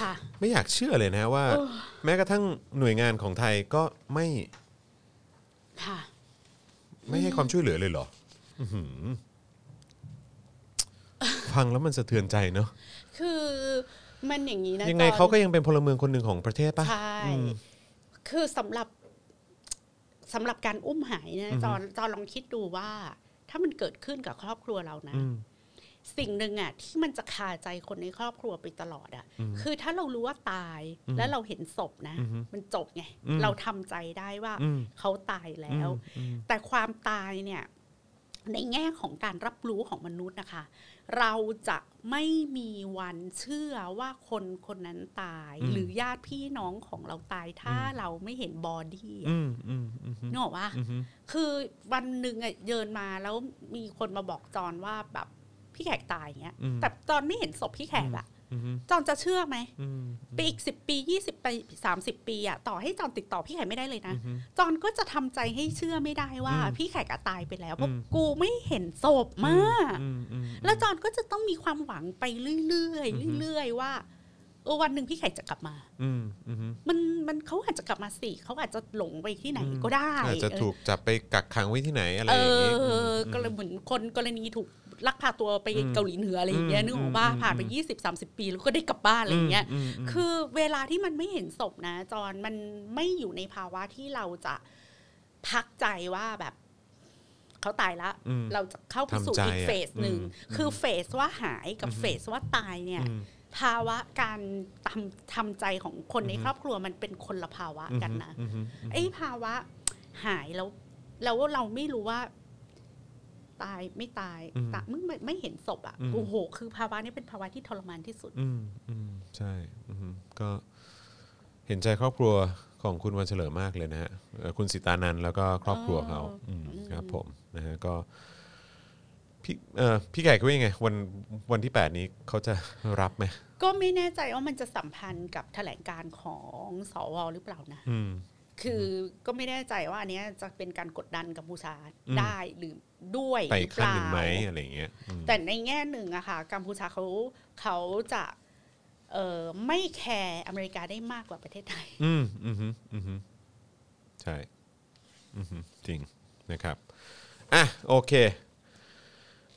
ค่ะไม่อยากเชื่อเลยนะว่า แม้กระทั่งหน่วยงานของไทยก็ไม่ ค่ะไม่ให้ความช่วยเหลือเลยเหรออื้อหือฟังแล้วมันสะเทือนใจเนาะคือมันอย่างนี้นะยังไงจอนเขาก็ยังเป็นพลเมืองคนหนึ่งของประเทศป่ะใช่ อืม คือสำหรับสำหรับการอุ้มหายนะอือฮึ จอนจอนลองคิดดูว่า ถ้ามันเกิดขึ้นกับครอบครัวเรานะ อืม สิ่งหนึ่งอะที่มันจะคาใจคนในครอบครัวไปตลอดอะอืมคือถ้าเรารู้ว่าตายอืมแล้วเราเห็นศพนะอือฮึมันจบไงอืมเราทำใจได้ว่าอืมเขาตายแล้วอืมแต่ความตายเนี่ย ในแง่ของการรับรู้ของมนุษย์นะคะ เราจะไม่มีวันเชื่อว่าคนคนนั้นตายอืมหรือญาติพี่น้องของเราตายถ้าเราไม่เห็นบอดี้อะอืมอืมอืมอืมนึกออกว่าอืมคือวันหนึ่งอะเดินมาแล้วมีคนมาบอกจอนว่าแบบ พี่แขกตายอย่างเงี้ยอืมแต่จอนไม่เห็นศพพี่แขกอะอืมจอนจะเชื่อไหมอืมไปอีกสิบปียี่สิบปีสามสิบปีอะต่อให้จอนติดต่อพี่แขกไม่ได้เลยนะอืมจอนก็จะทำใจให้เชื่อไม่ได้ว่าอืมพี่แขกอะตายไปแล้วเพราะอืมกูไม่เห็นศพมากอืมอืมแล้วจอนก็จะต้องมีความหวังไปเรื่อยอือฮึๆเรื่อยๆว่าเออวันหนึ่งพี่แขกจะกลับมา อืมอืมมันมันเขาอาจจะกลับมาสิเขาอาจจะหลงไปที่ไหนก็ได้อาจจะถูกจับไปกักขังไว้ที่ไหนอะไรเออย่างงี้อก็เลยเหมือนคนกรณีถูก ลักพาตัวไปอืมเกาหลีเหนืออะไรอย่างเงี้ยอืมนึกออกว่าอืมผ่านไปอืมยี่สิบสามสิบปีแล้วก็ได้กลับบ้านอะไรอย่างเงี้ยมมมคือเวลาที่มันไม่เห็นศพนะ จอนมันไม่อยู่ในภาวะที่เราจะพักใจว่าแบบเขาตายละอืมเราจะเข้าไปสู่ทำใจอีกอะเฟสหนึ่งอืมคือเฟสว่าหายกับอืมเฟสว่าตายเนี่ยอืมภาวะการทำทำใจของคนในอืมครอบครัวมันเป็นคนละภาวะกันนะอืมอืมไอ้ภาวะหายแล้วแล้วเราไม่รู้ว่า ตายไม่ตายตะมึงไม่ไม่เห็นศพอะโอ้โห คือภาวะนี้เป็นภาวะที่ทรมานที่สุด อืมอืมใช่อืมก็เห็นใจครอบครัวของคุณวันเฉลิมมากเลยนะฮะเอ่อคุณสิตานันท์แล้วก็ครอบครัวเขาอ๋ออืมครับผมนะฮะก็พี่เอ่อพี่ไก่คิดว่ายังไงวันวันที่ 8 นี้เขาจะรับไหมก็ไม่แน่ใจว่ามันจะสัมพันธ์กับแถลงการของสวหรือเปล่านะอืมคือก็ไม่แน่ใจว่าอันเนี้ยจะเป็นการกดดันกัมพูชาอืมได้หรือ ด้วยไปหอีรืกอขั้นเปล่าหนึ่งไหมอะไรอย่างเงี้ยอืมแต่ในแง่หนึ่งอะค่ะกัมพูชาเขาเขาจะเอ่อไม่แคร์อเมริกาได้มากกว่าประเทศไทย อืมอืมอืมอืมใช่ อืมจริงนะครับ อะ โอเค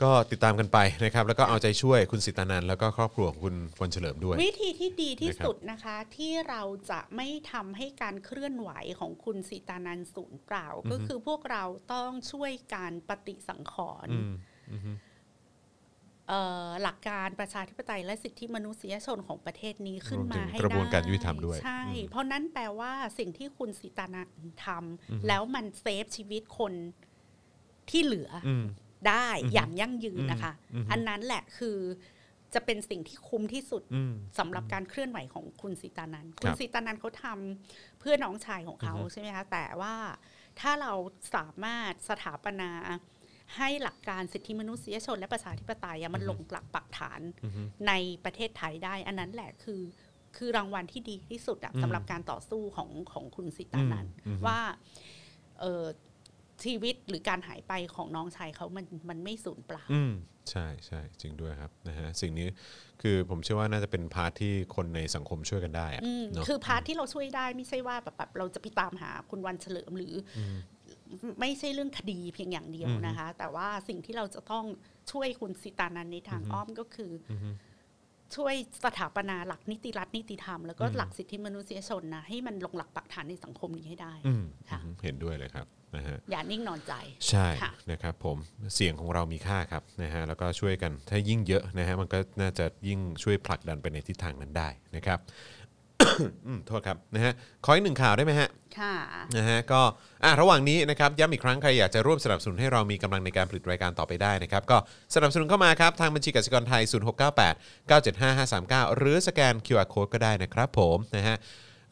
ก็ติดตามกันไปนะครับ แล้วก็เอาใจช่วยคุณสิตานันท์แล้วก็ครอบครัวของคุณวันเฉลิมด้วย วิธีที่ดีที่นะครับสุดนะคะ ที่เราจะไม่ทำให้การเคลื่อนไหวของคุณสีตานันท์สูญเปล่า ก็คือพวกเราต้องช่วยการปฏิสังขรณ์อืมอืมเอ่อหลักการประชาธิปไตยและสิทธิมนุษยชนของประเทศนี้ขึ้นมาให้รวมถึงกระบวนการได้ยุติธรรมด้วย ใช่อืมเพราะนั้นแปลว่าสิ่งที่คุณสีตานันท์ทอือฮึำแล้วมันเซฟชีวิตคนที่เหลือออืม ได้อือฮึอย่างยั่งยืนนะคะอือฮึอันนั้นแหละคือจะเป็นสิ่งที่คุ้มที่สุดอืมสำหรับการเคลื่อนไหวของคุณสีตานันท์คคุรัณบสีตานันท์เขาทำเพื่อน้องชายของเขาอือฮึใช่ไหมคะแต่ว่าถ้าเราสามารถสถาปนาให้หลักการสิทธิมนุษยชนและประชาธิปไตยอะมันลงหลักปักฐานอืมในประเทศไทยได้ อันนั้นแหละคือคือรางวัลที่ดีที่สุดอะอืมสำหรับการต่อสู้ของของคุณสิตานันท์อืมอืมว่าเออ ชีวิตหรือการหายไปของน้องชายเขามันมันไม่สูญเปล่า อืมใช่ใช่จริงด้วยครับนะฮะสิ่งนี้คือผมเชื่อว่าน่าจะเป็น part ที่คนในสังคมช่วยกันได้อะอืมเนาะคือ partที่เราช่วยได้ไม่ใช่ว่าแบบแบบเราจะไปตามหาคุณวันเฉลิมหรืออไม่ใช่เรื่องคดีเพียงอย่างเดียวอืมนะคะ แต่ว่าสิ่งที่เราจะต้องช่วยคุณสิตานันในทางอ้อมก็คืออมช่วยสถาปนาหลักนิติรัฐนิติธรรม แล้วก็อืม หลักสิทธิมนุษยชนนะให้มันลงหลักปักฐานในสังคมนี้ให้ได้ อืมค่ะ อืมเห็นด้วยเลยครับ นะฮะอย่านิ่งนอนใจใช่ค่ะนะครับผมเสียงของเรามีค่าครับนะฮะแล้วก็ช่วยกันถ้ายิ่งเยอะนะฮะมันก็น่าจะยิ่งช่วยผลักดันไปในทิศทางนั้นได้นะครับอืมโทษครับนะฮะขออีกหนึ่งข่าวได้ไหมฮะค่ะนะฮะก็อะระหว่างนี้นะครับย้ำอีกครั้งใครอยากจะร่วมสนับสนุนให้เรามีกำลังในการผลิตรายการต่อไปได้นะครับก็สนับสนุนเข้ามาครับ ทางบัญชีกสิกรไทย 0698 975 539 หรือสแกน QR Code ก็ได้นะครับผมนะฮะ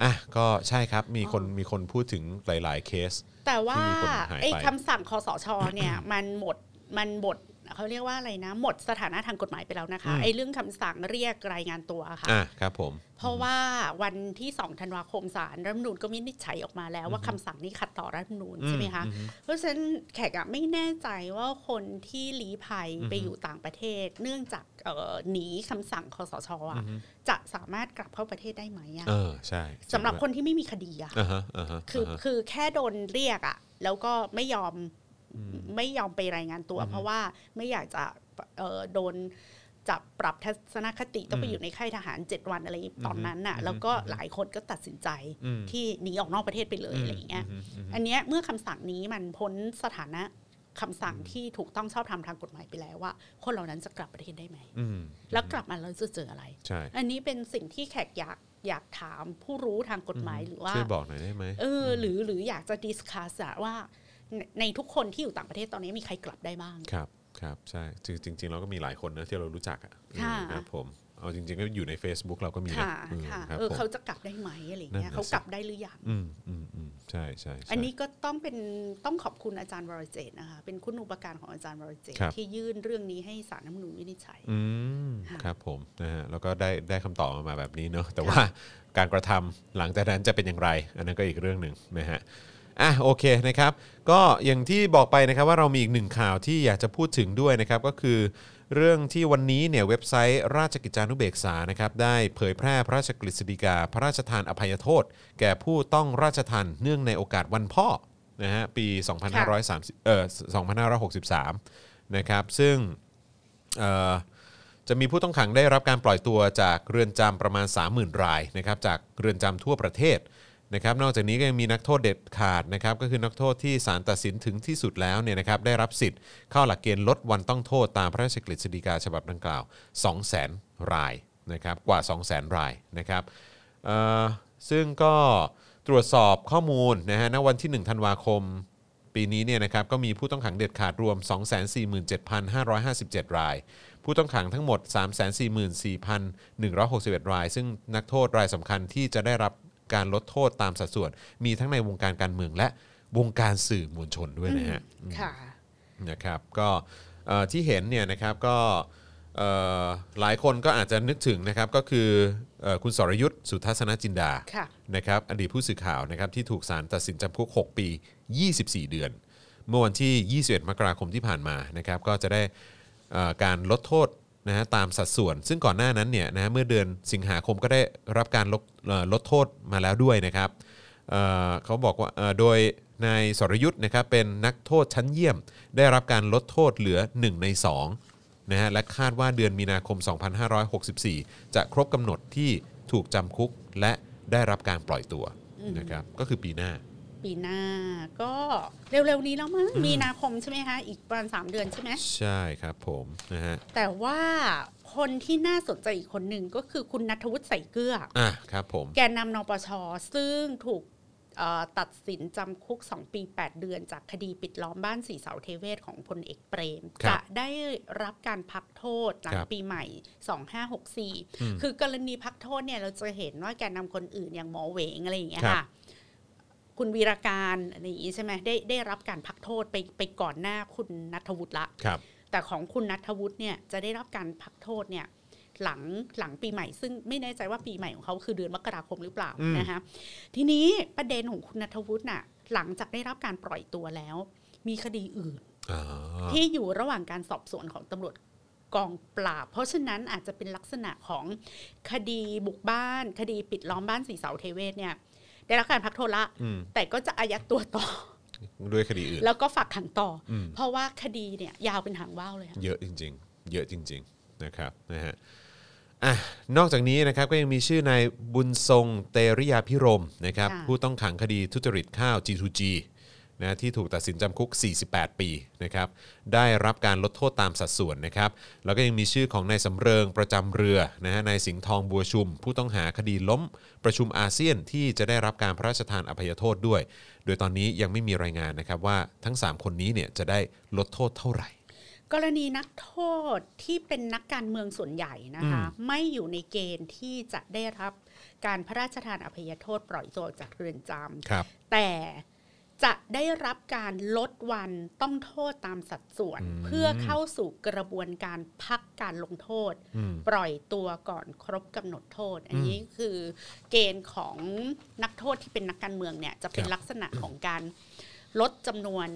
อะก็ใช่ครับมีคนมีคนพูดถึงหลาย ๆ เคส แต่ว่าที่มีคนหายไปไอ้คำสั่งคอสชเนี่ยมันหมดมันหมด เขาเรียกว่าอะไรนะ หมดสถานะทางกฎหมายไปแล้วนะคะอืมไอ้เรื่องคำสั่งเรียกรายงานตัวค่ะอะครับผม เพราะว่าวันที่2ธันวาคมศาลรัฐธรรมนูญก็วินิจฉัยออกมาแล้วว่าคำสั่งนี้ขัดต่อรัฐธรรมนูญอืมใช่ไหมคะอืมเพราะฉะนั้นแขกอะไม่แน่ใจว่าคนที่ลี้ภัยไปอยู่ต่างประเทศ เนื่องจากเอ่อหนีคำสั่งคอสชอะจะสามารถกลับเข้าประเทศได้ไหมอะเออใช่สำหรับคนที่ไม่มีคดีอะอ่าฮะอ่าฮะคือาฮะคือแค่โดนเรียกอะแล้วก็ไม่ยอม ไม่ยอมไปรายงานตัว เพราะว่าไม่อยากจะเอ่อโดนจะปรับทัศนคติต้องไปอืมอยู่ในค่ายทหาร 7 วันอะไรตอนนั้นน่ะอืมแล้วก็หลายคนก็ตัดสินใจอืมที่หนีออกนอกประเทศไปเลยอะไรอย่างเงี้ยอืมอืมอันเนี้ยเมื่อคำสั่งนี้มันพ้นสถานะคำสั่งที่ถูกต้องชอบธรรมทางกฎหมายไปแล้วว่า คนเหล่านั้นจะกลับประเทศได้ไหมอืมแล้วกลับมาแล้วจะเจออะไรใช่อันนี้เป็นสิ่งที่แขกอยากอยากถามผู้รู้ทางกฎหมายหรือว่าช่วยบอกหน่อยได้ไหมเออหรือหรืออยากจะดิสคัสว่า ในในทุกคนที่อยู่ต่างประเทศตอนนี้มีใครกลับได้บ้าง ครับครับใช่จริงจริงๆเราก็มีหลายคนนะที่เรารู้จักอะค่ะเออครับผมเอาจริงๆก็อยู่ใน Facebook เราก็มีนะค่ะอืมค่ะครับเออผมเขาจะกลับได้ไหมอะไรอย่างเงี้ยนั่นน่ะเขาสิกลับได้หรือยังอืมอืมอืมใช่ใช่ใช่อันนี้ก็ต้องเป็นต้องขอบคุณอาจารย์วรเจตน์นะคะเป็นคุณอุปการของอาจารย์วรเจตน์ครับที่ยื่นเรื่องนี้ให้สารรัฐธรรมนูญวินิจฉัยอืมค่ะครับผมนะฮะแล้วก็ได้ได้คำตอบมาแบบนี้เนาะแต่ว่าการกระทำหลังจากนั้นจะเป็นอย่างไร อันนั้นก็อีกเรื่องหนึ่งนะฮะ อะโอเคนะครับ ก็อย่างที่บอกไปนะครับว่าเรามีอีกหนึ่งข่าวที่อยากจะพูดถึงด้วยนะครับ ก็คือเรื่องที่วันนี้เนี่ยเว็บไซต์ราชกิจจานุเบกษานะครับได้เผยแพร่พระราชกฤษฎีกา พระราชทานอภัยโทษ แก่ผู้ต้องราชทันเนื่องในโอกาสวันพ่อนะฮะปี 2530เอ่อ2563 นะครับ ซึ่งเอ่อจะมีผู้ต้องขังได้รับการปล่อยตัวจากเรือนจำประมาณ 30,000 รายนะครับจากเรือนจำทั่วประเทศ นะครับนอกจากนี้ก็ยังมีนักโทษเด็ดขาดนะครับก็คือนักโทษที่ศาลตัดสินถึงที่สุดแล้วเนี่ยนะครับได้รับสิทธิ์เข้าหลักเกณฑ์ลดวันต้องโทษตามพระราชกฤษฎีกาฉบับดังกล่าว 200,000 รายนะครับกว่า 200,000 รายนะครับซึ่งก็ตรวจสอบข้อมูลนะฮะณวันที่ 1 ธันวาคมปีนี้เนี่ยนะครับก็มีผู้ต้องขังเด็ดขาดรวม 247,557 ราย ผู้ต้องขังทั้งหมด 344,161 ราย ซึ่งนักโทษรายสำคัญที่จะได้รับ การลดโทษตามสัดส่วน มีทั้งในวงการการเมืองและวงการสื่อมวลชนด้วยนะฮะค่ะนะครับก็เอ่อที่เห็นเนี่ยนะครับก็เอ่อหลายคนก็อาจจะนึกถึงนะครับก็คือเอ่อคุณสรยุทธ์สุทัศนจินดาค่ะนะครับอดีตผู้สื่อข่าวนะครับที่ถูกศาลตัดสินจำคุก 6 ปี 24 เดือน เมื่อวันที่ 21 มกราคมที่ผ่านมานะครับก็จะได้เอ่อการลดโทษ นะฮะตามสัดส่วน ซึ่งก่อนหน้านั้นเนี่ยนะฮะเมื่อเดือนสิงหาคมก็ได้รับการลดลดโทษมาแล้วด้วยนะครับเเขาบอกว่าโดยนายสรยุทธ์นะครับเป็นนักโทษชั้นเยี่ยม ได้รับการลดโทษเหลือ 1 ใน2นะฮะและคาดว่าเดือนมีนาคม 2564 จะครบกำหนดที่ถูกจำคุกและได้รับการปล่อยตัวนะครับก็คือปีหน้า ปีหน้า ก็เร็วๆนี้แล้วมั้งมีนาคมใช่ไหมคะอีกประมาณสามเดือนใช่ไหมใช่ครับผมนะฮะแต่ว่าคนที่น่าสนใจอีกคนหนึ่งก็คือคุณนัทวุฒิใส่เกลืออะครับผมแกนนำนปชซึ่งถูกเอ่อตัดสินจำคุก 2 ปี 8 เดือน จากคดีปิดล้อมบ้านสีเสาเทเวศของพลเอกเปรมครับจะได้รับการพักโทษหลัคงรับปีใหม่ 2564 คือกรณีพักโทษเนี่ยเราจะเห็นว่าแกนนำคนอื่นอย่างหมอเหวงอะไรอย่างเงี้ยครับค่ะ คุณวีรการอะไรอย่างงี้ใช่ไหมได้ได้รับการพักโทษไปไปก่อนหน้าคุณนัทวุฒิละครับ แต่ของคุณนัทวุฒิเนี่ยจะได้รับการพักโทษเนี่ยหลังหลังปีใหม่ ซึ่งไม่แน่ใจว่าปีใหม่ของเขาคือเดือนมกราคมหรือเปล่าอืมนะคะทีนี้ประเด็นของคุณนัทวุฒิน่ะหลังจากได้รับการปล่อยตัวแล้ว มีคดีอื่นอ๋อที่อยู่ระหว่างการสอบสวนของตำรวจกองปราบ เพราะฉะนั้นอาจจะเป็นลักษณะของคดีบุกบ้าน คดีปิดล้อมบ้านสีเสาเทเวศเนี่ย ได้รับการพักโทษละอืมแต่ก็จะอายัดตัวต่อด้วยคดีอื่น แล้วก็ฝากขังต่ออมเพราะว่าคดีเนี่ยยาวเป็นหางว่าวเลยค่ะเยอะจริง ๆ เยอะจริง ๆนะครับนะฮะอะนอกจากนี้นะครับก็ยังมีชื่อนายบุญทรงเตริยาพิรมนะครับค่ะผู้ต้องขังคดีทุจริตข้าว G2G นะที่ถูกตัดสินจำคุก 48 ปีนะครับได้รับการลดโทษตามสัดส่วนนะครับแล้วก็ยังมีชื่อของนายสำเริงประจำเรือนะฮะนายสิงห์ทองบัวชุม ผู้ต้องหาคดีล้ม ประชุมอาเซียนที่จะได้รับการพระราชทานอภัยโทษด้วย โดยตอนนี้ยังไม่มีรายงานนะครับว่าทั้ง 3 คนนี้เนี่ยจะได้ลดโทษเท่าไหร่ กรณีนักโทษที่เป็นนักการเมืองส่วนใหญ่นะคะไม่อยู่ในเกณฑ์ที่จะได้รับการพระราชทานอภัยโทษปล่อยตัวออกจากเรือนจครับำแต่ จะได้รับการลดวันต้องโทษตามสัดส่วน เพื่อเข้าสู่กระบวนการพักการลงโทษอืมปล่อยตัวก่อนครบกำหนดโทษ อันนี้คือเกณฑ์ของนักโทษที่เป็นนักการเมืองเนี่ยจะเป็นครับลักษณะของการลดจำนวน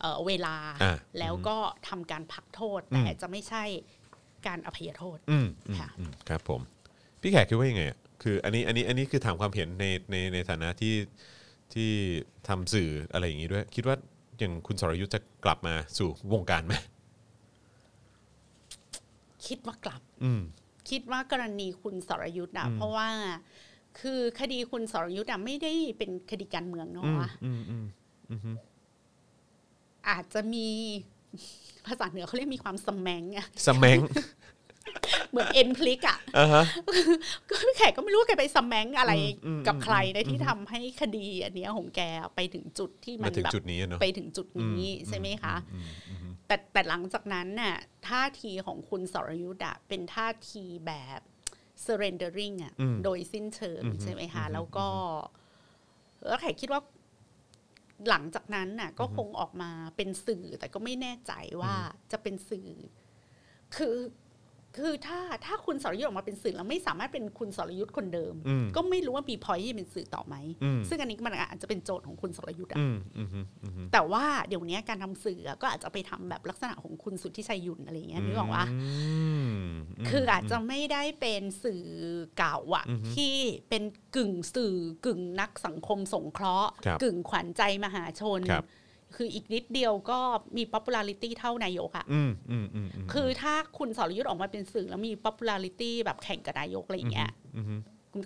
เอ่อเวลาอ่าแล้วก็ทำการพักโทษ แต่จะไม่ใช่การอภัยโทษอืมอืมค่ะอืมครับผม พี่แขกคิดว่ายังไงอะคืออันนี้อันนี้อันนี้คือถามความเห็นในในในฐานะที่ ที่ทำสื่ออะไรอย่างนี้ด้วย คิดว่าอย่างคุณสรยุทธ์จะกลับมาสู่วงการไหมคิดว่ากลับ อืม คิดว่ากรณีคุณสรยุทธ์อะอืมเพราะว่า คือคดีคุณสรยุทธ์อะไม่ได้เป็นคดีการเมืองเนาะอืมวะอืมอืมอืมอืมอาจจะมีภาษาเหนือเขาเรียกมีความสแมงอะสแมง เหมือนเอ็นพลิกอะอ่าฮะก็แขกก็ไม่รู้ว่าแกไปสแมงอะไรอืมอืมกับใครนะอืมที่ทำให้คดีอันเนี้ยของแกไปถึงจุดที่มัมานถึงแบบจุดนี้อะเนาะไปถึงจุดนี้อืมใช่ไหมคะอืมอืมอืมแต่แต่หลังจากนั้นน่ะท่าทีของคุณสรยุทธ์อะเป็นท่าทีแบบ surrendering อะอืมโดยสิ้นเชิงอืมใช่ไหมคะอืมแล้วก็แล้วแขกคิดว่าหลังจากนั้นน่ะ ก็คงออกมาเป็นสื่อแต่ก็ไม่แน่ใจว่าจะเป็นสื่อ คือ คือถ้าถ้าคุณสรยุทธ์ออกมาเป็นสื่อแล้วไม่สามารถเป็นคุณสรยุทธ์คนเดิมอืมก็ไม่รู้ว่ามีพอยที่จะเป็นสื่อต่อไหมอืมซึ่งอันนี้มันอาจจะเป็นโจทย์ของคุณสรยุทธ์อะอืมอืมอืมอืมแต่ว่าเดี๋ยวนี้การทำสื่อก็อาจจะไปทำแบบลักษณะของคุณสุทธิชัยหยุ่นอะไรอย่างเงี้ยนึกออกว่ามคืออาจจะไม่ได้เป็นสื่อเก่าอะอือฮึที่เป็นกึ่งสื่อกึ่งนักสังคมสงเคราะห์ครับกึ่งขวัญใจมหาชน ครับคืออีกนิดเดียวก็มี popularity เท่านายกอะอืมอืมอืมมคือถ้าคุณสรยุทธ์ออกมาเป็นสื่อแล้วมี popularity แบบแข่งกับนายกอะไรอย่างเงี้ยอืมอืม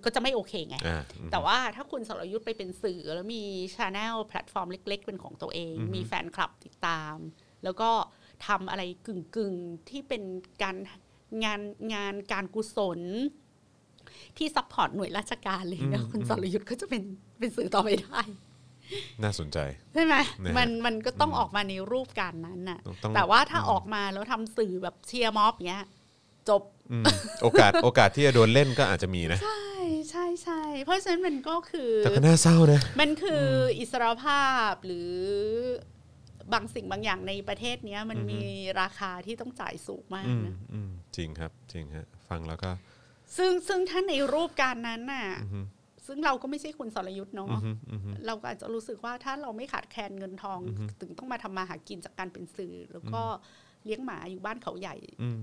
ก็จะไม่โอเคไงอ่าอืมแต่ว่าถ้าคุณสรยุทธ์ไปเป็นสื่อแล้วมีช anel แพลตฟอร์มเล็ก ๆ เป็นของตัวเองอือฮึมีแฟนคลับติดตาม แล้วก็ทำอะไรกึ่งๆ ที่เป็นการงานงานการกุศล ที่ support หน่วยราชการเลยนะคุณสรยุทธ์ก็จะเป็นเป็นสื่อต่อไปได้ น่าสนใจใช่ไหมนะฮะมันมันก็ต้องออกมาในรูปการนั้นน่ะต้องต้องแต่ว่าถ้าออกมาแล้วทำสื่อแบบเชียร์ม็อบเงี้ย จบอืมโอกาสโอกาสที่จะโดนเล่นก็อาจจะมีนะ ใช่ใช่ใช่เพราะฉะนั้นมันก็คือแต่ก็น่าเศร้านะมันคือออิสรภาพหรือบางสิ่งบางอย่างในประเทศเนี้ย มันอือฮึมีราคาที่ต้องจ่ายสูงมากอืมนะอืมจริงครับจริงฮะฟังแล้วก็ ซึ่งซึ่งถ้าในรูปการนั้นน่ะอือฮึ ซึ่งเราก็ไม่ใช่คุณสรยุทธ์เนาะอือฮึอือฮึเราก็อาจจะรู้สึกว่าถ้าเราไม่ขาดแคลนเงินทองอือฮึถึงต้องมาทำมาหากินจากการเป็นสื่อ แล้วก็เลี้ยงหมาอยู่บ้านเขาใหญ่อืม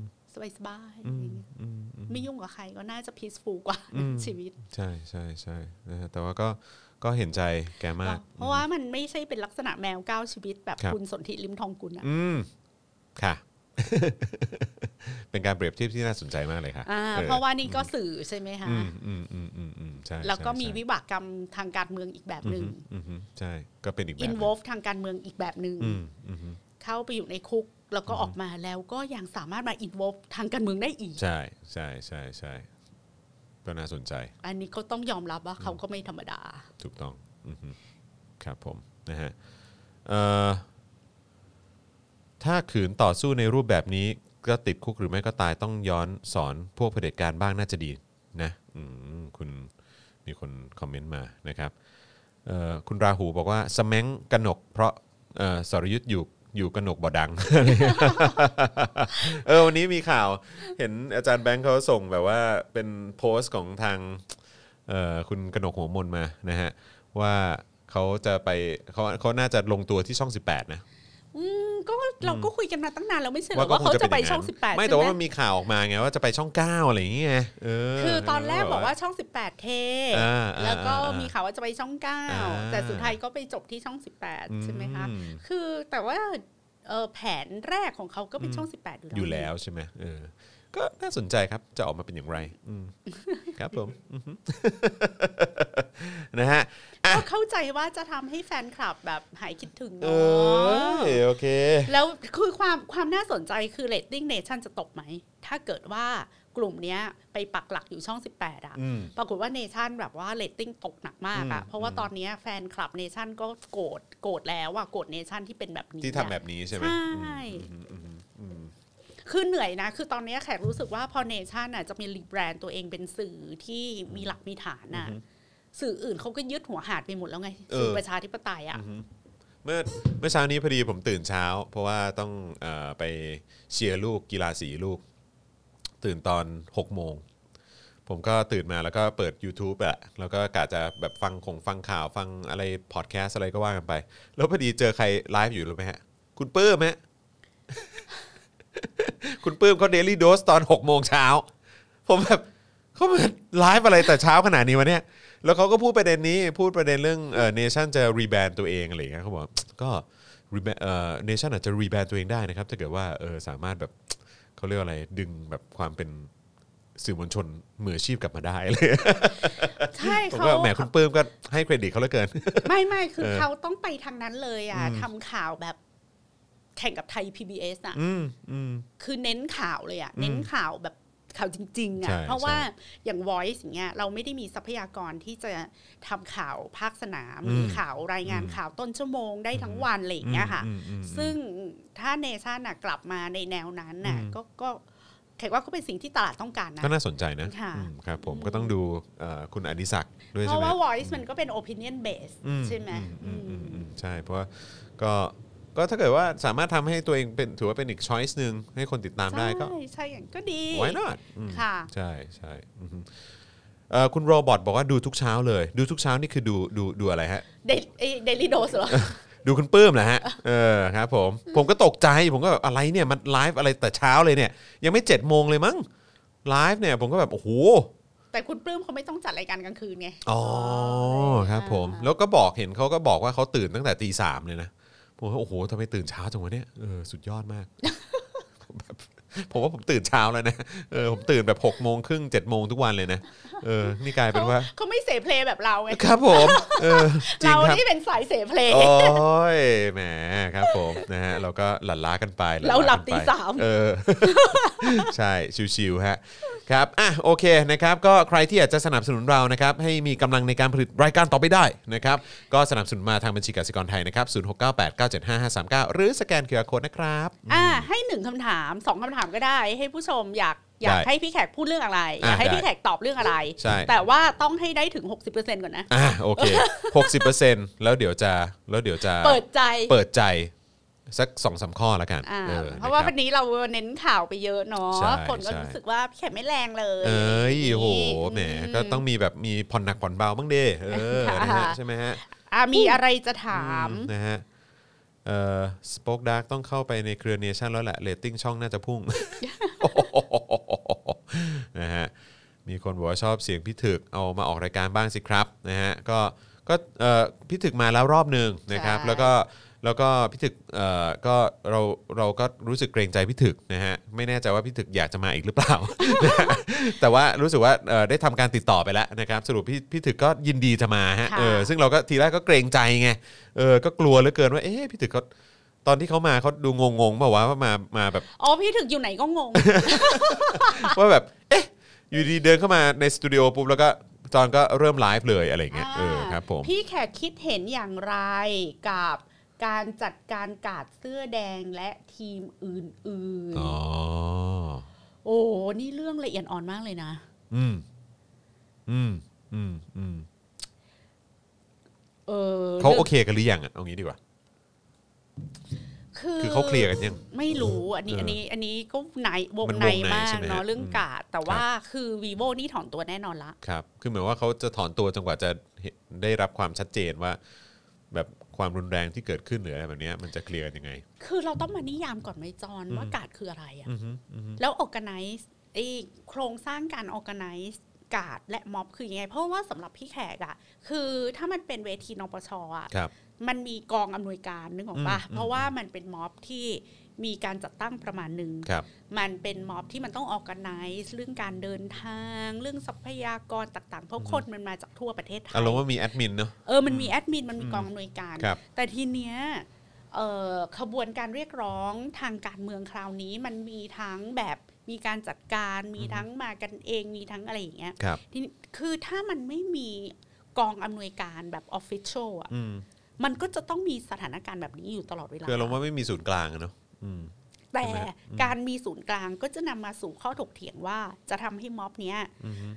สบายๆอือะไรมเงี้ยอืมอืมไม่ยุ่งกับใครก็น่าจะ peaceful กว่าอืมชีวิต ใช่ใช่ใช่นะฮะแต่ว่าก็ก็เห็นใจแกมาก เพราะว่ามันไม่ใช่เป็นลักษณะแมวเก้าชีวิตแบบครับคุณสนธิลิมทองกุลอะอืมค่ะ เป็นการเปรียบเทียบที่น่าสนใจมากเลยค่ะอ่าออเพราะว่านี่ก็สื่อใช่ไหมคะอืมอืมอืมอืมอืมใช่แล้วก็ใช่มีใช่วิบากกรรมทางการเมืองอีกแบบหนึ่งอืมอืมใช่ก็เป็นอีกแบบหอินึ่นงว f ทางการเมืองอีกแบบหนึ่งอืมอืมเข้าไปอยู่ในคุกแล้วก็ออกมาแล้วก็ยังสามารถมาอินว f ทางการเมืองได้อีก ใช่ใช่ใช่ใช่ก็น่าสนใจ อันนี้ก็ต้องยอมรับว่าเขาก็ไม่ธรรมดา ถูกต้องอือฮึครับผมนะฮะเอ่อ ถ้าขืนต่อสู้ในรูปแบบนี้ก็ติดคุกหรือไม่ก็ตายต้องย้อนสอนพวกเผด็จการบ้างน่าจะดีนะคุณมีคนคอมเมนต์มานะครับคุณราหูบอกว่าสแมงกนก เพราะเอ่อสรยุทธ์อยู่อยู่กนกบ่ดัง เออวันนี้มีข่าวเห็นอาจารย์แบงค์เขาส่งแบบว่าเป็นโพสต์ของทางคุณกนกหัวมนมานะฮะว่าเขาจะไปเขาเขาน่าจะลงตัวที่ช่อง 18 นะ อืมก็เราก็คุยกันมาตั้งนานแล้วไม่ใช่เหรอก็ว่าคงเขาจะจะเป็นไปอย่างช่องนั้นสิบแปดไม่ใช่แต่ว่าไหมมันมีข่าวออกมาไงว่าจะไปช่อง 9 อะไรอย่างเงี้ยเออคือตอนแรกบอกว่าช่อง 18 เทอ่าอ่าแล้วก็อ่ามีมีข่าวว่าจะไปช่องอ่า9แต่สุดท้ายก็ไปจบที่ช่อง 18 ใช่ไหมคะอืมคือแต่ว่าเอ่อแผนแรกของเขาก็เป็นช่อง 18 อยู่แล้วอยู่แล้วใช่ไหมเออก็น่าสนใจครับจะออกมาเป็นอย่างไรอืมครับผมอือฮึนะฮะอะ ก็เข้าใจว่าจะทำให้แฟนคลับแบบหายคิดถึงเอเนาอะโอเค แล้วคือความความน่าสนใจคือเรตติ้งเนชั่นจะตกไหม ถ้าเกิดว่ากลุ่มเนี้ยไปปักหลักอยู่ช่อง 18 อะอืมปรากฏว่าเนชั่นแบบว่าเรตติ้งตกหนักมากอะอืมเพราะว่าตอนเนี้ยแฟนคลับเนชั่นก็โกรธโกรธแล้วอะโกรธเนชั่นที่เป็นแบบนี้ ที่ทำอะแบบนี้ใช่ไหมใช่อืมอืมอืมอืมคือเหนื่อยนะ คือตอนเนี้ยแขกรู้สึกว่าพอเนชั่นอะจะมีรีแบรนด์ตัวเองเป็นสื่อที่มีหลักมีฐานอะ สื่ออื่นเขาก็ยึดหัวหาดไปหมดแล้วไงสื่อประชาธิปไตยอะเมื่อเมื่อเช้านี้พอดีผมตื่นเช้า เพราะว่าต้องเออไปเชียร์ลูกกีฬาสีลูก ตื่นตอน6โมงผมก็ตื่นมาแล้วก็เปิด YouTube อะแล้วก็กะจะแบบฟังคงฟังข่าวฟังอะไรพอดแคสอะไรก็ว่ากันไป แล้วพอดีเจอใครไลฟ์อยู่รู้ไหมฮะ คุณปื้มฮะ คุณปื้มเขา Daily Dose ตอน6โมงเช้า ผมแบบเขามาไลฟ์อะไรแต่เช้าขนาดนี้วะเนี่ย แล้วเขาก็พูดประเด็นนี้พูดประเด็นเรื่องเอ่อเนชั่นจะ rebrand ตัวเองอะไรอย่างเงี้ยเขาบอกก็ reba- เอ่อเนชั่นอาจจะ rebrand ตัวเองได้นะครับ ถ้าเกิดว่าเออสามารถแบบเขาเรียกว่าอะไรดึงแบบความเป็นสื่อมวลชนมืออาชีพกลับมาได้เลยใช่ผมเขาก็แหมคุณปื้มก็ให้เครดิตเขาเหลือเกิน ไม่ไม่คือเออเขาต้องไปทางนั้นเลยอะทำข่าวแบบแข่งกับไทย PBS อะอืมอืมคือเน้นข่าวเลยอะ เน้นข่าวแบบ ข่าวจริงๆใช่อะเพราะว่าใช่อย่าง Voice อย่างเงี้ยเราไม่ได้มีทรัพยากรที่จะทำข่าวภาคสนามอืมมีข่าวรายงานข่าวต้นชั่วโมงได้ทั้งวันอะไรอย่างเงี้ยค่ะอืมอืมอืมซึ่งถ้าเนชั่นน่ะกลับมาในแนวนั้นน่ะอืมก็ก็แขกว่าก็เป็นสิ่งที่ตลาดต้องการนะก็น่าสนใจนะค่ะอืมครับผมก็ต้องดูเอ่อคุณอดิศักดิ์ด้วยเพใช่ราะไหมว่า voice มันก็เป็น opinion base อืใช่ไหมอืมอืมอืมอืมใช่เพราะว่าก็ ก็ถ้าเกิดว่าสามารถทำให้ตัวเองเป็นถือว่าเป็นอีกช้อยส์หนึ่งให้คนติดตามได้ก็ ใช่ใช่อย่างก็ดี why not อืมค่ะ ใช่ใช่อือฮึเอ่อคุณโรบอทบอกว่าดูทุกเช้าเลย ดูทุกเช้านี่คือดูดูดูอะไรฮะ เดลิโดสเหรอ ดูคุณปื้มแหละฮะ เออครับผม ผมก็ตกใจ ผมก็แบบอะไรเนี่ยมันไลฟ์อะไรแต่เช้าเลยเนี่ย ยังไม่เจ็ดโมงเลยมั้งไลฟ์เนี่ยผมก็แบบโอ้โห แต่คุณปลื้มเขาไม่ต้องจัดรายการกลางคืนไง อ๋อครับผม แล้วก็บอกเห็นเขาก็บอกว่าเขาตื่นตั้งแต่ตีสามเลยนะ ผมว่าโอ้โหทำไมตื่นเช้าจังวะเนี่ยเออสุดยอดมากแบบ ผมว่าผมตื่นเช้าแล้วนะเออผมตื่นแบบหกโมงครึ่งเจ็ดโมงทุกวันเลยนะเออนี่กลายเป็นว่าเขาไม่เสเพลแบบเราไงครับผมเออจริงเราครับที่เป็นสายเสเพลโอ้ยแหมครับผมนะฮะเราก็หลั่นล้ากันไปเราหลับกันไปตีสามเออใช่ chill ๆฮะครับอะโอเคนะครับก็ใครที่อยากจะสนับสนุนเรานะครับให้มีกำลังในการผลิตรายการต่อไปได้นะครับก็สนับสนุนมาทางบัญชีกสิกรไทยนะครับ0698975539หรือสแกน QR code นะครับอ่าให้หนึ่งคำถามสองคำถามก็ได้ ให้ผู้ชมอยากอยากได้ให้พี่แขกพูดเรื่องอะไรอะอยากให้ได้พี่แขกตอบเรื่องอะไร ใช่ แต่ว่าต้องให้ได้ถึง 60%ก่อนนะ อะโอเค60%แล้วเดี๋ยวจะแล้วเดี๋ยวจะเปิดใจ เปิดใจสักสองสามข้อแล้วกันอ่าออเพราะว่าคบ วันนี้เราเน้นข่าวไปเยอะเนาะ ใช่คนก็ใช่ รู้สึกว่าพี่แขกไม่แรงเลย เอ้ยโหแหมอืก็ต้องมีแบบมีผ่อนหนักผ่อนเบาบ้างเด้เออค่ะนะฮะใช่ไหมฮะอะมีอะไรจะถามนะฮะ เอ่อ SpokeDark ต้องเข้าไปในเครือเนชั่นแล้วแหละเรตติ้งช่องน่าจะพุ่งนะฮะมีคนบอกว่าชอบเสียงพี่ถึกเอามาออกรายการบ้างสิครับนะฮะก็ก็เอ่อพี่ถึกมาแล้วรอบหนึ่งนะครับใช่แล้วก็ แล้วก็พี่ถึกเอ่อก็เราเราก็รู้สึกเกรงใจพี่ถึกนะฮะไม่แน่ใจว่าพี่ถึกอยากจะมาอีกหรือเปล่า แต่ว่ารู้สึกว่าเอ่อได้ทำการติดต่อไปแล้วนะครับ สรุปพี่พี่ถึกก็ยินดีจะมาฮะค่ะ เออซึ่งเราก็ทีแรกก็เกรงใจไงเออก็กลัวเหลือเกินว่าเอ๊ะพี่ถึกเขาตอนที่เขามาเขาดูงงๆเปล่าวะว่ามามาแบบ อ๋อพี่ถึกอยู่ไหนก็งง ว่าแบบ เอ๊ะ อยู่ดีเดินเข้ามาในสตูดิโอปุ๊บแล้วก็จอนก็เริ่มไลฟ์เลยอะไรอย่างเงี้ย เออครับผม พี่แขกคิดเห็นอย่างไรกับ การจัดการกาดเสื้อแดงและทีมอื่นอ๋อๆโอ้นี่เรื่องละเอียดอ่อนมากเลยนะ อืม อืม อืม อืม เออเขาโอเคกันหรือยังอะ เอางี้ดีกว่า คือคือเขาเคลียร์กันยัง ไม่รู้อันนี้เอออัอันนี้ อันนี้ก็ในวงมันในวงในมาใช่กไหมฮะเนาะเรื่องอืมกาด แต่ว่าคือ vivo นี่ถอนตัวแน่นอนละ ครับ คือเหมือนว่าเขาจะถอนตัวจนกว่าจะเห็นได้รับความชัดเจนว่า แบบ ความรุนแรงที่เกิดขึ้นหรืออะไรแบบเนี้ยมันจะเคลียร์กันยังไง คือเราต้องมานิยามก่อนไหมจอนว่ากาดคืออะไรอะอือฮึอือฮึแล้ว organize ไอ้โครงสร้างการ organize กาดและม็อบคือยังไง เพราะว่าสำหรับพี่แขกอะคือถ้ามันเป็นเวทีนปชอะครับมันมีกองอำนวยการนึกออกปะอืมเพราะว่ามันเป็นม็อบที่ มีการจัดตั้งประมาณหนึ่งครับมันเป็นม็อบที่มันต้อง organize เรื่องการเดินทาง เรื่องทรัพยากรต่างๆ เพราะคนมันมาจากทั่วประเทศไทยอารมณ์ว่ามีแอดมินเนาะเออมันมีแอดมินมันมีกองอำนวยการครับแต่ทีเนี้ยเอ่อขบวนการเรียกร้องทางการเมืองคราวนี้มันมีทั้งแบบมีการจัดการมีทั้งมากันเองมีทั้งอะไรอย่างเงี้ยครับทีนี้คือถ้ามันไม่มีกองอำนวยการแบบออฟฟิเชียลอะอืมมันก็จะต้องมีสถานการณ์แบบนี้อยู่ตลอดเวลาคืออารมณ์ว่าไม่มีศูนย์กลางอะเนาะอืม แต่ใช่ไหมอืมการมีศูนย์กลางก็จะนำมาสู่ข้อถกเถียงว่าจะทำให้ม็อบเนี้ยอือฮึ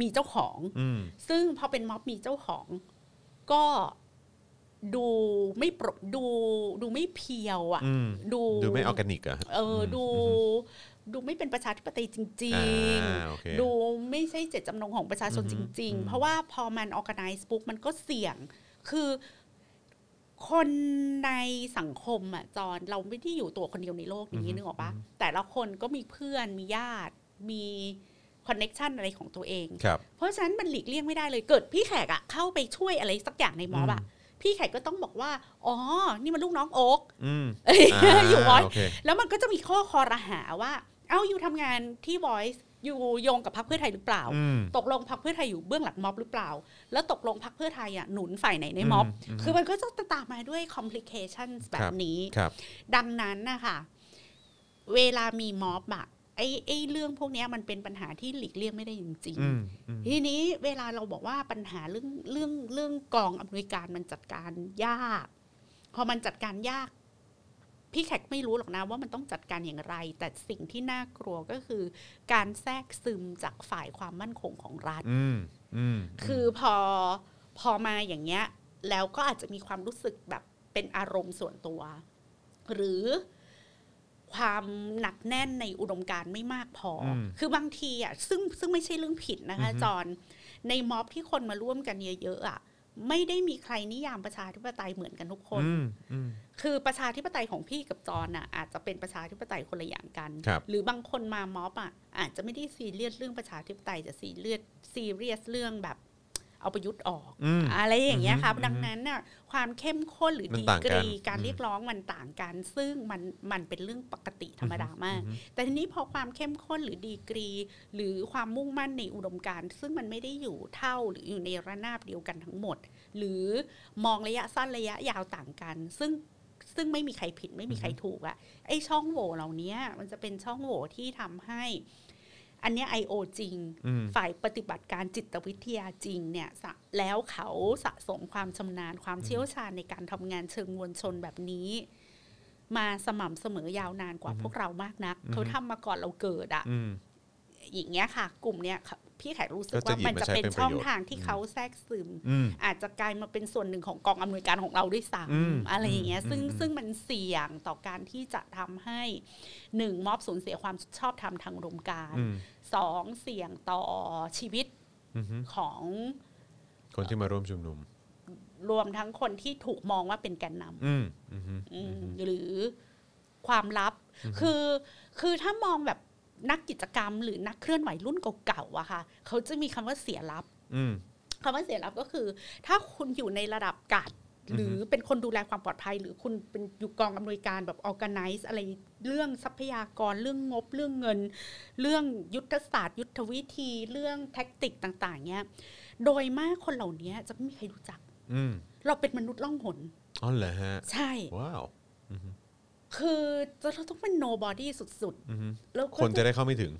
มีเจ้าของอืมซึ่งพอเป็นม็อบมีเจ้าของ ก็ดูไม่ปรดูดูไม่ pure อะอืมดูดูไม่ออร์แกนิกอะเอออมดูดูไม่เป็นประชาธิปไตยจริงอ่าโอเคๆดูไม่ใช่เจตจำนงของประชาชนอือจฮึริงอืมๆเพราะว่าพอมัน organize ปุ๊บมันก็เสี่ยง คือ คนในสังคมอะจอนเราไม่ได้อยู่ตัวคนเดียวในโลกนี้นึกออกปะแต่ละคนก็มีเพื่อนมีญาติมี connection อะไรของตัวเองครับเพราะฉะนั้นมันหลีกเลี่ยงไม่ได้เลยเกิดพี่แขกอะเข้าไปช่วยอะไรสักอย่างในม็อบอะพี่แขกก็ต้องบอกว่า อ๋อ นี่มันลูกน้องโอ๊กอืมเอ้ยาอยู่ Voice โอเคแล้วมันก็จะมีข้อคอรหาว่า เอ้าอยู่ทำงานที่ Voice อยู่โยงกับพรรคเพื่อไทยหรือเปล่าอืมตกลงพรรคเพื่อไทยอยู่เบื้องหลังม็อบหรือเปล่า แล้วตกลงพรรคเพื่อไทยอะหนุนฝ่ายไหนในม็อบอืมคือมันก็จะตามมาด้วย complications แบครับบนี้ครับดังนั้นนะคะเวลามีม็อบอะไอ้ไอ้เรื่องพวกเนี้ยมันเป็นปัญหาที่หลีกเลี่ยงไม่ได้จริงอืมอืมๆทีนี้เวลาเราบอกว่าปัญหาเรื่องเรื่องเรื่องกองอำนวยการมันจัดการยาก พอมันจัดการยาก พี่แขกไม่รู้หรอกนะว่ามันต้องจัดการอย่างไร แต่สิ่งที่น่ากลัวก็คือ การแทรกซึมจากฝ่ายความมั่นคงของรัฐอืมอืมคือพอพอมาอย่างเงี้ย แล้วก็อาจจะมีความรู้สึกแบบเป็นอารมณ์ส่วนตัว หรือความหนักแน่นในอุดมการณ์ไม่มากพออมคือบางทีอะซึ่งซึ่งไม่ใช่เรื่องผิดนะคะอือฮึจอนในม็อบที่คนมาร่วมกันเยอะๆอะ ไม่ได้มีใครนิยามประชาธิปไตยเหมือนกันทุกคนอืมอืมคือประชาธิปไตยของพี่กับจอนอะอาจจะเป็นประชาธิปไตยคนละอย่างกันครับหรือบางคนมาม็อบอะอาจจะไม่ได้ซีเรียสเรื่องประชาธิปไตยจะซีเรียสซีเรียสเรื่องแบบ เอาประยุทธ์ออกอืมอะไรอย่างเงี้ยครับอืมดังนั้นน่ะความเข้มข้นหรือมันดีต่างกกันรีการอืมเรียกร้องมันต่างกัน ซึ่งมันมันเป็นเรื่องปกติธรรมดามากอืมแต่ทีนี้พอความเข้มข้นหรือดีกรี หรือความมุ่งมั่นในอุดมการณ์ ซึ่งมันไม่ได้อยู่เท่าหรืออยู่ในระนาบเดียวกันทั้งหมด หรือมองระยะสั้นระยะยาวต่างกัน ซึ่งซึ่งไม่มีใครผิดไม่มีใครถูกอะไอช่องโหว่เหล่านี้มันจะเป็นช่องโหว่ที่ทำให้ อันเนี้ไอโอจริงอืมฝ่ายปฏิบัติการจิตวิทยาจริงเนี่ยสะแล้วเขาสะสมความชำนาญความเชี่ยวชาญในการทำงานเชิงมวลชนแบบนี้ มาสม่ำเสมอยาวนานกว่าพวกเรามากนัก เขาทำมาก่อนเราเกิดอะอืมอย่างเงี้ยค่ะ กลุ่มเนี้ยค่ะพี่ไขรู้สึกก็จะว่าหยิบมันมาจะใช้เป็นเป็นประโยชน์ช่องทางที่เขาแทรกซึมอืมอาจจะกลายมาเป็นส่วนหนึ่งของกองอำนวยการของเราด้วยซ้อืมำอะไรอย่างเงี้ยซึ่งอืมซึ่งมันเสี่ยงต่อการที่จะทำให้หนึ่งม็อบสูญเสียความชอบธรรมทางอุดมการณ์อืม สองเสี่ยงต่อชีวิตอืมของคนที่มาร่วมชุมนุม รวมทั้งคนที่ถูกมองว่าเป็นแกนนอืมอืมำอืมหรือความลับ คือคือถ้ามองแบบนักกิจกรรม หรือนักเคลื่อนไหวรุ่นเก่าๆอะค่ะ เขาจะมีคำว่าเสียลับอืมคำว่าเสียลับก็คือ ถ้าคุณอยู่ในระดับกัด หรือเป็นคนดูแลความปลอดภัย หรือคุณเป็นอยู่กองอำนวยการแบบ organize อะไรเรื่องทรัพยากรเรื่องงบเรื่องเงิน เรื่องยุทธศาสตร์ ยุทธวิธีเรื่องแท็กติกต่าง ๆ เนี้ยโดยมากคนเหล่านี้จะไม่มีใครรู้จักอืมเราเป็นมนุษย์ล่องหนอ๋อเหรอฮะ ใช่ ว้าวคือเราต้องเป็น nobody สุดอืมๆแล้วคนจะได้เข้าไม่ถึง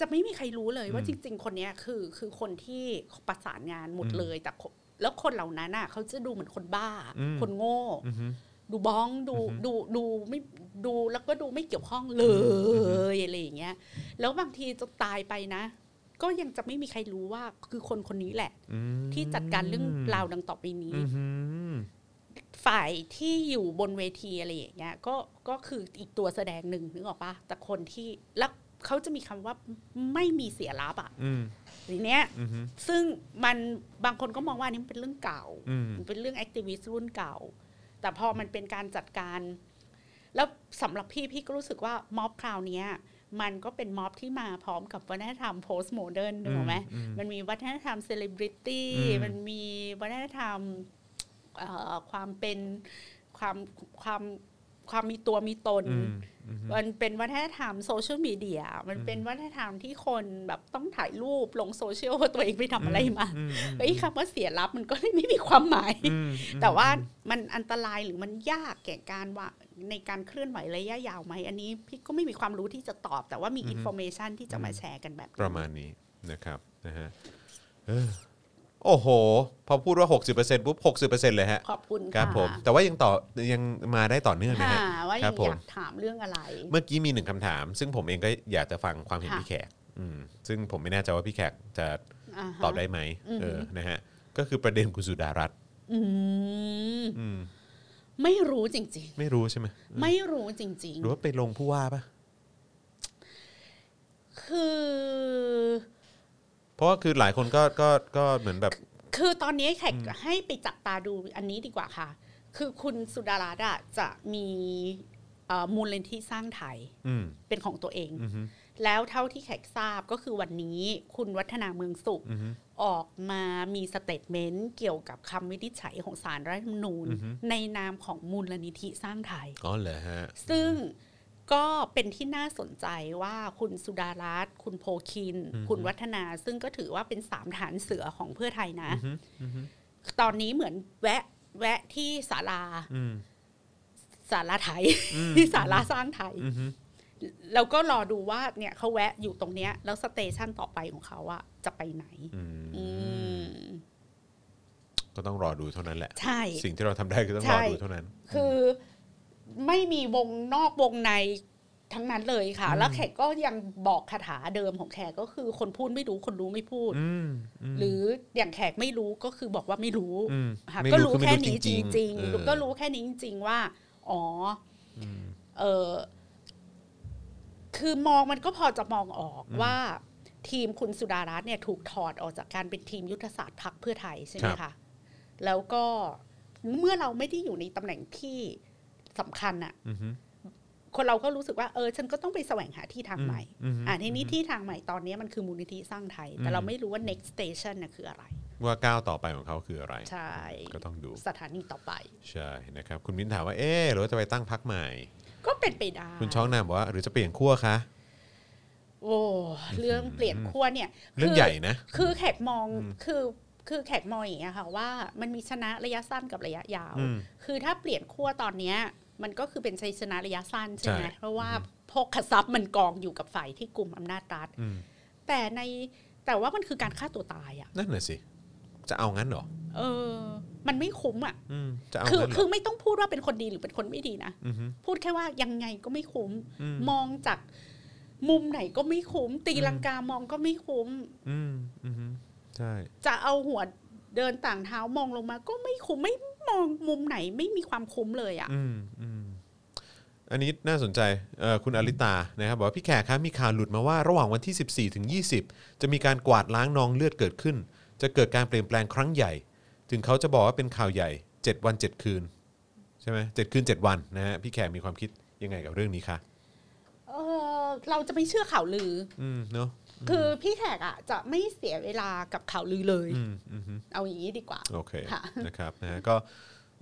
จะไม่มีใครรู้เลยว่าอืมจริง ๆ คนเนี้ยคือคือคนที่ประสานงานหมดเลยแต่คน แล้วคนเหล่านั้นอะเขาจะดูเหมือนคนบ้าอืมคนโง่อืมดูบ้องดูอือฮึดูดูไม่ดูแล้วก็ดูไม่เกี่ยวข้องเลยอะไรอย่างเงี้ย แล้วบางทีจะตายไปนะ ก็ยังจะไม่มีใครรู้ว่าคือคนคนนี้แหละอืมที่จัดการเรื่องราวดังต่อไปนี้อืมฝ่ายที่อยู่บนเวทีอะไรอย่างเงี้ยก็ก็คืออีกตัวแสดงหนึ่งนึกออกปะแต่คนที่แล้วเขาจะมีคำว่าไม่มีเสียลับอะ อืมทีเนี้ยอืมซึ่งมันบางคนก็มองว่าอันนี้มันเป็นเรื่องเก่าอืมมันเป็นเรื่อง activist รุ่นเก่า แต่พอมันเป็นการจัดการ แล้วสำหรับพี่พี่ก็รู้สึกว่าม็อบคราวเนี้ยมันก็เป็นม็อบที่มาพร้อมกับวัฒนธรรม postmodern นึกออกไหมอืมมันมีวัฒนธรรมเซเลบริตี้อืมมันมีวัฒนธรรมเอ่อความเป็นความความ ความมีตัวมีตนอืมอืมมันเป็นวัฒนธรรมโซเชียลมีเดีย มันเป็นวัฒนธรรมที่คนแบบต้องถ่ายรูปลงโซเชียลว่าตัวเองไปทำอะไรมาอืมอืมเฮ้ยคำว่าเสียลับมันก็เลยไม่มีความหมายอืมแต่ว่ามันอันตรายหรือมันยากแก่การว่าในการเคลื่อนไหวระยะยาวไหม อันนี้พี่ก็ไม่มีความรู้ที่จะตอบ แต่ว่ามี information ที่จะมาแชร์กันแบบนี้ประมาณนี้นะครับนะฮะเออ โอ้โห พอพูดว่า 60%ปุ๊บ60%เลยฮะขอบคุณครัค่ะบผมแต่ว่ายังต่อยังมาได้ต่อเนื่องนะค่ะฮะว่าครัยับงผมอยากถามเรื่องอะไร เมื่อกี้มีหนึ่งคำถาม ซึ่งผมเองก็อยากจะฟังความเห็นค่ะ พี่แขกอืมซึ่งผมไม่แน่ใจว่าพี่แขกจะาฮะตอบได้ไหมอืมเออนะฮะก็คือประเด็นคุณสุดารัตน์อืมอืมไม่รู้จริง ไม่รู้ใช่ไหมๆ ไม่รู้จริง หรือว่าไปลงผู้ว่าปะๆ คือ เพราะว่าคือหลายคนก็ก็ก็เหมือนแบบ คือตอนนี้แขกให้ไปจับตาดูอันนี้ดีกว่าค่ะ คือคุณสุดารัตน์อะจะมีเอ่อมูลนิธิสร้างไทยอืมเป็นของตัวเองอือฮึแล้วเท่าที่แขกทราบก็คือวันนี้คุณวัฒนาเมืองสุขอือฮึออกมามี statement เกี่ยวกับคำวินิจฉัยของศาลรัฐธรรมนูญอือฮึในนามของมูลนิธิสร้างไทย อ๋อเหรอฮะ ซึ่ง ก็เป็นที่น่าสนใจว่าคุณสุดารัตน์คุณโภคินอือฮึคุณวัฒนาซึ่งก็ถือว่าเป็นสามทหารเสือของเพื่อไทยนะอือฮึอือฮึตอนนี้เหมือนแวะแวะที่ศาลาอืมศาลาไทยอืมที่ศาลาสร้างไทยอือฮึแล้วก็รอดูว่าเนี่ยเขาแวะอยู่ตรงเนี้ย แล้วสเตชันต่อไปของเขาอะจะไปไหนอืมอืมก็ต้องรอดูเท่านั้นแหละ ใช่ สิ่งที่เราทำได้คือต้องใช่รอดูเท่านั้น คือ ไม่มีวงนอกวงในทั้งนั้นเลยค่ะ แล้วแขกก็ยังบอกคาถาเดิมของแขกก็คือคนพูดไม่รู้คนรู้ไม่พูดอืมมหรืออย่างแขกไม่รู้ก็คือบอกว่าไม่รู้อืมค่ะไม่ก็รู้รู้คือไม่แค่รู้นี้จจริริงงๆเออๆก็รู้แค่นี้จริง ๆ ว่า อ๋ออเออคือมองมันก็พอจะมองออกว่าทีมคุณสุดารัตน์เนี่ยถูกถอดออกจากการเป็นทีมยุทธศาสตร์พรรคเพื่อไทยใช่ไหมครัคะบแล้วก็เมื่อเราไม่ได้อยู่ในตำแหน่งที่ สำคัญอะอือฮึคนเราก็รู้สึกว่าเออฉันก็ต้องไปแสวงหาที่ทางใหม่อืมอืมอ่าทีนี้ที่ทางใหม่ตอนนี้มันคือมูลนิธิสร้างไทย แต่เราไม่รู้ว่า next station น่ะคืออะไร ว่าก้าวต่อไปของเขาคืออะไร ใช่ ก็ต้องดูสถานีต่อไป ใช่นะครับ คุณมิ้นถามว่าเอ๊ะหรือว่าจะไปตั้งพักใหม่ ก็เป็นไปได้ คุณช้องนามบอกว่าหรือจะเปลี่ยนขั้วคะโอ้เรื่องเปลี่ยนขั้วเนี่ยเรื่องคืใหญ่นะ คือแขกมองคือคือแขกมองอย่างเงี้ยค่ะว่ามันมีชนะระยะสั้นกับระยะยาวอืมคือถ้าเปลี่ยนขั้วตอนเนี้ย มันก็คือเป็นชัยชนะระยะสั้นใช่ไหมใช่เพราะว่าพกทรัพย์มันกองอยู่กับฝ่ายที่กลุ่มอำนาจรัฐอืมแต่ในแต่ว่ามันคือการฆ่าตัวตายอะนั่นน่ะสิ จะเอางั้นเหรอเออ มันไม่คุ้มอะอืมจะเอาคืองั้นเหรคืออไม่ต้องพูดว่าเป็นคนดีหรือเป็นคนไม่ดีนะอือฮึพูดแค่ว่ายังไงก็ไม่คุ้มอืมมองจากมุมไหนก็ไม่คุ้ม ตีลังกามองก็ไม่คุ้ม อืมอือฮึใช่ จะเอาหัวเดินต่างเท้ามองลงมาก็ไม่คุ้มไม่ มองมุมไหนไม่มีความคุ้มเลยอะ อืมอืมอันนี้น่าสนใจเอ่อคุณอลิตานะครับบอกว่าพี่แขกครับมีข่าวหลุดมาว่าระหว่างวันที่ 14 ถึง 20 จะมีการกวาดล้างนองเลือดเกิดขึ้น จะเกิดการเปลี่ยนแปลงครั้งใหญ่ ถึงเขาจะบอกว่าเป็นข่าวใหญ่ 7 วัน 7 คืน ใช่ไหมเจ็ดคืน 7 วันนะฮะพี่แขกมีความคิดยังไงกับเรื่องนี้คะ เออเราจะไม่เชื่อข่าวลือ อืมเนาะอ คือพี่แขกอะจะไม่เสียเวลากับข่าวลือเลยอืมอืมฮึเอาอย่างนี้ดีกว่า โอเคค่ะนะครับนะฮะก็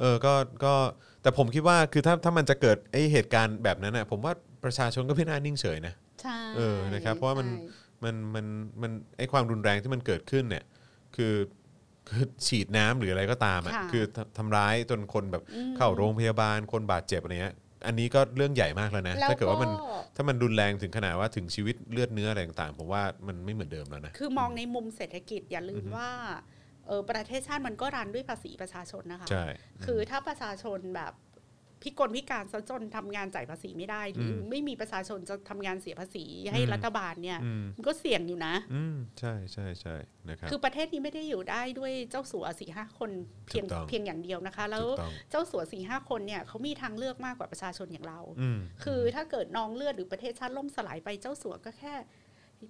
เออก็ก็แต่ผมคิดว่าคือถ้าถ้ามันจะเกิดไอเหตุการณ์แบบนั้นน่ะผมว่าประชาชนก็ไม่น่านิ่งเฉยนะใช่เออนะครับ เพราะว่ามันใช่มันมันมันไอความรุนแรงที่มันเกิดขึ้นเนี่ยคือคือฉีดน้ำหรืออะไรก็ตามอะค่ะคือทำทำร้ายจนคนแบบอืมเข้าโรงพยาบาลคนบาดเจ็บอะไรเงี้ย อันนี้ก็เรื่องใหญ่มากแล้วนะ แล้วถ้าเกิดว่ามันก็ถ้ามันรุนแรงถึงขนาดว่าถึงชีวิตเลือดเนื้ออะไรต่างๆผมว่ามันไม่เหมือนเดิมแล้วนะ คือมองในมุมเศรษฐกิจอย่าลืมว่าเออประเทศชาติมันก็รันด้วยภาษีประชาชนนะคะ ใช่ คือถ้าประชาชนแบบ พิกลพิการซะจนทำงานจ่ายภาษีไม่ได้หรืออมไม่มีประชาชนจะทำงานเสียภาษีให้อืมรัฐบาลเนี่ยอืมมันก็เสี่ยงอยู่นะอืมใช่ใช่ใช่นะครับคือประเทศนี้ไม่ได้อยู่ได้ด้วยเจ้าสัวสี่ห้าคนเพียงถูกต้องเพียงอย่างเดียวนะคะ แล้วถูกต้องเจ้าสัวสี่ห้าคนเนี่ยเขามีทางเลือกมากกว่าประชาชนอย่างเราอืมคือถ้าเกิดนองเลือดหรือประเทศชาติล่มสลายไปเจ้าสัวก็แค่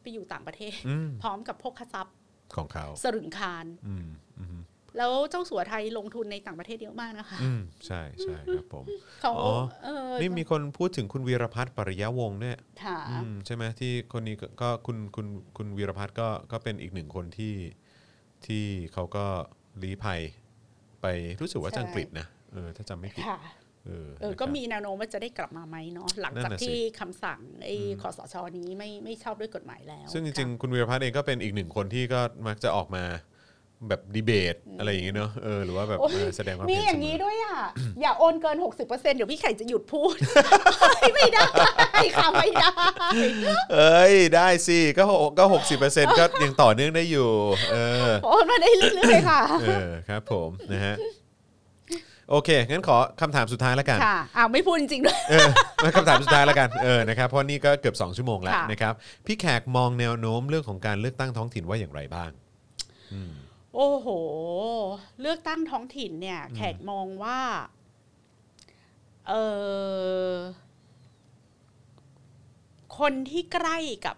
ไปอยู่ต่างประเทศอืมพร้อมกับพกทรัพย์ของเขาสรึงคารอืมอืม แล้วเจ้าสัวไทยลงทุนในต่างประเทศเยอะมากนะคะ อืมใช่ใช่ครับผมเขาอ๋อเออนี่มีคนพูดถึงคุณวีรพัฒน์ปริยะวงศ์เนี่ยค่ะอืมใช่ไหมที่คนนี้ก็ก็คุณคุณคุณวีรพัฒน์ก็ก็เป็นอีกหนึ่งคนที่ที่เขาก็ลี้ภัยไปรู้สึกว่าใช่จะอังกฤษนะเออถ้าจำไม่ผิดค่ะเออเออนะครับก็มีแนวโน้มว่าจะได้กลับมาไหมเนาะหลังนั่จากนน่ะสิที่คำสั่งไอ้คอสชนี้ไม่ไม่ชอบด้วยกฎหมายแล้ว ซึ่งจริงค่ะๆคุณวีรพัฒน์เองก็เป็นอีกหนึ่งคนที่ก็มักจะออกมา แบบดีเบตอะไรอย่างเงี้ยเนอะเออหรือว่าแบบเออแสดงความมีเห็นอย่างนี้ด้วยอะ อย่าโอนเกิน 60%เดี๋ยวพี่ไข่จะหยุดพูด ไม่ได้ค่ะไม่ได้ เอ้ยได้สิก็หกก็หกสิบเปอร์เซ็นต์ก็ยังต่อเนื่องได้อยู่ เออโอนมาได้เรื่อยๆค่ะ เออครับผมนะฮะโอเค งั้นขอคำถามสุดท้ายแล้วกัน ค่ะ อ้าว ไม่พูดจริงๆด้วย เออคำถามสุดท้ายแล้วกัน เออ นะครับ เพราะนี่ก็เกือบ 2 ชั่วโมงแล้วค่ะ นะครับ พี่แขกมองแนวโน้มเรื่องของการเลือกตั้งท้องถิ่นว่าอย่างไรบ้าง อืม โอ้โห เลือกตั้งท้องถิ่นเนี่ย แขกมองว่า เออคนที่ใกล้กับ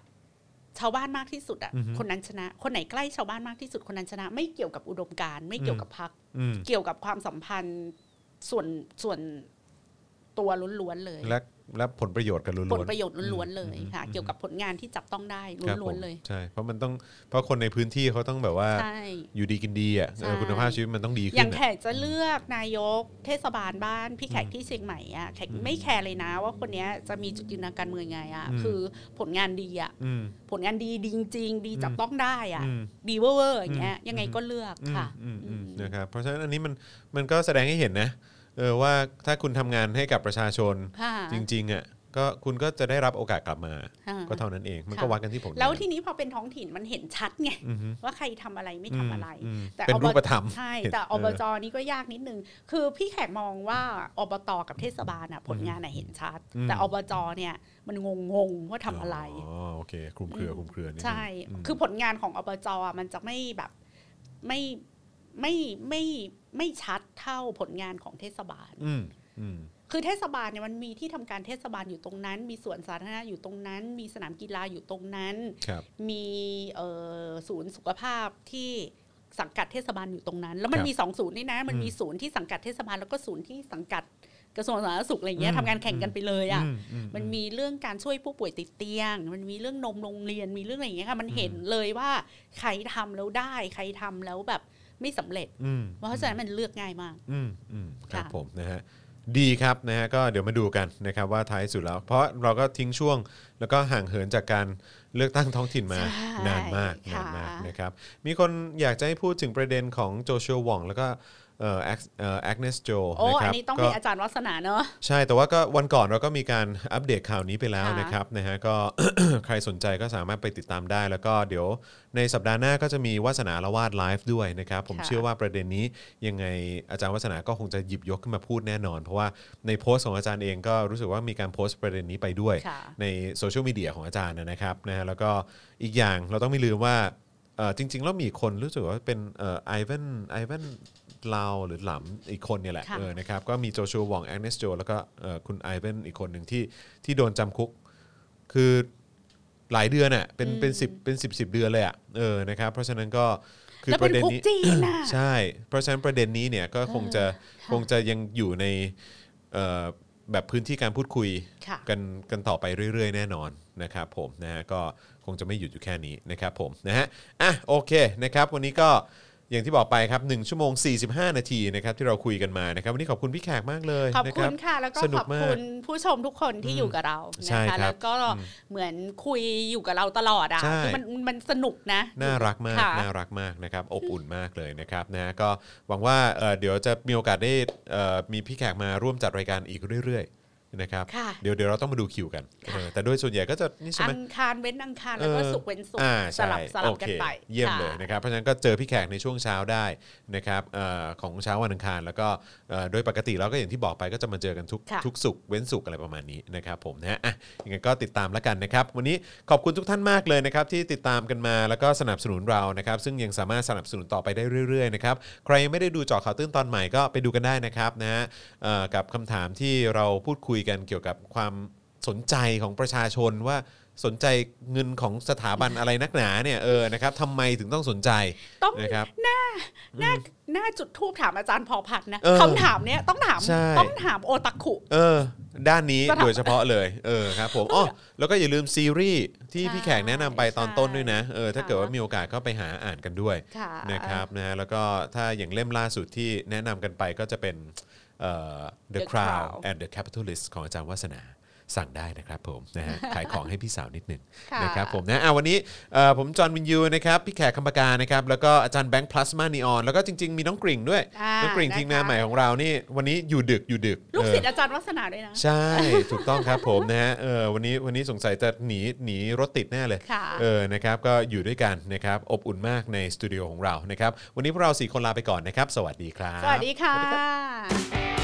ชาวบ้านมากที่สุดอะอือฮึคนนั้นชนะ คนไหนใกล้ชาวบ้านมากที่สุดคนนั้นชนะ ไม่เกี่ยวกับอุดมการณ์ไม่เกี่ยวกับพรรคอืมเกี่ยวกับความสัมพันธ์ส่วนส่วนตัวล้วนๆเลย และ และผลประโยชน์กันล้วนๆผลประโยชน์ล้วนๆเลยค่ะ เกี่ยวกับผลงานที่จับต้องได้ครับล้วนผมๆเลยใช่เพราะมันต้องเพราะคนในพื้นที่เขาต้องแบบว่าใช่อยู่ดีกินดีอะเออใช่คุณภาพชีวิตมันต้องดีอขึ้ย่านงอะแขกจะเลือกนายกเทศบาลบ้านพี่แขกที่เชียงใหม่อะแขกไม่แคร์เลยนะ ว่าคนเนี้ยจะมีจุดยืนทางการเมืองไงอะคือผลงานดีอะอืมผลงานดีดีจริงๆดีจับต้องได้อะอืมดีเวอร์ๆอย่างเงี้ยยังไงก็เลือกค่ะอืมอืมอืมนะครับเพราะฉะนั้นอันนี้มันมันก็แสดงให้เห็นนะ เออว่าถ้าคุณทำงานให้กับประชาชนค่ะ จริงๆอะก็คุณก็จะได้รับโอกาสกลับมา ค่ะก็เท่านั้นเอง มันก็ค่ะ วัดกันที่ผลงานแล้วทีนี้พอเป็นท้องถิ่นมันเห็นชัดไงอือฮึว่าใครทำอะไรไม่ทำอะไรอืมแต่เป็นอบรูปธรรม ใช่เห็นแต่เอออบจนี่ก็ยากนิดนึง คือพี่แขกมองว่าอบตกับเทศบาลอะผลงานอะเห็นชัด อืม แต่อบจเนี่ยมันงงงๆว่าทำอะไร อ๋อโอเคคลุมเครือคลุมเครือนิดนึงใช่อืมคือผลงานของอบจอะมันจะไม่แบบไม่ไม่ไม่ไม่ ชัดเท่าผลงานของเทศบาลอืมอืมคือเทศบาลเนี่ยมันมีที่ทำการเทศบาลอยู่ตรงนั้น มีสวนสาธารณะอยู่ตรงนั้น มีสนามกีฬาอยู่ตรงนั้นครับมีเอ่อศูนย์สุขภาพที่สังกัดเทศบาลอยู่ตรงนั้น แล้วมันครับมีสองศูนย์นี่นะ มันอืมมีศูนย์ที่สังกัดเทศบาลแล้วก็ศูนย์ที่สังกัดกระทรวงสาธารณสุขอะไรเงี้อืยมทำงานแข่งกันไปเลยอะอือืมันมีเรื่องการช่วยผู้ป่วยติดเตียง มันมีเรื่องนมโรงเรียนมีเรื่องอะไรอย่างเงี้ยค่ะมันเห็นเลยว่าใครทำแล้วได้ ใครทำแล้วแบบ ไม่สำเร็จอืมเพราะฉะนั้นมันเลือกง่ายมากอืมอืมครับค่ะผมนะฮะดีครับนะฮะก็เดี๋ยวมาดูกันนะครับว่าท้ายสุดแล้ว เพราะเราก็ทิ้งช่วง แล้วก็ห่างเหินจากการเลือกตั้งท้องถิ่นมาใช่นานมากค่ะนานมากนะครับมีคนอยากจะให้พูดถึงประเด็นของโจชัวหว่องแล้วก็ เอ่อแอ็กเอ่อแอกเนสโจโอ้นะคอัรันบนี้ต้องก็มีอาจารย์วัฒนาเนอะใช่แต่ว่าก็วันก่อนเราก็มีการอัปเดตข่าวนี้ไปแล้วค่ะนะครับนะฮะก็ใครสนใจก็สามารถไปติดตามได้ แล้วก็เดี๋ยวในสัปดาห์หน้าก็จะมีวาสนาละวาดไลฟ์ด้วยนะครับ ผมค่ะเชื่อว่าประเด็นนี้ยังไงอาจารย์วาสนาก็คงจะหยิบยกขึ้นมาพูดแน่นอน เพราะว่าในโพสต์ของอาจารย์เองก็รู้สึกว่ามีการโพสต์ประเด็นนี้ไปด้วยค่ะในโซเชียลมีเดียของอาจารย์นะครับนะฮะแล้วก็อีกอย่างเราต้องไม่ลืมว่าเอ่อจริงๆแล้วมีคนรู้สึกว่าเป็นเอ่อไอเวนไอเวน ลาวหรือหลำอีกคนเนี่ยแหละค่ะ เออนะครับก็มีโจชัววองแอนเนสโจแล้วก็เอ่อคุณไอเวนอีกคนหนึ่งที่ที่โดนจำคุก คือหลายเดือนอะเป็นเป็นสิบเป็นสิบสิบเดือนเลยอะเออนะครับเพราะฉะนั้นก็คือแล้วปเป็นระเด็นคุกนี้ จีนน่ะ ใช่ เพราะฉะนั้นประเด็นนี้เนี่ยก็คงจะคงจะยังอยู่ในเอ่อแบบพื้นที่การพูดคุยค่ะ กันกันต่อไปเรื่อย ๆ แน่นอนนะครับผมนะฮะก็คงจะไม่หยุดอยู่แค่นี้นะครับผมนะฮะอะโอเคนะครับวันนี้ก็ อย่างที่บอกไปครับ1ชั่วโมง 45 นาทีนะครับที่เราคุยกันมานะครับวันนี้ขอบคุณพี่แขกมากเลยขอบนะคุรัณค่ะ แล้วก็สนุขกอบมากคุณผู้ชมทุกคนที่อยู่กับเราใช่นะคะครับแล้วก็เหมือนคุยอยู่กับเราตลอดอะใช่คือมันมันสนุกนะ น่ารักมากค่ะน่ารักมากนะครับอบอุ่นมากเลยนะครับนะฮะก็หวังว่าเอ่อเดี๋ยวจะมีโอกาสได้เอ่อมีพี่แขกมาร่วมจัดรายการอีกเรื่อยๆ นะครับค่ะเดี๋ยวเดี๋ยวเราต้องมาดูคิวกันค่ะเออแต่โดยส่วนใหญ่ก็จะนี่ใช่ไหมอังคารเว้นอังคารแล้วก็เออสุกร์เว้นสุกอ่าร์สใช่ลับสลับกันโอเคไปเยี่ยมค่ะเลยนะครับเพราะฉะนั้นก็เจอพี่แขกในช่วงเช้าได้นะครับเอ่อของเช้าวันอังคาร แล้วก็เอ่อโดยปกติเราก็อย่างที่บอกไปก็จะมาเจอกันทุกค่ะทุกสุกร์เว้นสุกร์อะไรประมาณนี้นะครับผมนะฮะอะยังไงก็ติดตามแล้วกันนะครับ วันนี้ขอบคุณทุกท่านมากเลยนะครับที่ติดตามกันมาแล้วก็สนับสนุนเรานะครับ ซึ่งยังสามารถสนับสนุนต่อไปได้เรื่อยๆนะครับใครยังไม่ได้ดูเจอข่าวตื้นตอนใหม่ก็ไปดูกันได้นะครับนะฮะเอ่อกับคำถามที่เราพูดคุยกันเกี่ยวกับความสนใจของประชาชนว่าสนใจเงินของสถาบันอะไรนักหนาเนี่ยเออนะครับทำไมถึงต้องสนใจต้องนะครับหน้าหน้าหน้าจุดทูบถามอาจารย์พอพัดนะเออคำถามเนี้ยต้องถามใช่ต้องถามโอตักขุเออ ด้านนี้จะทำโดยเฉพาะเลยเออครับผมอ๋อแล้วก็อย่าลืมซีรีส์ที่ใช่พี่แขกแนะนำไปตอนต้นด้วยนะเออถ้าค่ะเกิดว่ามีโอกาสก็ไปหาอ่านกันด้วยค่ะนะครับนะฮะแล้วก็ถ้าอย่างเล่มล่าสุดที่แนะนำกันไปก็จะเป็น เอ่อ The The Crown Crown and the Capitalist ของอาจารย์วัฒนา สั่งได้นะครับผมนะฮะขายของให้พี่สาวนิดหนึ่งค่ะนะครับผมนะอะวันนี้เอ่อผมจอห์นวินยูนะครับพี่แขกคำปากานะครับแล้วก็อาจารย์แบงค์พลาสมานีออนแล้วก็จริง ๆ มีน้องกริ่งด้วยอ่าน้องกริ่งนะคะทีมงานใหม่ของเรานี่วันนี้อยู่ดึกอยู่ดึกลูกเออศิษย์อาจารย์วัฒนาด้วยนะ ใช่ถูกต้องครับผมนะฮะเออวันนี้วันนี้สงสัยจะหนีหนีรถติดแน่เลยค่ะเออนะครับก็อยู่ด้วยกันนะครับอบอุ่นมากในสตูดิโอของเรานะครับวันนี้พวกเราสี่คนลาไปก่อนนะครับ สวัสดีครับ สวัสดีค่ะ